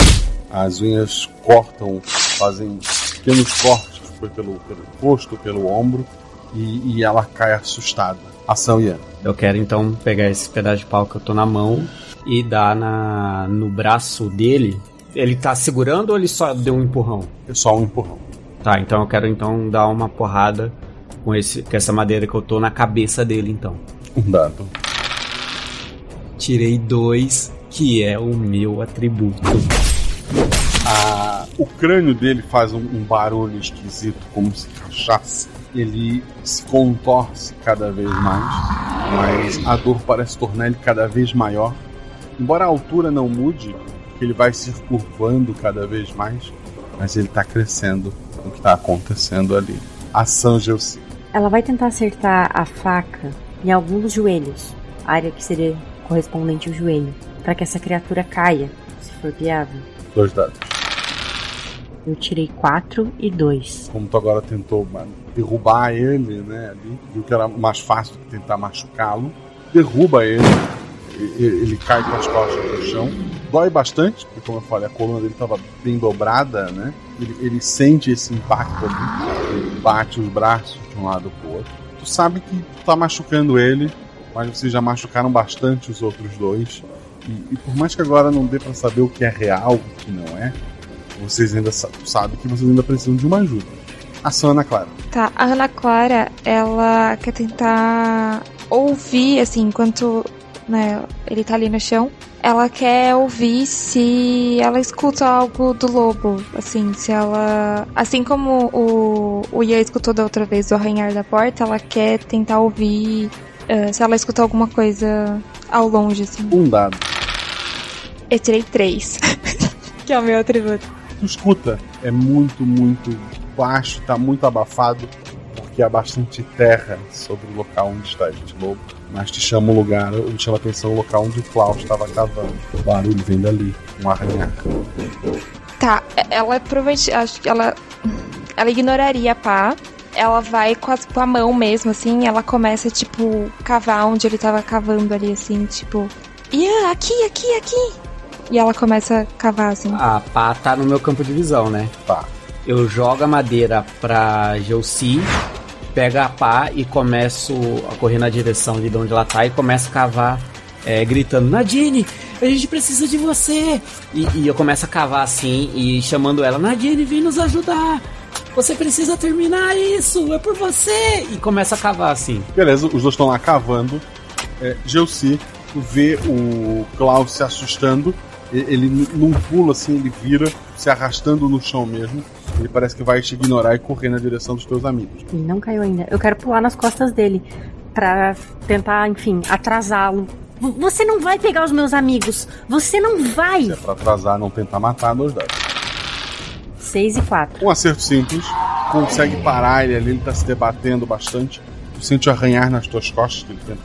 As unhas cortam, fazem pequenos cortes, foi pelo, pelo rosto, pelo ombro, e, e ela cai assustada. Ação Ian. Eu quero então pegar esse pedaço de pau que eu tô na mão e dar na, no braço dele. Ele tá segurando ou ele só deu um empurrão? É só um empurrão. Tá, então eu quero então dar uma porrada com, esse, com essa madeira que eu tô na cabeça dele então. Um dado. Tirei dois, que é o meu atributo. A- o crânio dele faz um, um barulho esquisito, como se rachasse. Ele se contorce cada vez mais, mas a dor parece tornar ele cada vez maior. Embora a altura não mude, ele vai se curvando cada vez mais, mas ele está crescendo o que está acontecendo ali. Ação Gelsi. Ela vai tentar acertar a faca em algum dos joelhos, área que seria correspondente ao joelho, para que essa criatura caia, se for viável. Dois dados. Eu tirei 4 e 2. Como tu agora tentou mano, derrubar ele, né? Ali, viu que era mais fácil do que tentar machucá-lo. Derruba ele, ele cai com as costas no chão. Dói bastante, porque como eu falei, a coluna dele estava bem dobrada, né? Ele, ele sente esse impacto ali, ele bate os braços de um lado pro outro. Tu sabe que tu tá machucando ele, mas vocês já machucaram bastante os outros dois. E, e por mais que agora não dê pra saber o que é real, o que não é, vocês ainda sa- sabem que vocês ainda precisam de uma ajuda. Ação Ana Clara. Tá, a Ana Clara, ela quer tentar ouvir, assim, enquanto né, ele tá ali no chão, ela quer ouvir se ela escuta algo do lobo, assim, se ela. Assim como o, o Ian escutou da outra vez do arranhar da porta, ela quer tentar ouvir eh, se ela escuta alguma coisa ao longe, assim. Um dado. Eu tirei três, que é o meu atributo. Tu escuta, é muito, muito baixo, tá muito abafado, porque há bastante terra sobre o local onde está este lobo. Mas te chama o lugar, te chama a atenção o local onde o Klaus estava cavando. O barulho vem dali, um arranhar. Tá, ela provavelmente. Acho que ela. Ela ignoraria a pá. Ela vai com, as, com a mão mesmo, assim. Ela começa, tipo, cavar onde ele tava cavando ali, assim, tipo. Ian, aqui, aqui, aqui. E ela começa a cavar, assim. A pá tá no meu campo de visão, né? Tá. Eu jogo a madeira pra Gelsi, pego a pá e começo a correr na direção de onde ela tá e começo a cavar, é, gritando: Nadine, a gente precisa de você! E, e eu começo a cavar assim e chamando ela: Nadine, vem nos ajudar! Você precisa terminar isso, é por você! E começa a cavar assim. Beleza, os dois estão lá cavando. É, Gelsi, vê o Klaus se assustando. Ele n- num pulo assim, ele vira, se arrastando no chão mesmo. Ele parece que vai te ignorar e correr na direção dos teus amigos. Ele não caiu ainda. Eu quero pular nas costas dele pra tentar, enfim, atrasá-lo. Você não vai pegar os meus amigos. Você não vai. Pra atrasar, não tentar matar, dois dados. 6 e 4. Um acerto simples, consegue parar ele ali, ele tá se debatendo bastante. Tu sente arranhar nas tuas costas, que ele tenta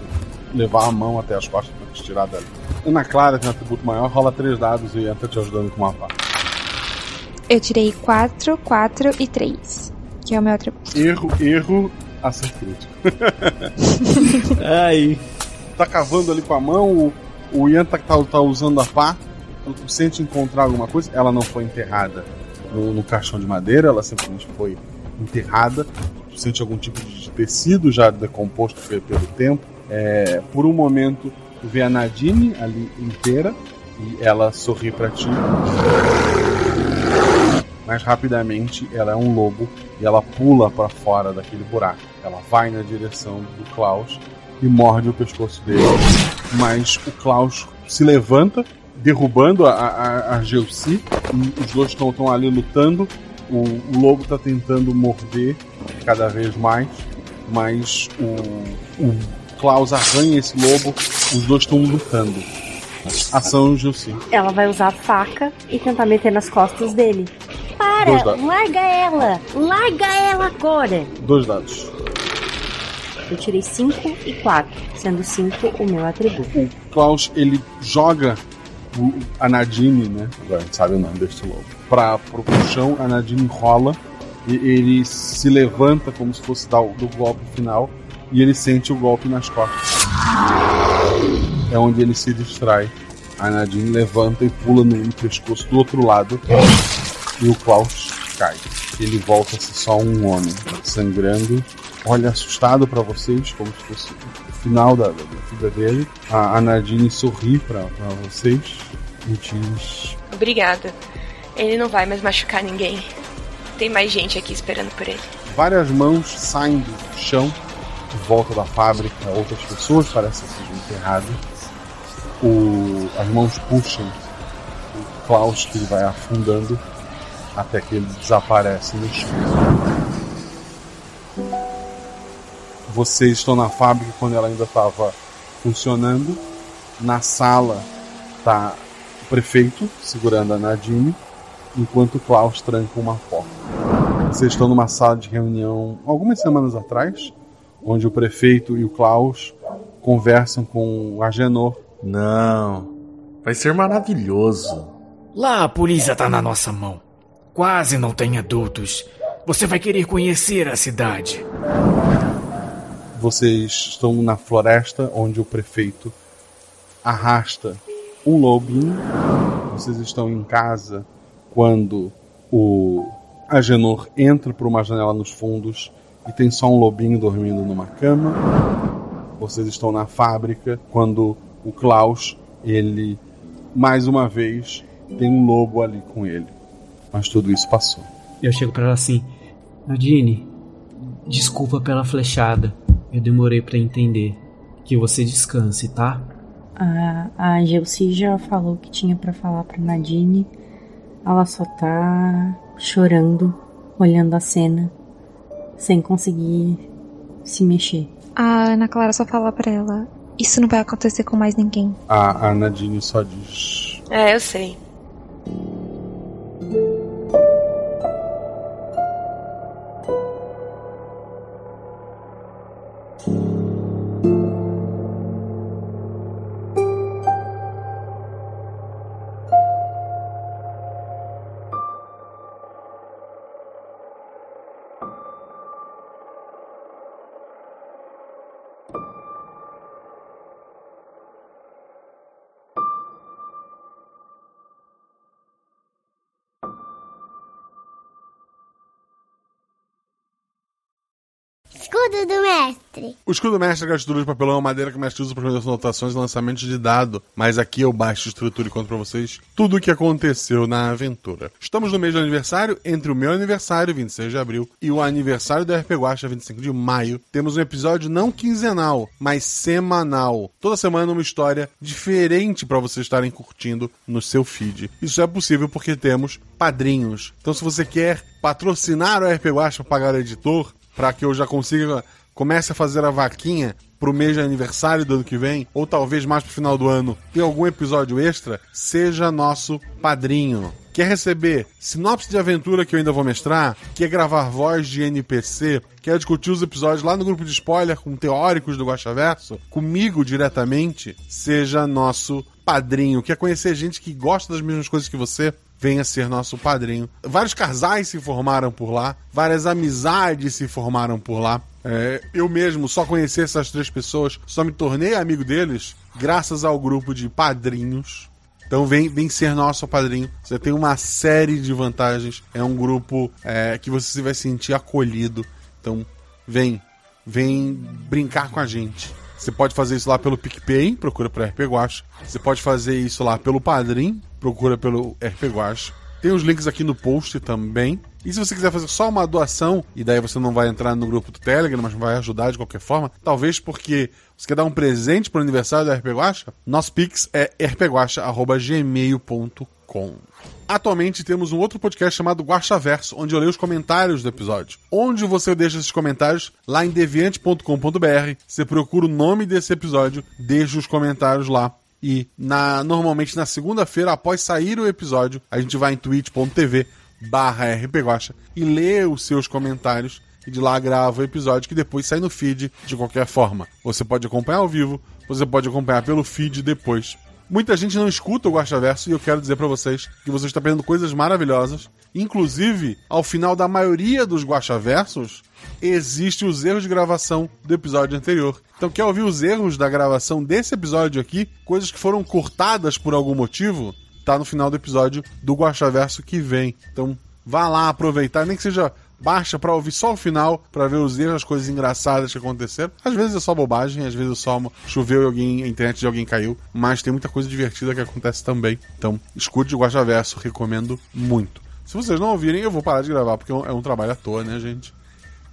levar a mão até as costas pra te tirar dali. Ana Clara tem um atributo maior, rola três dados e entra te ajudando com uma pá. Eu tirei 4, 4 e 3. Que é o meu atributo. Erro, erro, acerto crítico. Aí. Tá cavando ali com a mão, o, o Ian tá, tá, tá usando a pá. Tu, tu sente encontrar alguma coisa, ela não foi enterrada no, no caixão de madeira, ela simplesmente foi enterrada. Tu sente algum tipo de tecido já decomposto pe- pelo tempo. É, por um momento, tu vê a Nadine ali inteira e ela sorri pra ti. Mas rapidamente ela é um lobo e ela pula pra fora daquele buraco. Ela vai na direção do Klaus e morde o pescoço dele. Mas o Klaus se levanta, derrubando a, a, a Os dois estão ali lutando. O, o lobo está tentando morder cada vez mais. Mas o, o Klaus arranha esse lobo. Os dois estão lutando. Ação Gelsi. Ela vai usar a faca e tentar meter nas costas dele. Para! Larga ela! Larga ela agora! Dois dados. Eu tirei 5 e 4, sendo 5 o meu atributo. o Klaus ele joga o- a Nadine, né? Agora a gente sabe o nome deste lobo. Pra, pro chão, a Nadine rola e ele se levanta como se fosse dar o do golpe final e ele sente o golpe nas costas. É onde ele se distrai. A Nadine levanta e pula no, pescoço do outro lado e o Klaus cai. ele volta a ser só um homem, sangrando, olha assustado para vocês, como se fosse o final da, da vida dele. A, a Nadine sorri para vocês e diz: Obrigada. Ele não vai mais machucar ninguém. Tem mais gente aqui esperando por ele. Várias mãos saem do chão, de volta da fábrica, outras pessoas parecem ser enterradas. O, as mãos puxam o Klaus, que ele vai afundando até que ele desaparece no chão. Vocês estão na fábrica quando ela ainda estava funcionando. Na sala está o prefeito segurando a Nadine, enquanto o Klaus tranca uma porta. Vocês estão numa sala de reunião algumas semanas atrás, onde o prefeito e o Klaus conversam com o Agenor. Não, vai ser maravilhoso. Lá a polícia tá na nossa mão. Quase não tem adultos. Você vai querer conhecer a cidade. Vocês estão na floresta onde o prefeito arrasta um lobinho. Vocês estão em casa quando o Agenor entra por uma janela nos fundos e tem só um lobinho dormindo numa cama. Vocês estão na fábrica quando o Klaus, ele mais uma vez tem um lobo ali com ele. Mas tudo isso passou. Eu chego para ela assim: Nadine, desculpa pela flechada. Eu demorei para entender. Que você descanse, tá? A, a Gelsi já falou que tinha para falar pra Nadine. Ela só tá chorando, olhando a cena, sem conseguir se mexer. A Ana Clara só fala pra ela: Isso não vai acontecer com mais ninguém. A, a Nadine só diz: É, eu sei. O escudo do mestre é a estrutura de papelão é uma madeira que o mestre usa para fazer anotações e lançamentos de dado. Mas aqui eu baixo estrutura e conto pra vocês tudo o que aconteceu na aventura. Estamos no mês do aniversário, entre o meu aniversário, 26 de abril, e o aniversário da RP Guacha, 25 de maio. Temos um episódio não quinzenal, mas semanal. Toda semana uma história diferente para vocês estarem curtindo no seu feed. Isso é possível porque temos padrinhos. Então se você quer patrocinar o RP Guacha para pagar o editor, para que eu já consiga comece a fazer a vaquinha pro mês de aniversário do ano que vem, ou talvez mais pro final do ano, tem algum episódio extra, seja nosso padrinho. Quer receber sinopse de aventura que eu ainda vou mestrar? Quer gravar voz de NPC? Quer discutir os episódios lá no grupo de spoiler com teóricos do Guaxaverso? Comigo diretamente? Seja nosso padrinho. Quer conhecer gente que gosta das mesmas coisas que você? venha ser nosso padrinho. Vários casais se formaram por lá, várias amizades se formaram por lá. É, eu mesmo só conheci essas três pessoas, só me tornei amigo deles graças ao grupo de padrinhos. Então vem, vem ser nosso padrinho. Você tem uma série de vantagens. É um grupo é, que você vai sentir acolhido. Então vem, vem brincar com a gente. Você pode fazer isso lá pelo PicPay, procura para RP Guacha. Você pode fazer isso lá pelo Padrim, procura pelo RP Guacha. Tem os links aqui no post também. E se você quiser fazer só uma doação, e daí você não vai entrar no grupo do Telegram, mas vai ajudar de qualquer forma, talvez porque você quer dar um presente pro aniversário da RP Guacha, nosso pix é rpguacha.gmail.com. Atualmente temos um outro podcast chamado Guaxaverso, onde eu leio os comentários do episódio. Onde você deixa esses comentários? Lá em deviante.com.br. Você procura o nome desse episódio, deixa os comentários lá. E na, normalmente na segunda-feira, após sair o episódio, a gente vai em twitch.tv barra rpguacha e lê os seus comentários e de lá grava o episódio que depois sai no feed de qualquer forma. Você pode acompanhar ao vivo, você pode acompanhar pelo feed depois. Muita gente não escuta o Guaxaverso e eu quero dizer para vocês que você está aprendendo coisas maravilhosas. Inclusive, ao final da maioria dos Guaxaversos, existem os erros de gravação do episódio anterior. Então, quer ouvir os erros da gravação desse episódio aqui? Coisas que foram cortadas por algum motivo? Tá no final do episódio do Guaxaverso que vem. Então, vá lá aproveitar, nem que seja baixa pra ouvir só o final, pra ver os erros, as coisas engraçadas que aconteceram. Às vezes é só bobagem, às vezes é só choveu e alguém, a internet de alguém caiu, mas tem muita coisa divertida que acontece também. Então, escute o Guaxa Verso, recomendo muito. Se vocês não ouvirem, eu vou parar de gravar, porque é um, é um trabalho à toa, né, gente?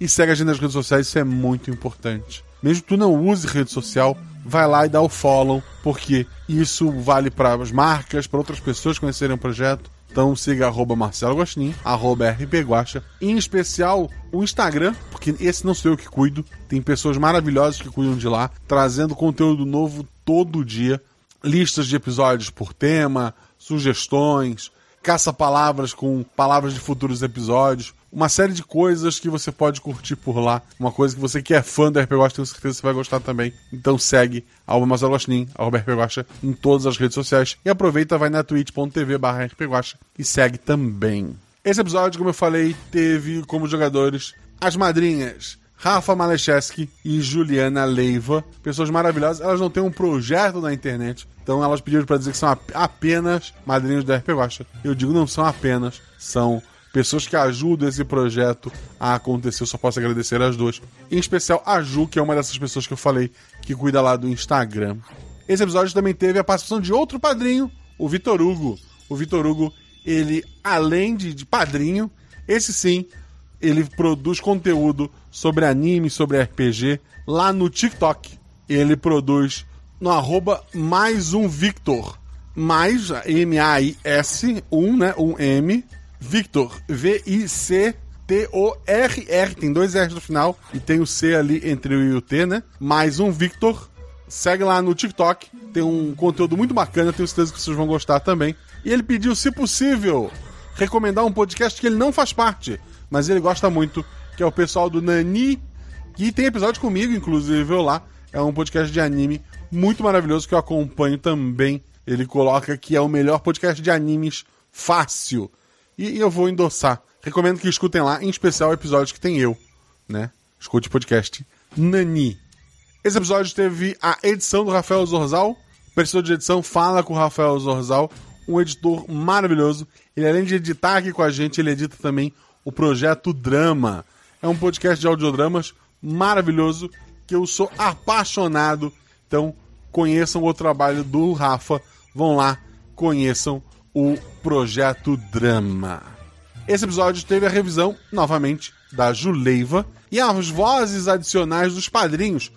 E segue a gente nas redes sociais, isso é muito importante. Mesmo que tu não use rede social, vai lá e dá o follow, porque isso vale para as marcas, para outras pessoas conhecerem o projeto. Então siga arroba Marcelo Guaxinim, arroba rpguacha, em especial o Instagram, porque esse não sou eu que cuido, tem pessoas maravilhosas que cuidam de lá, trazendo conteúdo novo todo dia, listas de episódios por tema, sugestões, caça-palavras com palavras de futuros episódios, uma série de coisas que você pode curtir por lá. Uma coisa que você que é fã do RPG Guacha, tenho certeza que você vai gostar também. Então segue Marcelo Guaxinim, arroba RPG Guacha, em todas as redes sociais. E aproveita, vai na twitch.tv barra e segue também. Esse episódio, como eu falei, teve como jogadores as madrinhas Rafa Malecheski e Juliana Leiva, pessoas maravilhosas. Elas não têm um projeto na internet, então elas pediram para dizer que são apenas madrinhos da RP Guacha. Eu digo não são apenas, são pessoas que ajudam esse projeto a acontecer. Eu só posso agradecer as duas. Em especial a Ju, que é uma dessas pessoas que eu falei que cuida lá do Instagram. Esse episódio também teve a participação de outro padrinho, o Vitor Hugo. O Vitor Hugo, ele, além de, de padrinho, esse sim, ele produz conteúdo sobre anime, sobre RPG lá no TikTok. Ele produz no arroba mais um Victor. Mais M-A-I-S, um, né? Um M. Victor. V-I-C-T-O-R-R. Tem dois R's no final e tem o C ali entre o I e o T, né? Mais um Victor. Segue lá no TikTok. Tem um conteúdo muito bacana. Tenho certeza que vocês vão gostar também. E ele pediu, se possível, recomendar um podcast que ele não faz parte, mas ele gosta muito, que é o pessoal do Nani. E tem episódio comigo, inclusive, eu lá. É um podcast de anime muito maravilhoso que eu acompanho também. Ele coloca que é o melhor podcast de animes fácil. E, eu vou endossar. Recomendo que escutem lá, em especial episódios que tem eu, né? Escute o podcast Nani. Esse episódio teve a edição do Rafael Zorzal. Precisou de edição, fala com o Rafael Zorzal, um editor maravilhoso. Ele, além de editar aqui com a gente, ele edita também o projeto Drama. É um podcast de audiodramas maravilhoso que eu sou apaixonado. Então, conheçam o trabalho do Rafa. Vão lá, conheçam o projeto Drama. Esse episódio teve a revisão, novamente, da Juleiva e as vozes adicionais dos padrinhos.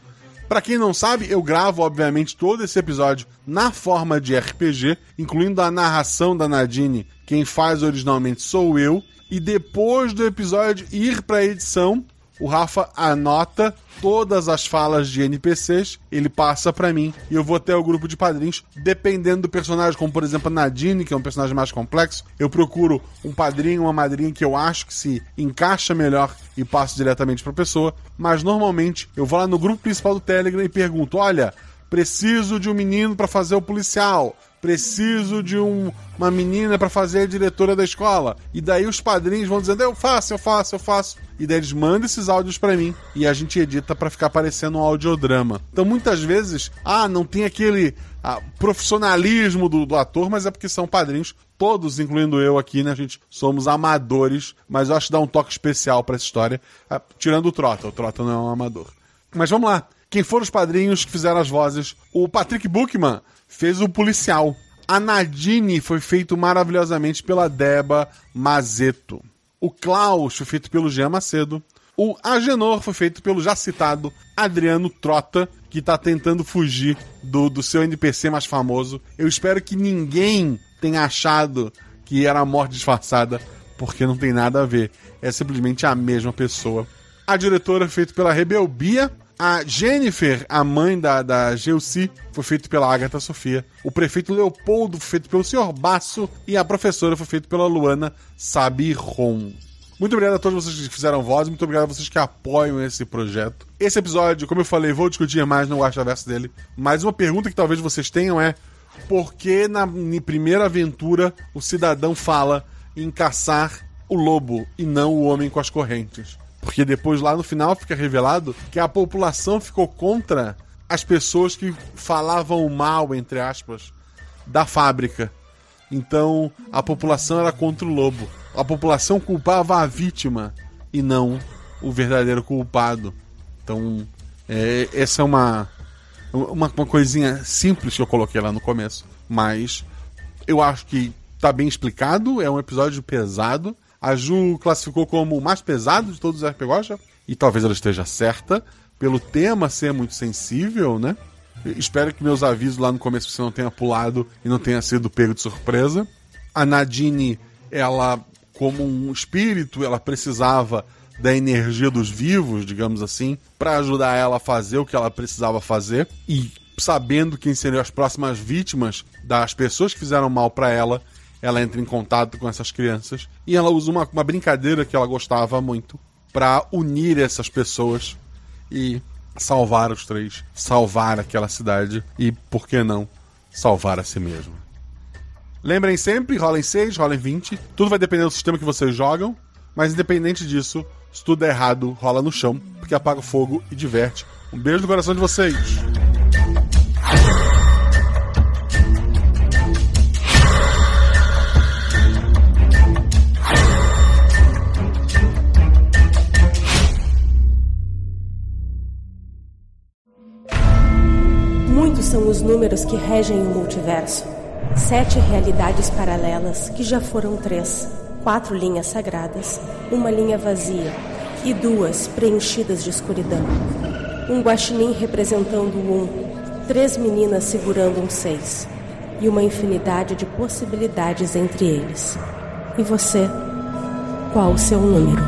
Para quem não sabe, eu gravo, obviamente, todo esse episódio na forma de RPG, incluindo a narração da Nadine. Quem faz originalmente sou eu. E depois do episódio ir para a edição, o Rafa anota todas as falas de NPCs, ele passa para mim e eu vou até o grupo de padrinhos, dependendo do personagem, como por exemplo a Nadine, que é um personagem mais complexo, eu procuro um padrinho, uma madrinha que eu acho que se encaixa melhor e passo diretamente para pessoa, mas normalmente eu vou lá no grupo principal do Telegram e pergunto: "Olha, preciso de um menino para fazer o policial preciso de um, uma menina para fazer a diretora da escola. E daí os padrinhos vão dizendo: eu faço, eu faço, eu faço. E daí eles mandam esses áudios para mim e a gente edita para ficar parecendo um audiodrama. Então muitas vezes, ah, não tem aquele ah, profissionalismo do, do ator, mas é porque são padrinhos. Todos, incluindo eu aqui, né? A gente somos amadores, mas eu acho que dá um toque especial para essa história. Ah, tirando o Trota, o Trota não é um amador. Mas vamos lá. Quem foram os padrinhos que fizeram as vozes? O Patrick Bookman fez o policial. A Nadine foi feito maravilhosamente pela Deba Mazeto. O Klaus foi feito pelo Jean Macedo. O Agenor foi feito pelo já citado Adriano Trota, que está tentando fugir do, do seu NPC mais famoso. Eu espero que ninguém tenha achado que era a morte disfarçada, porque não tem nada a ver. É simplesmente a mesma pessoa. A diretora foi feita pela Rebelbia, a Jennifer, a mãe da, da foi feita pela Agatha Sofia. O prefeito Leopoldo foi feito pelo Sr. Basso. E a professora foi feita pela Luana Sabiron. Muito obrigado a todos vocês que fizeram voz, muito obrigado a vocês que apoiam esse projeto. Esse episódio, como eu falei, vou discutir mais no Verso dele. Mas uma pergunta que talvez vocês tenham é: por que na primeira aventura o cidadão fala em caçar o lobo e não o homem com as correntes? Porque depois lá no final fica revelado que a população ficou contra as pessoas que falavam mal, entre aspas, da fábrica. Então a população era contra o lobo. A população culpava a vítima e não o verdadeiro culpado. Então, é, essa é uma, uma, uma coisinha simples que eu coloquei lá no começo. Mas eu acho que tá bem explicado, é um episódio pesado. A Ju classificou como o mais pesado de todos os RPG e talvez ela esteja certa, pelo tema ser muito sensível, né? Espero que meus avisos lá no começo você não tenha pulado e não tenha sido pego de surpresa. A Nadine, ela, como um espírito, ela precisava da energia dos vivos, digamos assim, para ajudar ela a fazer o que ela precisava fazer. E sabendo quem seriam as próximas vítimas das pessoas que fizeram mal para ela, ela entra em contato com essas crianças e ela usa uma, uma brincadeira que ela gostava muito para unir essas pessoas e salvar os três, salvar aquela cidade e, por que não, salvar a si mesmo. Lembrem sempre, rolem 6, rolem 20, tudo vai depender do sistema que vocês jogam, mas independente disso, se tudo é errado, rola no chão, porque apaga o fogo e diverte. Um beijo no coração de vocês! São os números que regem o multiverso. Sete realidades paralelas, que já foram três. Quatro linhas sagradas, uma linha vazia e duas preenchidas de escuridão. Um guaxinim representando um, três meninas segurando um seis. E uma infinidade de possibilidades entre eles. E você? Qual o seu número?